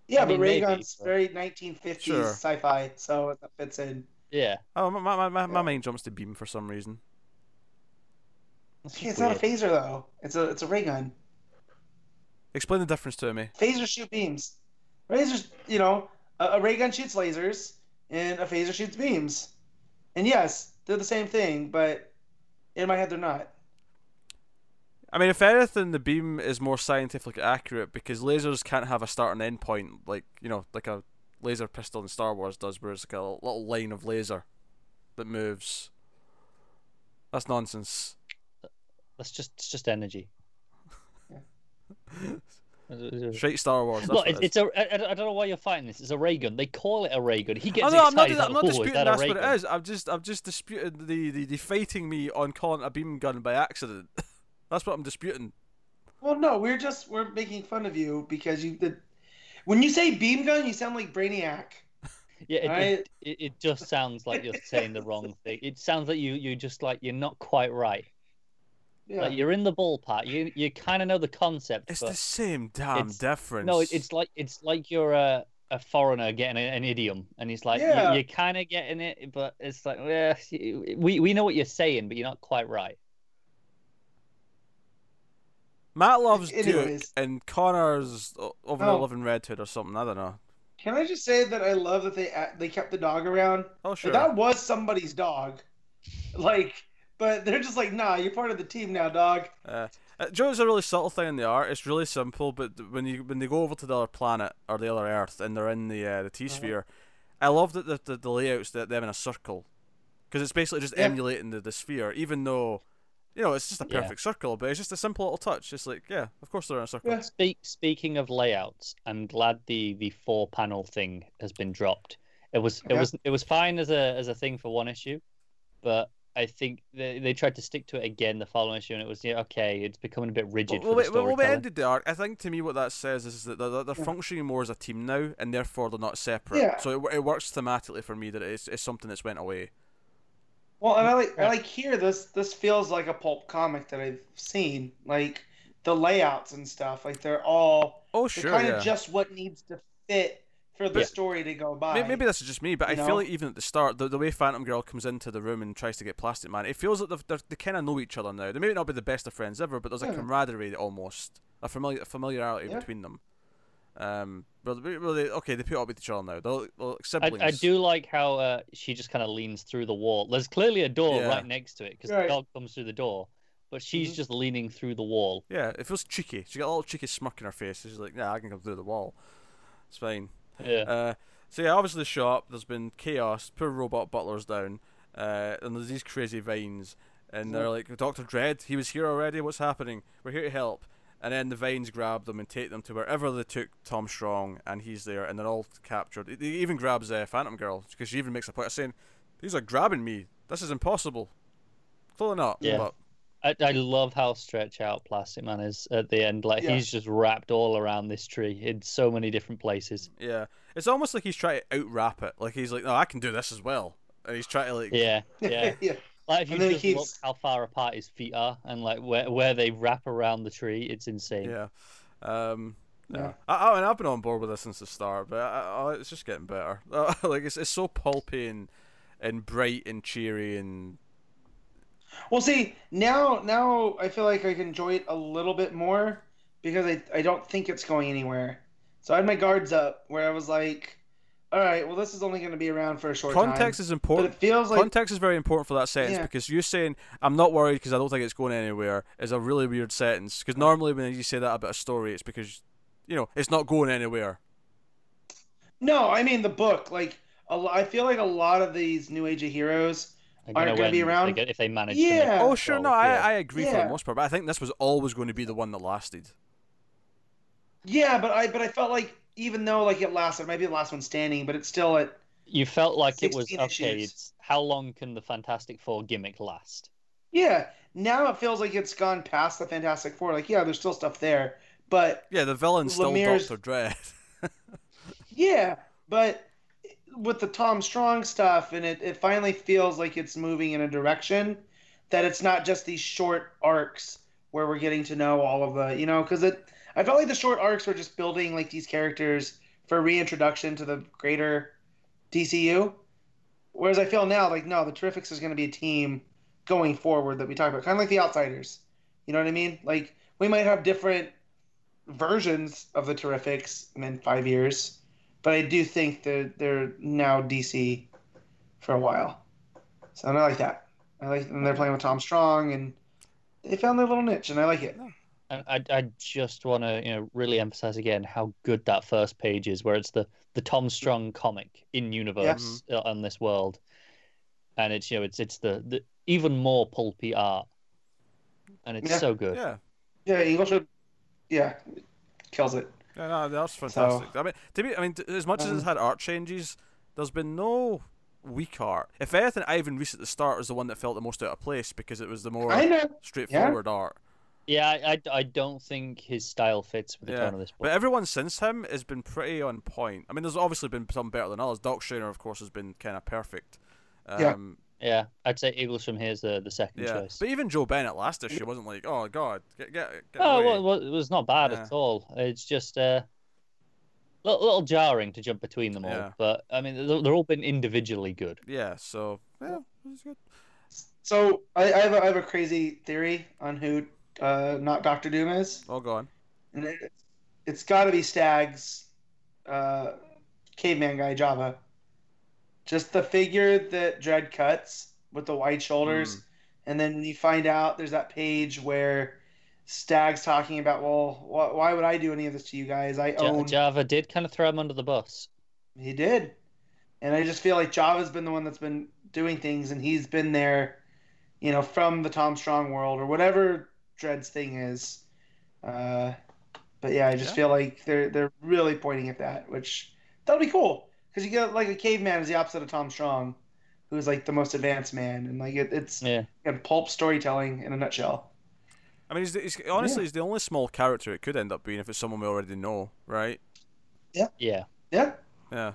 Yeah, I but mean, ray maybe, guns but- very 1950s Sure. sci-fi, so that fits in. Yeah, Oh, my my, my, my Yeah. mind jumps to beam for some reason. That's Okay, just it's not a phaser though. It's a it's a ray gun. Explain the difference to me. Phasers shoot beams. Lasers, you know, a, a ray gun shoots lasers, and a phaser shoots beams. And yes, they're the same thing, but in my head they're not. I mean, if anything, the beam is more scientifically accurate because lasers can't have a start and end point like you know, like a laser pistol in Star Wars does, where it's like a little line of laser that moves. That's nonsense. That's just it's just energy. *laughs* Straight Star Wars. That's Look, it's, it is. it's a. I, I don't know why you're fighting this. It's a ray gun. They call it a ray gun. He gets Oh, no, I'm not, excited. I'm not like, "Oh, disputing that that's what it gun?" is. I've just, I've just disputed the, the, the fighting me on calling it a beam gun by accident. *laughs* that's what I'm disputing. Well, no, we're just we're making fun of you because you did. When you say beam gun, you sound like Brainiac. Yeah, it, Right? it, it, it just sounds like you're saying the wrong thing. It sounds like you you just like you're not quite right. Yeah. Like you're in the ballpark. You you kind of know the concept, It's the same damn it's- difference. no, it, it's like it's like you're a a foreigner getting a, an idiom, and he's like Yeah. you, you're kind of getting it, but it's like yeah, we we know what you're saying, but you're not quite right. Matt loves Duke Anyways. and Connor's over Oh. Eleven Red Hood or something. I don't know. Can I just say that I love that they they kept the dog around? Oh Like, sure. That was somebody's dog. Like, but they're just like, nah, you're part of the team now, dog. Uh, Joe, it's a really subtle thing in the art. It's really simple, but when you when they go over to the other planet or the other Earth and they're in the uh, the T Uh-huh. sphere, I love that the, the the layouts that them in a circle, because it's basically just Yeah. emulating the, the sphere, even though, you know, it's just a Yeah. perfect circle, but it's just a simple little touch. It's like, yeah, of course they're in a circle. Yeah. Speak, speaking of layouts, I'm glad the the four panel thing has been dropped. It was it Okay. was it was fine as a as a thing for one issue, but I think they, they tried to stick to it again the following issue, and it was yeah okay, it's becoming a bit rigid Well, for the well, well, we storytelling. ended the arc. I think to me what that says is that they're, they're Yeah. functioning more as a team now, and therefore they're not separate. Yeah. So it, it works thematically for me that it's, it's something that's went away. Well, and I like I like here this this feels like a pulp comic that I've seen. Like the layouts and stuff, like they're all Oh they're sure, kind yeah. of just what needs to fit for the Yeah. story to go by. Maybe, maybe this is just me, but I you feel like even at the start, the, the way Phantom Girl comes into the room and tries to get Plastic Man, it feels like they're, they kind of know each other now. They may not be the best of friends ever, but there's a Yeah. camaraderie almost, a familiar a familiarity between them. Um, but they- well, they, okay, they put up with each other now. They're, they're like I. I do like how uh, she just kind of leans through the wall. There's clearly a door Yeah. right next to it because Right. the dog comes through the door, but she's Mhm. just leaning through the wall. Yeah, it feels cheeky. She got a little cheeky smirk in her face. She's like, "Yeah, I can come through the wall. It's fine." Yeah, Uh, so yeah, obviously the shop. There's been chaos. Poor robot butler's down, uh, and there's these crazy vines, and they're like, "Doctor Dread, he was here already. What's happening? We're here to help." And then the vines grab them and take them to wherever they took Tom Strong, and he's there, and they're all captured. He he even grabs uh, Phantom Girl because she even makes a point of saying, "These are grabbing me. This is impossible." Clearly not. Yeah. But I, I love how stretch out Plastic Man is at the end. Like Yeah. he's just wrapped all around this tree in so many different places. yeah, it's almost like he's trying to out wrap it. Like he's like, "No, I can do this as well," and he's trying to like, Yeah, yeah. *laughs* yeah. Like if you And just keeps- look how far apart his feet are and like where where they wrap around the tree, it's insane. Yeah. Um, Yeah, I, I mean, I've been on board with this since the start, but I, I, it's just getting better. *laughs* like it's it's so pulpy and and bright and cheery and Well, see now now I feel like I can enjoy it a little bit more because I I don't think it's going anywhere. So I had my guards up where I was like, all right, well this is only going to be around for a short context time. Context is But important. it feels like Context is very important for that sentence Yeah. because you're saying I'm not worried because I don't think it's going anywhere is a really weird sentence. Because normally when you say that about a story, it's because you know it's not going anywhere. no, I mean the book. Like a lo- I feel like a lot of these New Age of heroes. They're Aren't gonna be around? if they manage. Yeah. To Oh sure, no, I. I agree for the most part, but I think this was always going to be the one that lasted. Yeah, but I but I felt like even though like it lasted, maybe the last one standing, but it's still at You felt like it was 16 okay. It's how long can the Fantastic Four gimmick last? yeah. Now it feels like it's gone past the Fantastic Four. Like yeah, there's still stuff there, but Yeah, the villain's still Lemire's- Doctor Dread. *laughs* Yeah, but with the Tom Strong stuff, and it, it finally feels like it's moving in a direction that it's not just these short arcs where we're getting to know all of the, you know, because it, I felt like the short arcs were just building like these characters for reintroduction to the greater DCU. Whereas I feel now, like, no, the Terrifics is going to be a team going forward that we talk about, kind of like the Outsiders. You know what I mean? Like, we might have different versions of the Terrifics in five years, but I do think that they're now DC for a while. So I like that. I like, and they're playing with Tom Strong, and they found their little niche, and I like it. And I, I just want to, you know, really emphasize again how good that first page is, where it's the the Tom Strong comic in universe uh, on this world, and it's you know it's it's the, the even more pulpy art, and it's Yeah. so good. yeah. Yeah, English, yeah, kills it. Yeah, no, that's fantastic. I mean, to be, I mean, as much as it's Um, had art changes, there's been no weak art. If anything, Ivan Reis at the start was the one that felt the most out of place because it was the more I know. straightforward art. Yeah, I, I, I don't think his style fits with the Yeah, tone of this book. But everyone since him has been pretty on point. I mean, there's obviously been some better than others. Doc Shaner, of course, has been kind of perfect. Yeah. Um, Yeah, I'd say Eaglesham's the the second yeah. choice. But even Joe Bennett last issue wasn't like, oh god, get get. get Oh, away. well, well, it was not bad Yeah. at all. It's just uh, a little, little jarring to jump between them all. Yeah. But I mean, they're, they're all been individually good. Yeah. So yeah, it was good. So I, I have a, I have a crazy theory on who uh, not Doctor Doom is, All gone. and it, it's got to be Stagg's uh, caveman guy Java. Just the figure that Dread cuts with the wide shoulders, Mm. and then when you find out there's that page where Stagg's talking about, well, wh- why would I do any of this to you guys? I Ja- own. Java did kind of throw him under the bus. He did. And I just feel like Java's been the one that's been doing things and he's been there, you know, from the Tom Strong world or whatever Dread's thing is. Uh, but yeah, I just Yeah. feel like they're they're really pointing at that, which that'll be cool because you get like a caveman is the opposite of Tom Strong, who's like the most advanced man, and like it, it's Yeah. again, pulp storytelling in a nutshell. I mean, he's, he's honestly he's the only small character it could end up being if it's someone we already know, right? Yeah. Yeah. Yeah.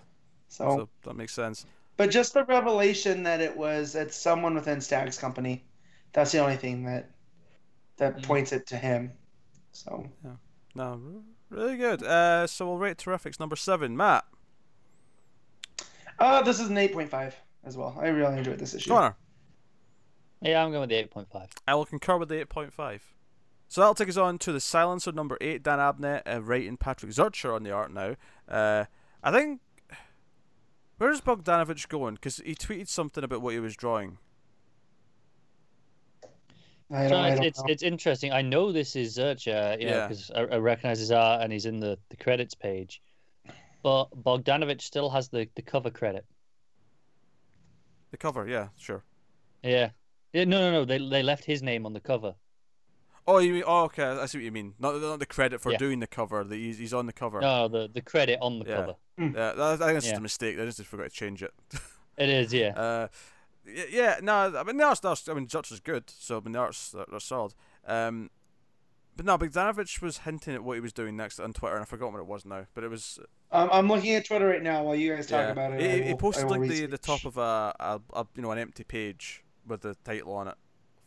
So, So that makes sense. but just the revelation that it was it's someone within Stagg's company. That's the only thing that that Mm. points it to him. So yeah. No, really good. Uh, so we'll rate Terrifics number seven, Matt. uh this is an eight point five as well. I really enjoyed this issue. Connor. Yeah, I'm going with the 8.5. I will concur with the 8.5. So that'll take us on to the Silencer number 8, Dan Abnett, uh, writing Patrick Zircher on the art now. Uh, I think. Where's Bogdanovic going? Because he tweeted something about what he was drawing. I don't, I it's don't it's, know. it's interesting. I know this is Zircher, you Yeah. because I, I recognize his art and he's in the, the credits page. But Bogdanovic still has the, the cover credit. The cover, yeah, sure. Yeah. Yeah, No, no, no. They they left his name on the cover. Oh, you mean? Oh, okay. I see what you mean. Not, not the credit for Yeah. doing the cover. The, he's, he's on the cover. No, the the credit on the Yeah. cover. Yeah, that, I think that's just a mistake. They just forgot to change it. *laughs* It is, yeah. Uh, y- yeah, no, I mean the art's, the I mean is good, so I mean the art's they're, solid. Um, but no, Bogdanovic was hinting at what he was doing next on Twitter, and I forgot what it was now. But it was Um, I'm looking at Twitter right now while you guys talk yeah. about it. He, I he posted will like the, the top of a, a, a you know an empty page with the title on it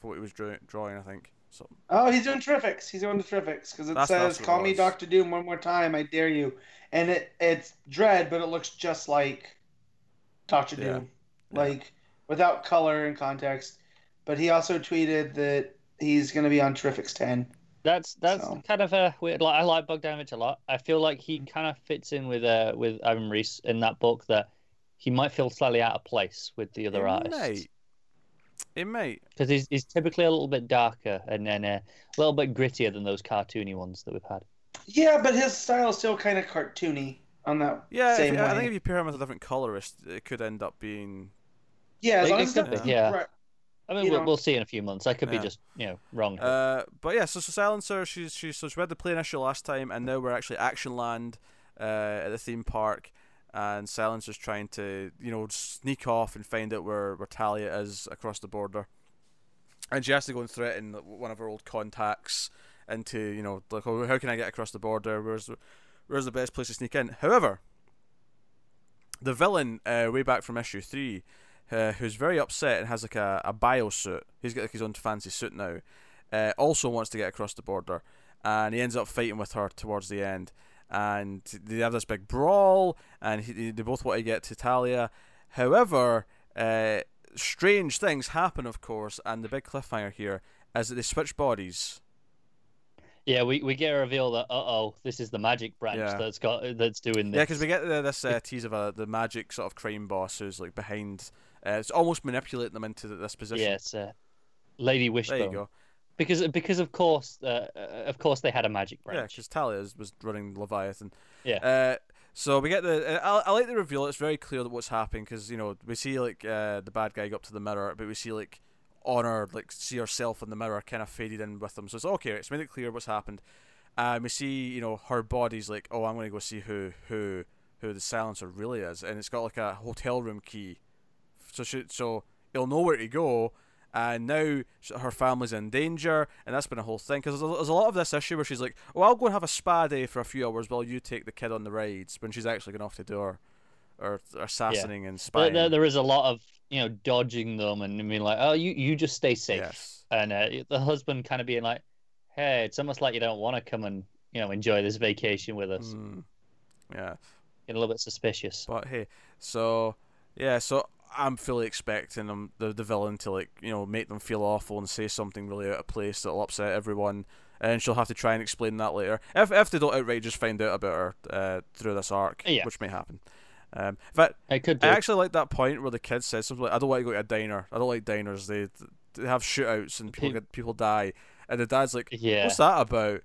for what he was draw- drawing. I think. So Oh, he's doing Terrifics. He's doing the Terrifics because it That's- says, that's what it "Call me. Doctor Doom one more time, I dare you," and it it's Dread, but it looks just like Doctor Yeah. Doom, Yeah. like without color and context. But he also tweeted that he's going to be on Terrifics ten. That's that's So- kind of a weird. Like I like Bogdanovic a lot. I feel like he kind of fits in with uh with Ivan Reis in that book that he might feel slightly out of place with the other it artists might. It might. because he's he's typically a little bit darker and then uh, a little bit grittier than those cartoony ones that we've had. Yeah, but his style is still kind of cartoony on that Yeah, if same you- way. I think if you pair him with a different colorist, it could end up being. Yeah, as It- long as could be, yeah. right. I mean, You we'll, know. we'll see in a few months. I could Yeah. be just you know wrong. Uh, but yeah, so, so Silencer, she's she's so she read the plane issue last time, and now we're actually Action Land uh, at the theme park, and Silencer's trying to you know sneak off and find out where where Talia is across the border, and she has to go and threaten one of her old contacts into you know like oh, how can I get across the border? Where's the, where's the best place to sneak in? However, the villain uh, way back from issue three. Uh, who's very upset and has like a, a bio suit. He's got like his own fancy suit now uh, also wants to get across the border, and he ends up fighting with her towards the end. And they have this big brawl, and he, they both want to get to Talia. However, uh, strange things happen, of course, and the big cliffhanger here is that they switch bodies. yeah, we, we get a reveal that uh oh, this is the magic branch Yeah. that's got that's doing this. Yeah, because we get uh, this uh, tease of uh, the magic sort of crime boss who's like behind. Uh, it's almost manipulating them into this position. yeah, it's uh, Lady Wishbone. there you go. Because because of course uh, uh, of course they had a magic branch. Yeah, because Talia was running Leviathan. Yeah. Uh, so we get the. I, I like the reveal. It's very clear that what's happening because you know we see like uh, the bad guy go up to the mirror, but we see like honor like see herself in the mirror kind of faded in with them. So it's okay. It's made it clear what's happened. And we see you know her body's like oh I'm gonna go see who who who the silencer really is, and it's got like a hotel room key. So she, so he'll know where to go. And now her family's in danger, and that's been a whole thing. Because there's, a- there's a lot of this issue where she's like, "Well, I'll go and have a spa day for a few hours while you take the kid on the rides," when she's actually going off to do her, or assassinating and There, spying. there, there is a lot of you know dodging them and being like, oh, you you just stay safe, Yes. and uh, the husband kind of being like, hey, it's almost like you don't want to come and you know enjoy this vacation with us. Mm. Yeah. Get a little bit suspicious. But hey, so yeah, so I'm fully expecting them the the villain to like you know make them feel awful and say something really out of place that'll upset everyone, and she'll have to try and explain that later. If if they don't outright just find out about her uh, through this arc, Yeah. which may happen. Um, but It could do. I actually like that point where the kid says something like, "I don't want to go to a diner. I don't like diners. They they have shootouts and people get people die." And the dad's like, yeah. "What's that about?"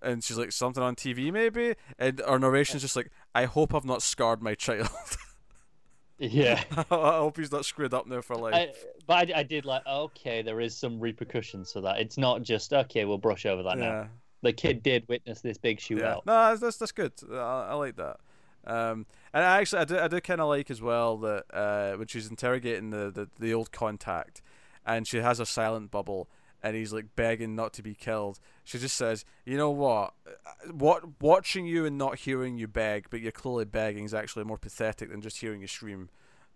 And she's like, "Something on TV, maybe." And our narration's just like, "I hope I've not scarred my child." *laughs* Yeah. *laughs* I hope he's not screwed up now for life. I, but I, I did like okay, there is some repercussions for that. It's not just okay, we'll brush over that now. The kid did witness this big yeah. shootout. No, that's that's, that's good. I, I like that. Um, and I actually, I do, I do kind of like as well that uh, when she's interrogating the, the the old contact, and she has a silent bubble, and he's like begging not to be killed. She just says, "You know what? What watching you and not hearing you beg, but you're clearly begging is actually more pathetic than just hearing you scream."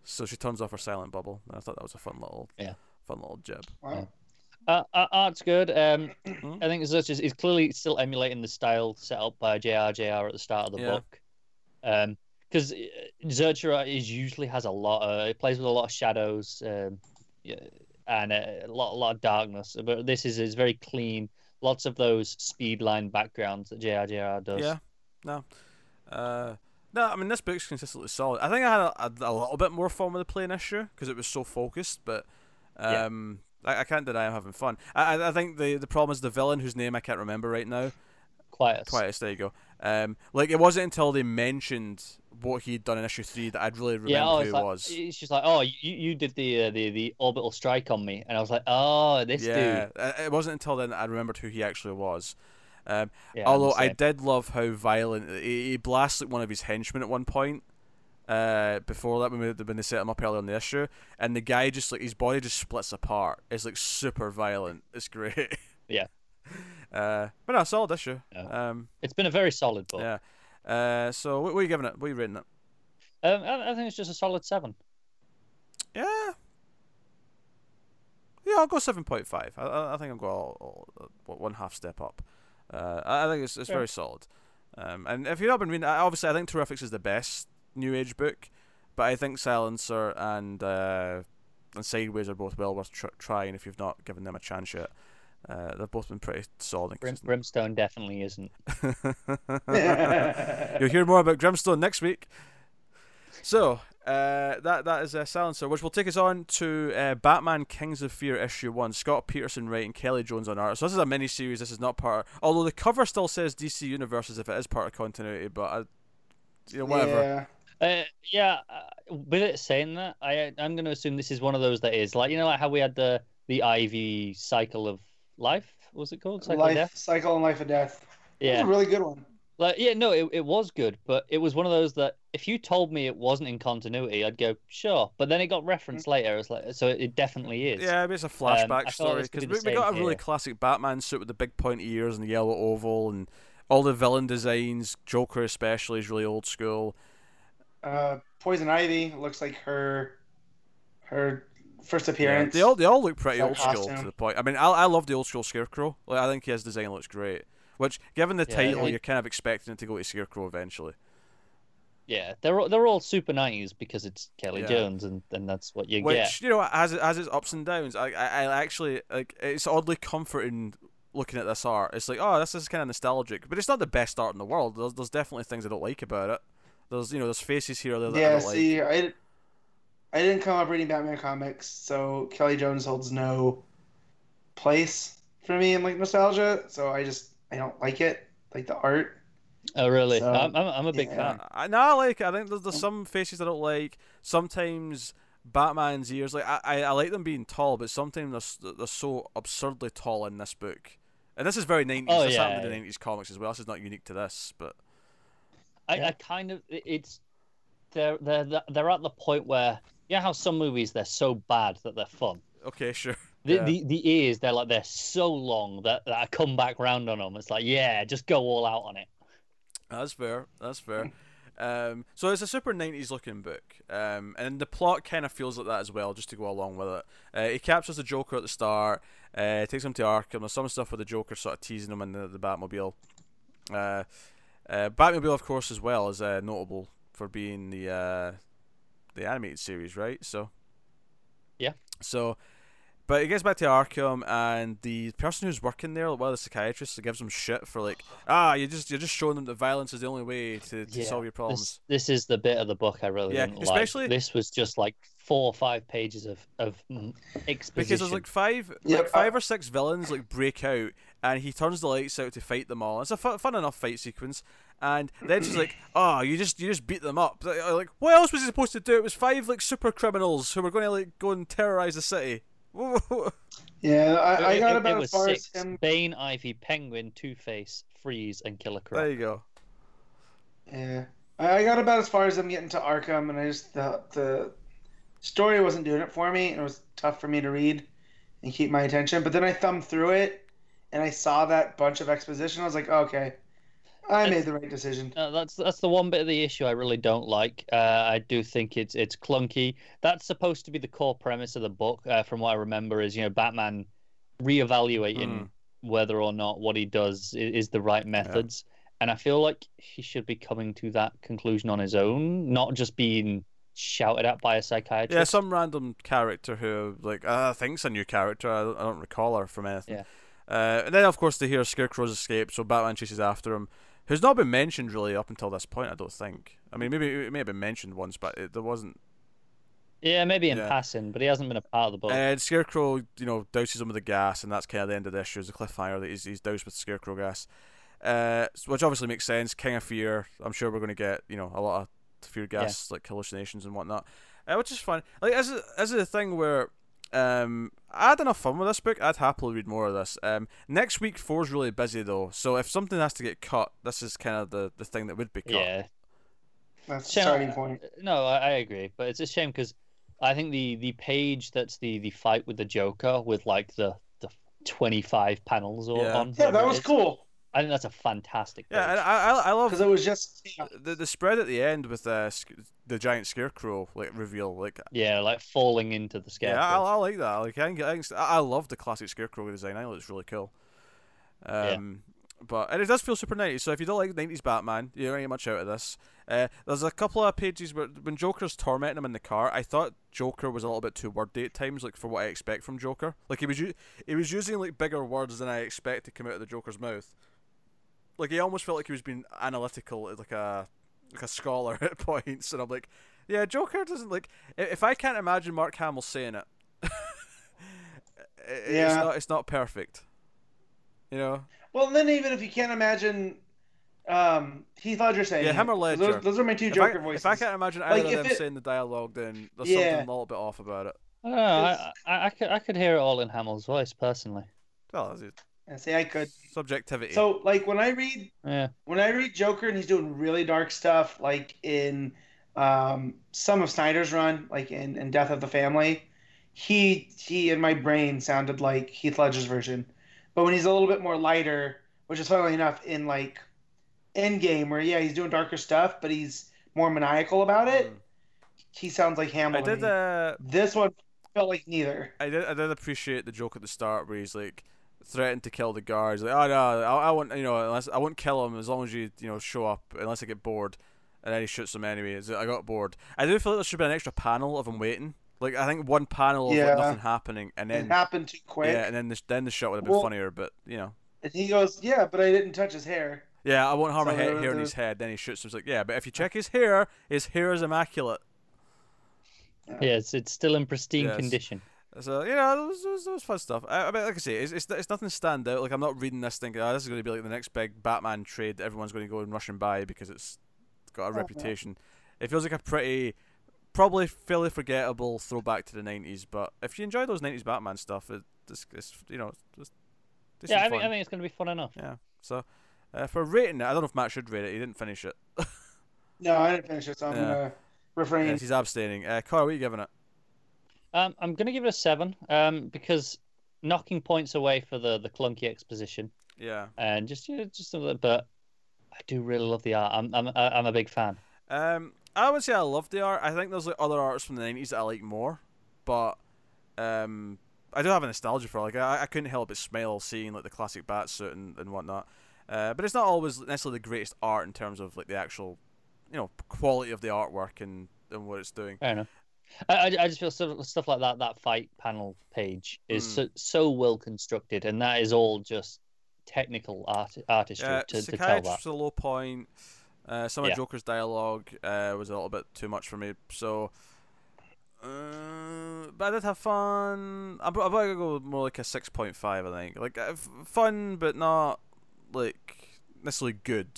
So she turns off her silent bubble. And I thought that was a fun little, Yeah. fun little jib. Wow. Uh, uh, art's good. Um, Mhm. *clears throat* I think such as he's clearly still emulating the style set up by JRJR at the start of the Yeah. book. Um, because Zertura is usually has a lot. Of, it plays with a lot of shadows, um, yeah, and a lot, a lot of darkness. But this is is very clean. Lots of those speed line backgrounds that JRJR does. Yeah, no, uh, no. I mean, this book's consistently solid. I think I had a, a, a little bit more fun with the plane issue because it was so focused, but Yeah. um, I, I can't deny I'm having fun. I, I- think the the problem is the villain whose name I can't remember right now. Quiet. Quietus, there you go. Um, like it wasn't until they mentioned what he'd done in issue three that I'd really remember Yeah, oh, who it like, was. it's just like, oh, you, you did the uh, the the orbital strike on me, and I was like, oh, this yeah, dude. uh, it wasn't until then that I remembered who he actually was. Um, Yeah, Although I did love how violent he, he blasts like one of his henchmen at one point. Uh, before that, when, we, when they set him up earlier in the issue, and the guy just like his body just splits apart. It's like super violent. It's great. Yeah. *laughs* Uh, but no, solid issue. Yeah. Um, It's been a very solid book. yeah. Uh, so what, what are you giving it? What are you rating it? Um, I, I think it's just a solid seven. Yeah. Yeah, Yeah, I'll go seven point five. I, I, think I'll go all, all, one half step up. Uh, I, think it's it's Fair. very solid. Um, and if you've not been reading, I- obviously I think Terrifics is the best new age book, but I think Silencer and uh, and Sideways are both well worth tr- trying if you've not given them a chance yet. Uh, they've both been pretty solid and Brim. Brimstone definitely isn't. *laughs* *laughs* You'll hear more about Brimstone next week. So uh, that that is a silencer, which will take us on to uh, Batman: Kings of Fear issue one. Scott Peterson writing, Kelly Jones on art. So this is a mini series. This is not part. although the cover still says DC Universe as if it is part of continuity, but I, you know, whatever. Yeah. Uh, yeah, uh, with it saying that, I I'm going to assume this is one of those that is like you know like how we had the the Ivy cycle of life. What was it called? Cycle of Life death. cycle and life of death. That was Yeah, a really good one. like yeah, no, it it was good, but it was one of those that if you told me it wasn't in continuity, I'd go sure. But then it got referenced later. It's like so it definitely is. Yeah, maybe it's a flashback I thought story because be we, we got a same really here. classic Batman suit with the big pointy ears and the yellow oval and all the villain designs. Joker especially is really old school. Uh, Poison Ivy looks like her her first Yeah, appearance. they all they all look pretty That old school to the point. I mean, I I love the old school Scarecrow. Like I think his design looks great. Which, given the Yeah, title, it- you're kind of expecting it to go to Scarecrow eventually. Yeah, they're all, they're all super nineties because it's Kelly Yeah. Jones, and, and that's what you Which get. you know has it has its ups and downs. I, I I actually like it's oddly comforting looking at this art. It's like oh this is kind of nostalgic, but it's not the best art in the world. There's there's definitely things I don't like about it. There's you know there's faces here or there that I yeah, don't like. see, I, I didn't come up reading Batman comics, so Kelly Jones holds no place for me in like nostalgia. So I just I don't like it, like the art. Oh, really? So, I'm, I'm I'm a big yeah. fan. I, no, I like it. I think there's, there's some faces I don't like. Sometimes Batman's ears, like I, I, I like them being tall, but sometimes they're, they're so absurdly tall in this book. And this is very 90s. Oh, this yeah, happened in the 90s comics as well. This is not unique to this, but I, Yeah. I kind of it's they're they're they're at the point where you know how some movies they're so bad that they're fun. okay, sure. The, Yeah. the the ears they're like they're so long that, that I come back round on them. It's like yeah, just go all out on it. That's fair. That's fair. Um, so it's a super 90s looking book, um, and the plot kind of feels like that as well, just to go along with it. Uh, he captures the Joker at the start, uh, takes him to Arkham. There's some stuff with the Joker sort of teasing him in the, the Batmobile. Uh, uh, Batmobile, of course, as well is uh, notable for being the uh, the animated series, right? So Yeah. So, but he gets back to Arkham, and the person who's working there, like one of the psychiatrists, gives him shit for like, ah, you just you're just showing them that violence is the only way to, to Yeah, solve your problems. This this is the bit of the book I really Yeah, didn't especially- like. This was just like four or five pages of of mm, exposition. Because there's like five, Yep, like five uh- or six villains like break out, and he turns the lights out to fight them all. It's a fu- fun enough fight sequence, and then she's like, *clears throat* "Oh, you just you just beat them up." Like, uh, what else was he supposed to do? It was five like super criminals who were going to like go and terrorize the city. *laughs* Yeah, I, I got it- about it as was far six: as him. Bane, Ivy, Penguin, Two Face, Freeze, and Killer Croc. there you go. Yeah, I I got about as far as I'm getting to Arkham, and I just the the story wasn't doing it for me. and It was tough for me to read and keep my attention. But then I thumbed through it, and I saw that bunch of exposition. I was like, okay, I made the right decision. Uh, that's that's the one bit of the issue I really don't like. Uh, I do think it's it's clunky. That's supposed to be the core premise of the book, uh, from what I remember. Is you know Batman reevaluating whether or not what he does is, is the right methods, and I feel like he should be coming to that conclusion on his own, not just being shouted at by a psychiatrist. Yeah, some random character who like uh, I think's a new character. I don't, I don't recall her from anything. Yeah. Uh, and then of course they hear Scarecrow's escape, so Batman chases after him. Who's not been mentioned really up until this point, I don't think. I mean, maybe it may have been mentioned once, but it, there wasn't. Yeah, maybe in Yeah. passing, but he hasn't been a part of the book. And Scarecrow, you know, douses him with the gas, and that's kind of the end of the issue. Is a cliffhanger that he's, he's doused with Scarecrow gas, uh, which obviously makes sense. King of Fear. I'm sure we're going to get you know a lot of fear gas like hallucinations and whatnot, uh, which is fun. Like as a, as a thing where um, I had enough fun with this book. I'd happily read more of this. Um, next week four's really busy though, so if something has to get cut, this is kind of the, the thing that would be cut. yeah, That's the Shall- starting point. No, I, I agree, but it's a shame because I think the the page that's the the fight with the Joker with like the the twenty five panels or Yeah. on. Yeah, that was cool. I think that's a fantastic. Yeah, and. I I, I love because it was just the the spread at the end with the the giant scarecrow like reveal. Like yeah, like falling into the scarecrow. yeah, I, I like that. Like I, can, I, can, I love the classic scarecrow design. I think it's really cool. Um, but and it does feel super 90s. So if you don't like 90s Batman, you don't get much out of this. Uh, there's a couple of pages where when Joker's tormenting him in the car, I thought Joker was a little bit too wordy at times, like for what I expect from Joker. Like he was u- he was using like bigger words than I expect to come out of the Joker's mouth. Like he almost felt like he was being analytical, like a like a scholar *laughs* at points, and I'm like, yeah, Joker doesn't like. If I can't imagine Mark Hamill saying it, *laughs* i- it's Yeah. not it's not perfect. You know. well. Then even if you can't imagine, um, Heath Ledger saying, Yeah, him or 'cause Ledger. Those, those are my two If Joker I, voices. if I can't imagine either Like, of if them it- saying the dialogue, then there's Yeah. something a little bit off about it. I don't know. I, I, I could I could hear it all in Hamill's voice personally. Well, that's it. I say I could. subjectivity. So like when I read Yeah. when I read Joker and he's doing really dark stuff, like in um, some of Snyder's run, like in, in Death of the Family, he he in my brain sounded like Heath Ledger's version. But when he's a little bit more lighter, which is funnily enough in like Endgame, where yeah he's doing darker stuff, but he's more maniacal about it, Mm. he sounds like Hamill. I did. Uh, This one felt like neither. I did. I did appreciate the joke at the start where he's like threatened to kill the guards. Like, oh no, I, I won't. You know, unless I won't kill him as long as you you know show up. Unless I get bored, and then he shoots him anyway. It's- I got bored. I do feel like there should be an extra panel of him waiting. Like I think one panel of Yeah. like, nothing happening, and It then happened too quick. yeah, and then the then the shot would have been Well- funnier. But you know. And he goes, "Yeah, but I didn't touch his hair." Yeah, I won't harm So a hair, there- hair in his head. Then he shoots him. It's like, yeah, but if you check his hair, his hair is immaculate. Yeah, it's it's still in pristine Yes. condition. So you know, it was, it was, it was fun stuff. I, I mean, like I say, it's, it's it's nothing stand out. Like I'm not reading this thinking, oh, this is going to be like the next big Batman trade that everyone's going to go and rush and buy because it's got a no. reputation. It feels like a pretty, probably fairly forgettable throwback to the '90s. But if you enjoy those '90s Batman stuff, it, it's, it's you know, it's, it's Yeah, I fun. think I think it's going to be fun enough. yeah. So uh, for rating it, I don't know if Matt should rate it. He didn't finish it. *laughs* No, I didn't finish it, so I'm Yeah. gonna refrain. Yes, he's abstaining. Uh, Connor, what are you giving it? Um, I'm going to give it a seven. Um, because knocking points away for the the clunky exposition Yeah. and just you know, just a little. But I do really love the art. I'm I'm I'm a big fan. Um, I would say I love the art. I think there's like other artists from the '90s that I like more, but um, I do have a nostalgia for. Like I, I couldn't help but smile seeing like the classic bat suit and, and whatnot. Uh, but it's not always necessarily the greatest art in terms of like the actual, you know, quality of the artwork and, and what it's doing. Fair enough. I, I, just feel stuff, stuff like that. That fight panel page is Mm. so, so well constructed, and that is all just technical art artistry Uh, to, to tell that. a low point. Uh, some of Yeah. Joker's dialogue uh, was a little bit too much for me. So, uh, but I did have fun. I'm, I'm gonna go with more like a six point five. I think like uh, f- fun, but not like necessarily good.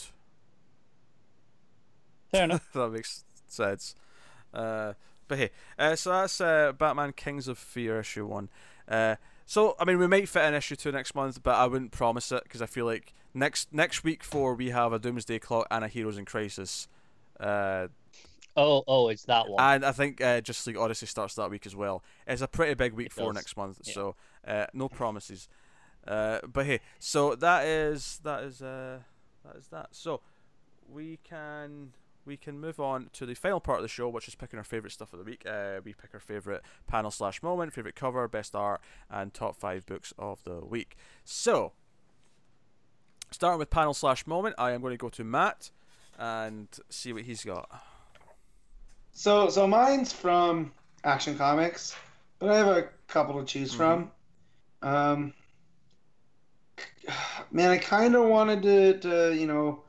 Fair enough. *laughs* if that makes sense. Uh, but hey, uh, so that's uh, Batman Kings of Fear issue one. Uh, so I mean, we might fit an issue two next month, but I wouldn't promise it because I feel like next next week four we have a Doomsday Clock and a Heroes in Crisis. Uh, Oh, oh, it's that one. and I think uh, Justice League Odyssey starts that week as well. It's a pretty big week It for does. next month, Yeah. so uh, no promises. Uh, but hey, so that is that is uh, that is that. So we can we can move on to the final part of the show, which is picking our favorite stuff of the week. Uh, we pick our favorite panel slash moment, favorite cover, best art, and top five books of the week. So starting with panel slash moment, I am going to go to Matt and see what he's got. So, so mine's from Action Comics, but I have a couple to choose from. Um, *sighs* man, I kind of wanted to, to, you know,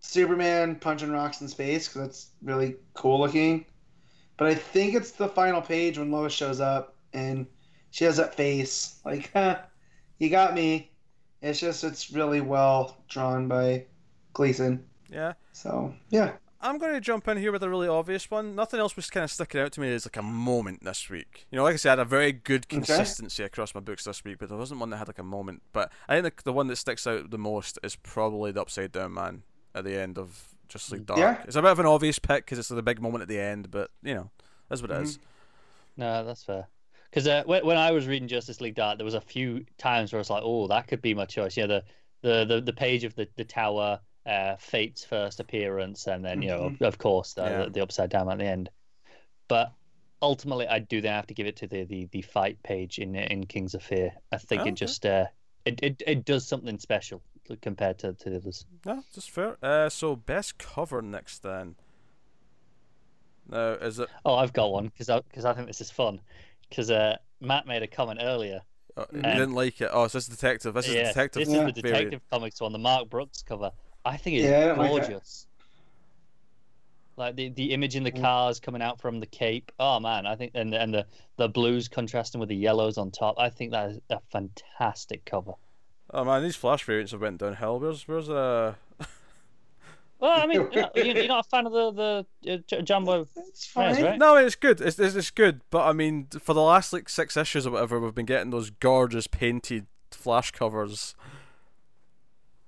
Superman punching rocks in space because that's really cool looking. But I think it's the final page when Lois shows up and she has that face like, *laughs* huh, you got me. It's just it's really well drawn by Gleason. Yeah. So yeah. I'm going to jump in here with a really obvious one. Nothing else was kind of sticking out to me as like a moment this week. You know, like I said, I had a very good consistency across my books this week, but there wasn't one that had like a moment. But I think the, the one that sticks out the most is probably the Upside Down Man at the end of Just League Dark. Yeah. It's a bit of an obvious pick because it's the big moment at the end, but you know, that's what it is. No, that's fair. Because uh, when, when I was reading Justice League Dark, there was a few times where I was like, "Oh, that could be my choice." Yeah, the the the, the page of the the tower, uh, Fate's first appearance, and then you know of, of course the, Yeah. the the upside down at the end. But ultimately, I do then have to give it to the the, the fight page in in Kings of Fear. I think Oh, it okay. just uh, it, it it does something special compared to, to the others. No, just fair. Uh, so best cover next then. Now is it? Oh, I've got one because I because I think this is fun. Because uh, Matt made a comment earlier. Uh, you Mhm. didn't like it. Oh, is this is detective? This is yeah, detective. this is the variant. Detective Comics one, the Mark Brooks cover. I think it's Yeah, I like gorgeous. Like the, the image in the Mm. cars coming out from the cape. Oh man, I think and and the the blues contrasting with the yellows on top. I think that is a fantastic cover. Oh man, these flash variants have went downhill. Where's where's uh? *laughs* Well, I mean, you're not, you're you're not a fan of the the uh, Jumbo. It's Yes, right? No, it's good. It's, it's it's good. But I mean, for the last like six issues or whatever, we've been getting those gorgeous painted flash covers.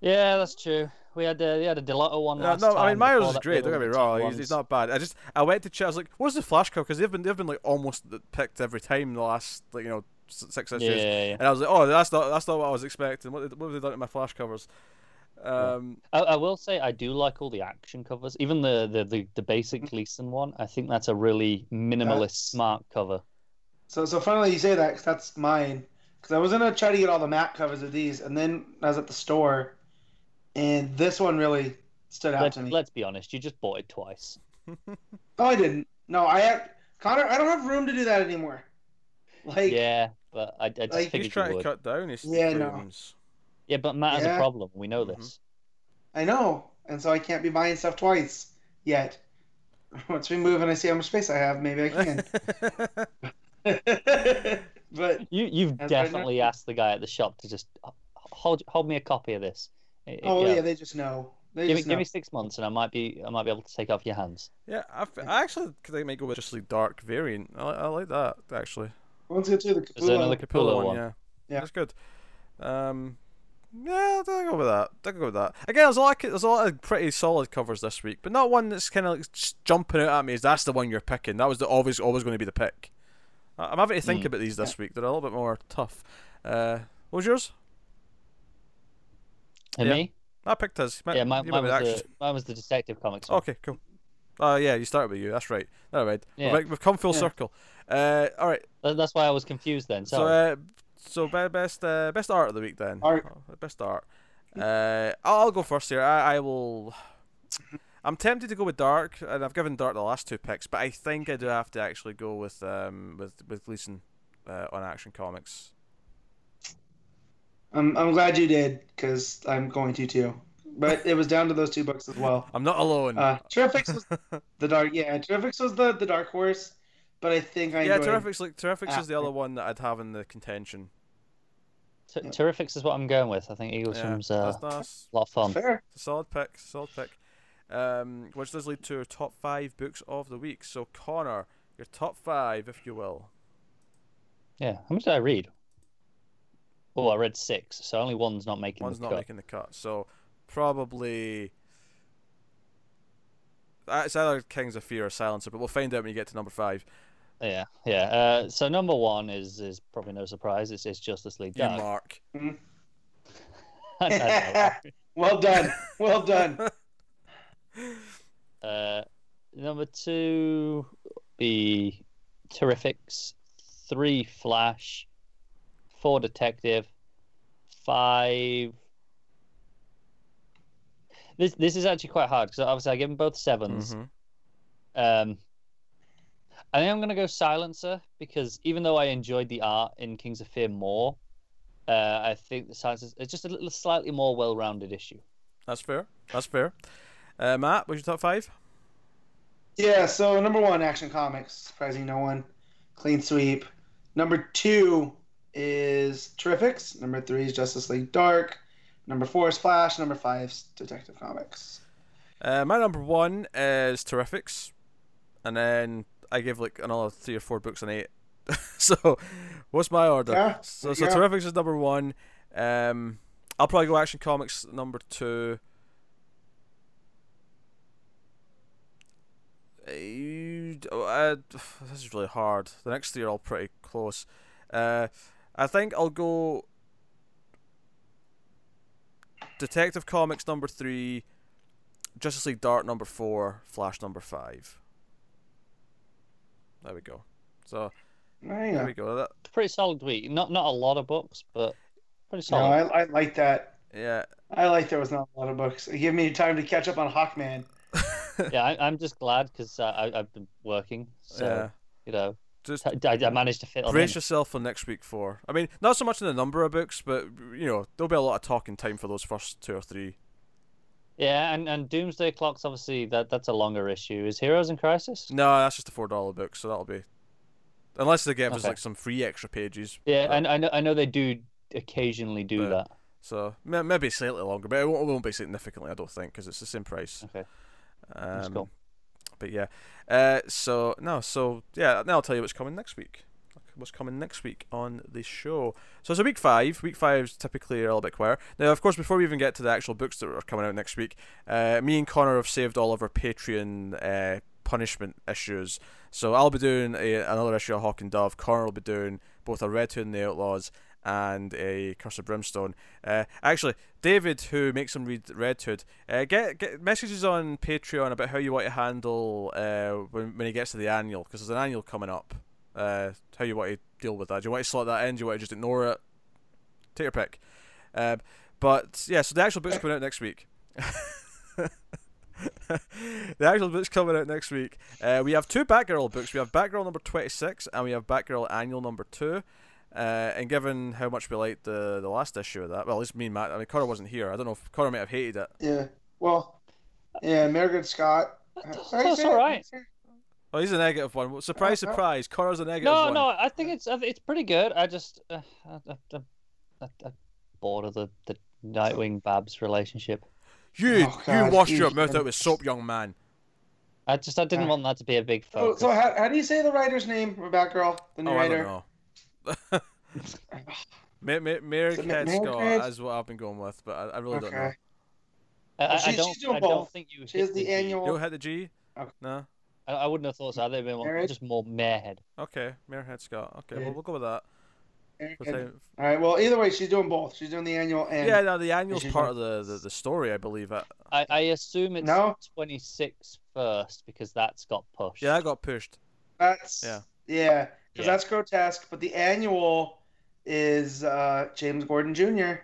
Yeah, that's true. We had uh, we had a Delotto one last no, time. I mean Myers is great. Don't get me wrong. He's, he's not bad. I just I went to check. I was like, "What's the flash cover?" Because they've been they've been like almost picked every time the last like you know s- six issues. Yeah, yeah, yeah. And I was like, "Oh, that's not that's not what I was expecting. What, what have they done to my flash covers?" Um, I, I will say I do like all the action covers, even the the, the, the basic Gleason one. I think that's a really minimalist, That's- smart cover. So, so funnily you say that 'cause that's mine. Because I was gonna try to get all the map covers of these, and then I was at the store, and this one really stood out Let's, to me. let's be honest, you just bought it twice. *laughs* No, I didn't. No, I had Connor. I don't have room to do that anymore. Like, yeah, but I, I just like, he's figured you trying to would. cut down his Yeah, no. Yeah, but Matt has a problem. We know Mhm. this. I know, and so I can't be buying stuff twice yet. *laughs* Once we move and I see how much space I have, maybe I can. *laughs* *laughs* but You you've That's right, definitely asked the guy at the shop to just hold hold me a copy of this. It- it- oh yeah. yeah, they just know. They give me give me six months and I might be I might be able to take off your hands. yeah, I, f- I actually think I might go with just like dark variant. I, I like that actually. Let's get to the Is there another Capullo. Capullo one, one? yeah. Yeah. That's good. Um, yeah, I'll go with that. I'll go with that. Again, there's a lot. Of, there's a lot of pretty solid covers this week, but not one that's kind of like jumping out at me. Is that's the one you're picking. That was the always always going to be the pick. I- I'm having to think Hmm. about these this week. They're a little bit more tough. Uh, what was yours? And Yeah. me? I picked his. Yeah, mine, mine, was the, mine was the Detective Comics one. Okay, cool. Uh, yeah, you started with you. That's right. Never mind. Yeah. We've, we've come full Yeah. circle. Uh, all right. That's why I was confused then. So, uh, so be- best uh, best art of the week then. Art. Oh, Best art. Uh, I'll, I'll go first here. I, I will. I'm tempted to go with Dark, and I've given Dark the last two picks, but I think I do have to actually go with um with with Gleason uh, on Action Comics. I'm I'm glad you did because I'm going to too. But it was down to those two books as well. *laughs* I'm not alone. Uh, Terrifics was *laughs* the dark. Yeah, Terrifics was the the dark horse, but I think I yeah, enjoyed. Terrifics like Terrifics is the other one that I'd have in the contention. T- yeah. Terrifics is what I'm going with. I think Eaglesham's yeah, uh, that's, that's a lot of fun. Fair. It's a solid pick. Solid pick. Um, which does lead to our top five books of the week. So Connor, your top five, if you will. Yeah. How much did I read? Oh, I read six, so only one's not making One's the not cut. making the cut. So probably it's either Kings of Fear or Silencer, but we'll find out when you get to number five. Yeah, yeah. Uh, so number one is is probably no surprise. It's, it's Justice League You Dark. mark. *laughs* I know. *laughs* Well done. Well done. *laughs* Uh, number two be Terrifics, three Flash, four Detective, five. This this is actually quite hard because obviously I give them both 7s Mhm. Um, I think I'm gonna go Silencer because even though I enjoyed the art in Kings of Fear more, uh, I think the Silencer is just a little slightly more well-rounded issue. That's fair. That's fair. Uh, Matt, what's your top five? Yeah. So number one, Action Comics. Surprising no one. Clean sweep. Number two is Terrifics. Number three is Justice League Dark. Number four is Flash. Number five is Detective Comics. Uh, my number one is Terrifics, and then I give like another three or four books an eight. *laughs* so, what's my order? Yeah, So, so yeah. Terrifics is number one. Um, I'll probably go Action Comics number two. Uh, uh, this is really hard. The next three are all pretty close. Uh, I think I'll go. Detective Comics number three, Justice League Dark number four, Flash number five. There we go. So There there we go. That, Pretty solid week. Not not a lot of books, but pretty solid. No. I, I like that. yeah. I like there was not a lot of books. It gave me time to catch up on Hawkman. *laughs* yeah, I, I'm just glad because uh, I, I've been working, so yeah. you know, Just I, I managed to fit on brace in. yourself for next week four. I mean, not so much in the number of books, but you know, there'll be a lot of talking time for those first two or three. Yeah, and, and Doomsday Clocks obviously that that's a longer issue. Is Heroes in Crisis? No, that's just a four dollar book, so that'll be unless they give us like some free extra pages. Yeah, but- and I know I know they do occasionally do But- that. So may- maybe slightly longer, but it won't, it won't be significantly, I don't think, because it's the same price. Okay, that's Um, cool. But yeah, uh, so no, so yeah, now I'll tell you what's coming next week. What's coming next week on the show? So it's a week five. Week five is typically a little bit quieter. Now, of course, before we even get to the actual books that are coming out next week, uh, me and Connor have saved all of our Patreon uh, punishment issues. So I'll be doing a, another issue of Hawk and Dove. Connor will be doing both a Red Hood and the Outlaws and a Curse of Brimstone. Uh, actually, David, who makes him read Red Hood, uh, get get messages on Patreon about how you want to handle uh, when when he gets to the annual because there's an annual coming up. Uh, how you want to deal with that? Do you want to slot that in? Do you want to just ignore it? Take your pick. Um, but yeah, so the actual book's coming out next week. *laughs* the actual book's coming out next week. Uh, we have two Batgirl books. We have Batgirl number twenty six, and we have Batgirl Annual number two. Uh, and given how much we liked the the last issue of that, well, at least me and Matt. I mean, Connor wasn't here. I don't know if Connor might have hated it. Yeah. Well, yeah, Mairghread Scott. That's, How that's say all it? right. Oh, he's a negative one. Surprise, Uh, uh, surprise. Connor's a negative No, one. no, I think it's it's pretty good. I just uh, I, I, I, I'm bored of the the Nightwing Babs relationship. You, Oh, God, you washed your mouth out with soap, young man. I just I didn't Uh, want that to be a big So, focus. so how, how do you say the writer's name for Batgirl? The new Oh, I writer. don't know. *laughs* Ma- Ma- Mary Is it Cat Scott is what I've been going with, but I, I really don't know. Okay. I, I- I don't she's doing I don't think you She hit has the G. annual- You don't hit the G? Okay. No? I, I wouldn't have thought so. they'd have been more- Mary- just more marehead. Okay, Mary Head Scott. Okay, Yeah. well, we'll go with that. We'll say- All right. Well, either way, she's doing both. She's doing the annual and yeah, no, the annual's she's part not- of the, the, the story, I believe. Uh, I, I assume it's No. 26 first because that's got pushed. Yeah, that got pushed. that's Yeah. yeah, because Yeah. that's grotesque. But the annual is uh, James Gordon Jr.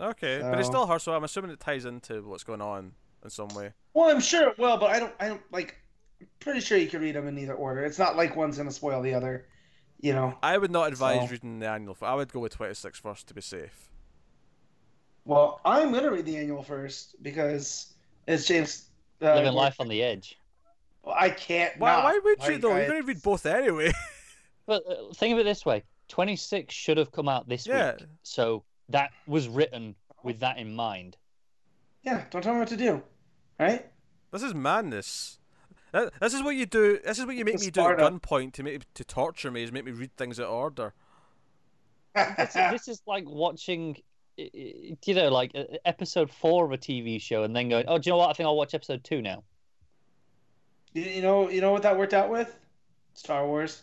Okay, but it's So- still her, so I'm assuming it ties into what's going on in some way. Well, I'm sure it will, but I don't. I don't like. I'm pretty sure you can read them in either order. It's not like one's gonna spoil the other. You know. I would not advise So- reading the annual. I would go with 26 first to be safe. Well, I'm gonna read the annual first because it's James. Uh, Living life on the edge. Well, I can't. Why, not. why would you, Like, though? I- You're going to read both anyway. *laughs* But uh, think of it this way 26 should have come out this Yeah. week. So that was written with that in mind. Yeah. Don't tell me what to do. Right. This is madness. That- This is what you do. This is what you make It's me do at gunpoint to make to torture me. Is make me read things out of order. This, this is like watching, i- i- you know, like episode four of a TV show and then going, oh, do you know what? I think I'll watch episode two now. you, you know. You know what that worked out with? Star Wars.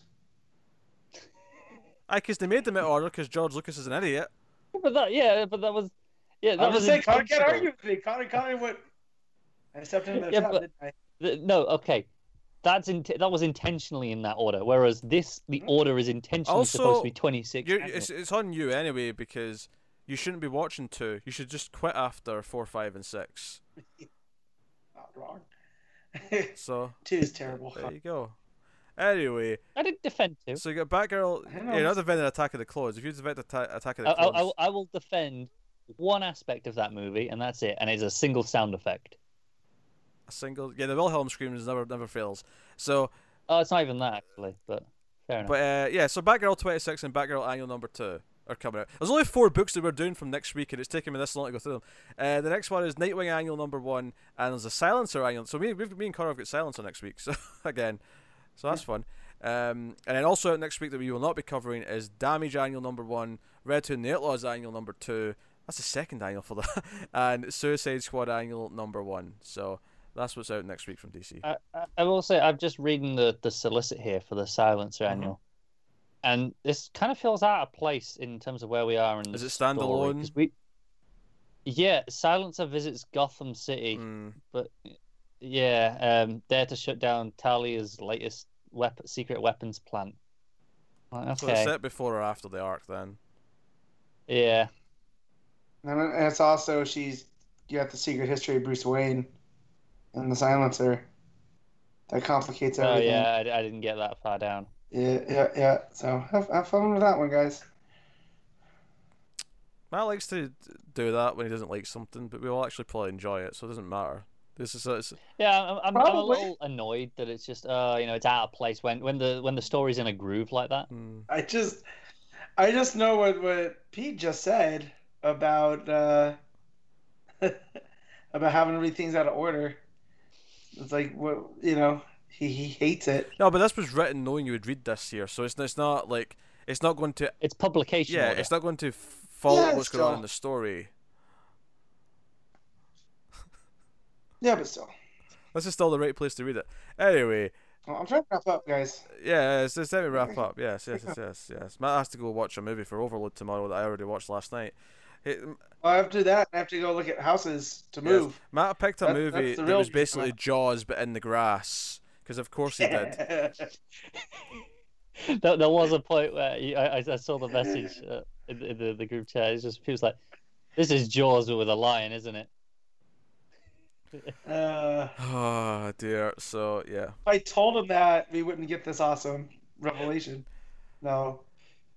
*laughs* I because they made them out of order because George Lucas is an idiot. But that, yeah, but that was, yeah, that I was was saying, Connor can't argue with me. Connor, Connor, what? I stepped into the Yeah, trap, but- didn't I? Th- No, okay. That's in, that was intentionally in that order, whereas this the Hmm. order is intentionally Also, supposed to be twenty six. You're, it's it's on you anyway because you shouldn't be watching two. You should just quit after four, five, and six. Not *laughs* wrong. So Two is terrible. there you go. Anyway, I didn't defend two. so you got Batgirl. I don't know. You're not defending Attack of the Clones. If you defend Atta- Attack of I, the I, I, Clones, I will defend one aspect of that movie, and that's it. And it's a single sound effect. A single yeah, the Wilhelm screams never never fails. So, Oh, it's not even that actually, but fair enough. but uh, yeah, so Batgirl 26 and Batgirl Annual Number Two are coming out. There's only four books that we're doing from next week, and it's taking me this long to go through them. Uh, the next one is Nightwing Annual Number One, and there's a Silencer Annual. So me, we've, me and Connor have got Silencer next week. *laughs* So again, so that's fun. Um, and then also next week that we will not be covering is Damage Annual Number One, Red Hood and the Outlaws Annual Number Two. That's the second annual for that, *laughs* and Suicide Squad Annual Number One. So that's what's out next week from DC. I, I, I will say I've just reading the the solicit here for the Silencer Mhm. annual, and this kind of feels out of place in terms of where we are in. Is the it story, We, Yeah, Silencer visits Gotham City, Mm. but yeah, um, there to shut down Talia's latest weapon, secret weapons plant. Like, So it's set before or after the arc then. yeah, And and it's also she's you got the secret history of Bruce Wayne and the silencer. That complicates everything. oh everything. yeah, I, I didn't get that far down. yeah, yeah, yeah. So have, have fun with that one, guys. Matt likes to do that when he doesn't like something, but we all actually probably enjoy it, so it doesn't matter. This is it's, Yeah, I'm, I'm, I'm a little annoyed that it's just, uh, you know, it's out of place when when the when the story's in a groove like that. mm, I just, I just know what what Pete just said about uh, *laughs* about having to read things out of order. It's like what you know. He he hates it. no, but this was written knowing you would read this here, so it's it's not like it's not going to It's publication yeah, order. it's not going to follow Yeah, what's going on in the story. Yeah, but still. This is still the right place to read it. Anyway, I'm trying to wrap up, guys. yeah, it's, it's time to wrap *laughs* up. Yes, yes, yes, yes, yes. Matt has to go watch a movie for Overload tomorrow that I already watched last night. Hey, Well, after that, I have to go look at houses to Yes. move. Matt picked a That- movie that's that was reason basically. Jaws but in the grass, because of course he did. *laughs* *laughs* there, there was a point where you, I, I saw the message uh, in, in the, the group chat. It's just people's like, "This is Jaws with a lion, isn't it?" uh, Oh *sighs* dear. So yeah. if I told him that, we wouldn't get this awesome revelation. No.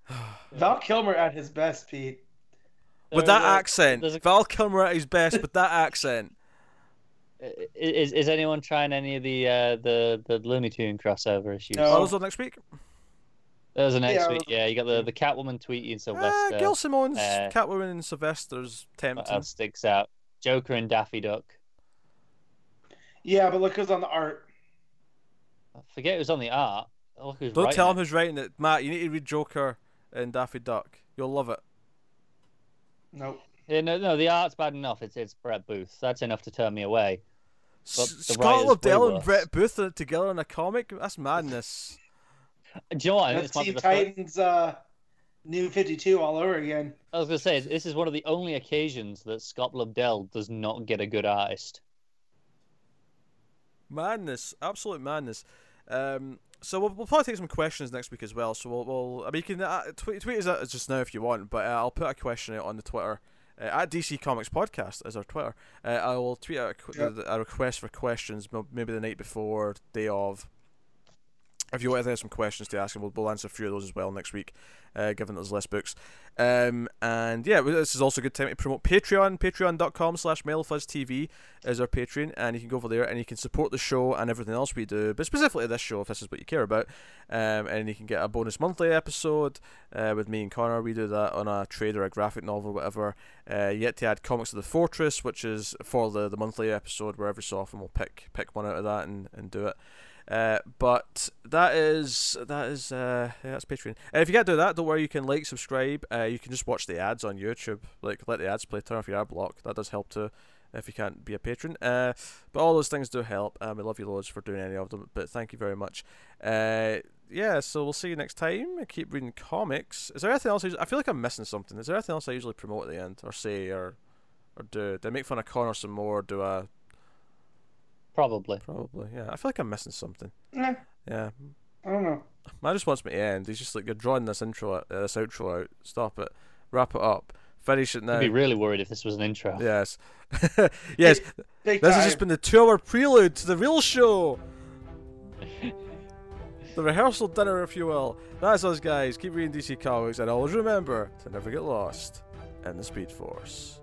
*sighs* Val Kilmer at his best, Pete. With that a- accent, there's a- Val Kilmer at his best with that accent. *laughs* Is is anyone trying any of the uh, the the Looney Tune crossover issues? No. Oh, those are next week. Those are next Yeah, week. Yeah, you got the the Catwoman tweeting Ah, Sylvester. Gail Simone's uh, Catwoman and Sylvester's what tempting. else sticks out? Joker and Daffy Duck. Yeah, but look who's on the art. I forget who's on the art. Look who's Don't writing tell it. him who's writing it, Matt. You need to read Joker and Daffy Duck. You'll love it. Nope. Yeah, no, no, the art's bad enough. It's it's Brett Booth. That's enough to turn me away. But S- Scott writer's Lobdell and worse. Brett Booth are together in a comic. That's madness. *laughs* Do you know what? I think Let's this might be see Titans uh, New 52 all over again. I was gonna say this is one of the only occasions that Scott Lobdell does not get a good artist. Madness, absolute madness. Um, so we'll, we'll probably take some questions next week as well. So we'll, we'll I mean, you can uh, tweet, tweet us out just now if you want, but uh, I'll put a question out on the Twitter. Uh, at DC Comics Podcast is our Twitter. Uh, I will tweet out a, Yep. a request for questions, maybe the night before, day of. If you want to have some questions to ask, we'll, we'll answer a few of those as well next week, uh, given there's less books. Um, and yeah, this is also a good time to promote Patreon. Patreon.com slash TV is our Patreon, and you can go over there and you can support the show and everything else we do, but specifically this show if this is what you care about. Um, and you can get a bonus monthly episode uh, with me and Connor. We do that on a trade or a graphic novel, whatever. Uh, you get to add Comics of the Fortress, which is for the, the monthly episode, where every so often we'll pick pick one out of that and, and do it. Uh, but that is that is uh, yeah, that's Patreon. And if you can't do that, don't worry. You can like, subscribe. Uh, you can just watch the ads on YouTube. Like let the ads play. Turn off your ad block. That does help too. If you can't be a patron, uh, but all those things do help. Um, we love you loads for doing any of them. But thank you very much. Uh, yeah, so we'll see you next time. Keep reading comics. Is there anything else? I, I feel like I'm missing something. Is there anything else I usually promote at the end, or say, or or do? Do I make fun of Connor some more? Do I? Probably. Probably. Yeah, I feel like I'm missing something. Eh, Yeah, I don't know. Man just wants me to end. He's just like, you're drawing this intro, out, uh, this outro out. Stop it. Wrap it up. Finish it now. I'd be really worried if this was an intro. Yes. *laughs* yes. Big This has just been the two-hour prelude to the real show. *laughs* the rehearsal dinner, if you will. That's us, guys. Keep reading DC Comics, and always remember to never get lost in the Speed Force.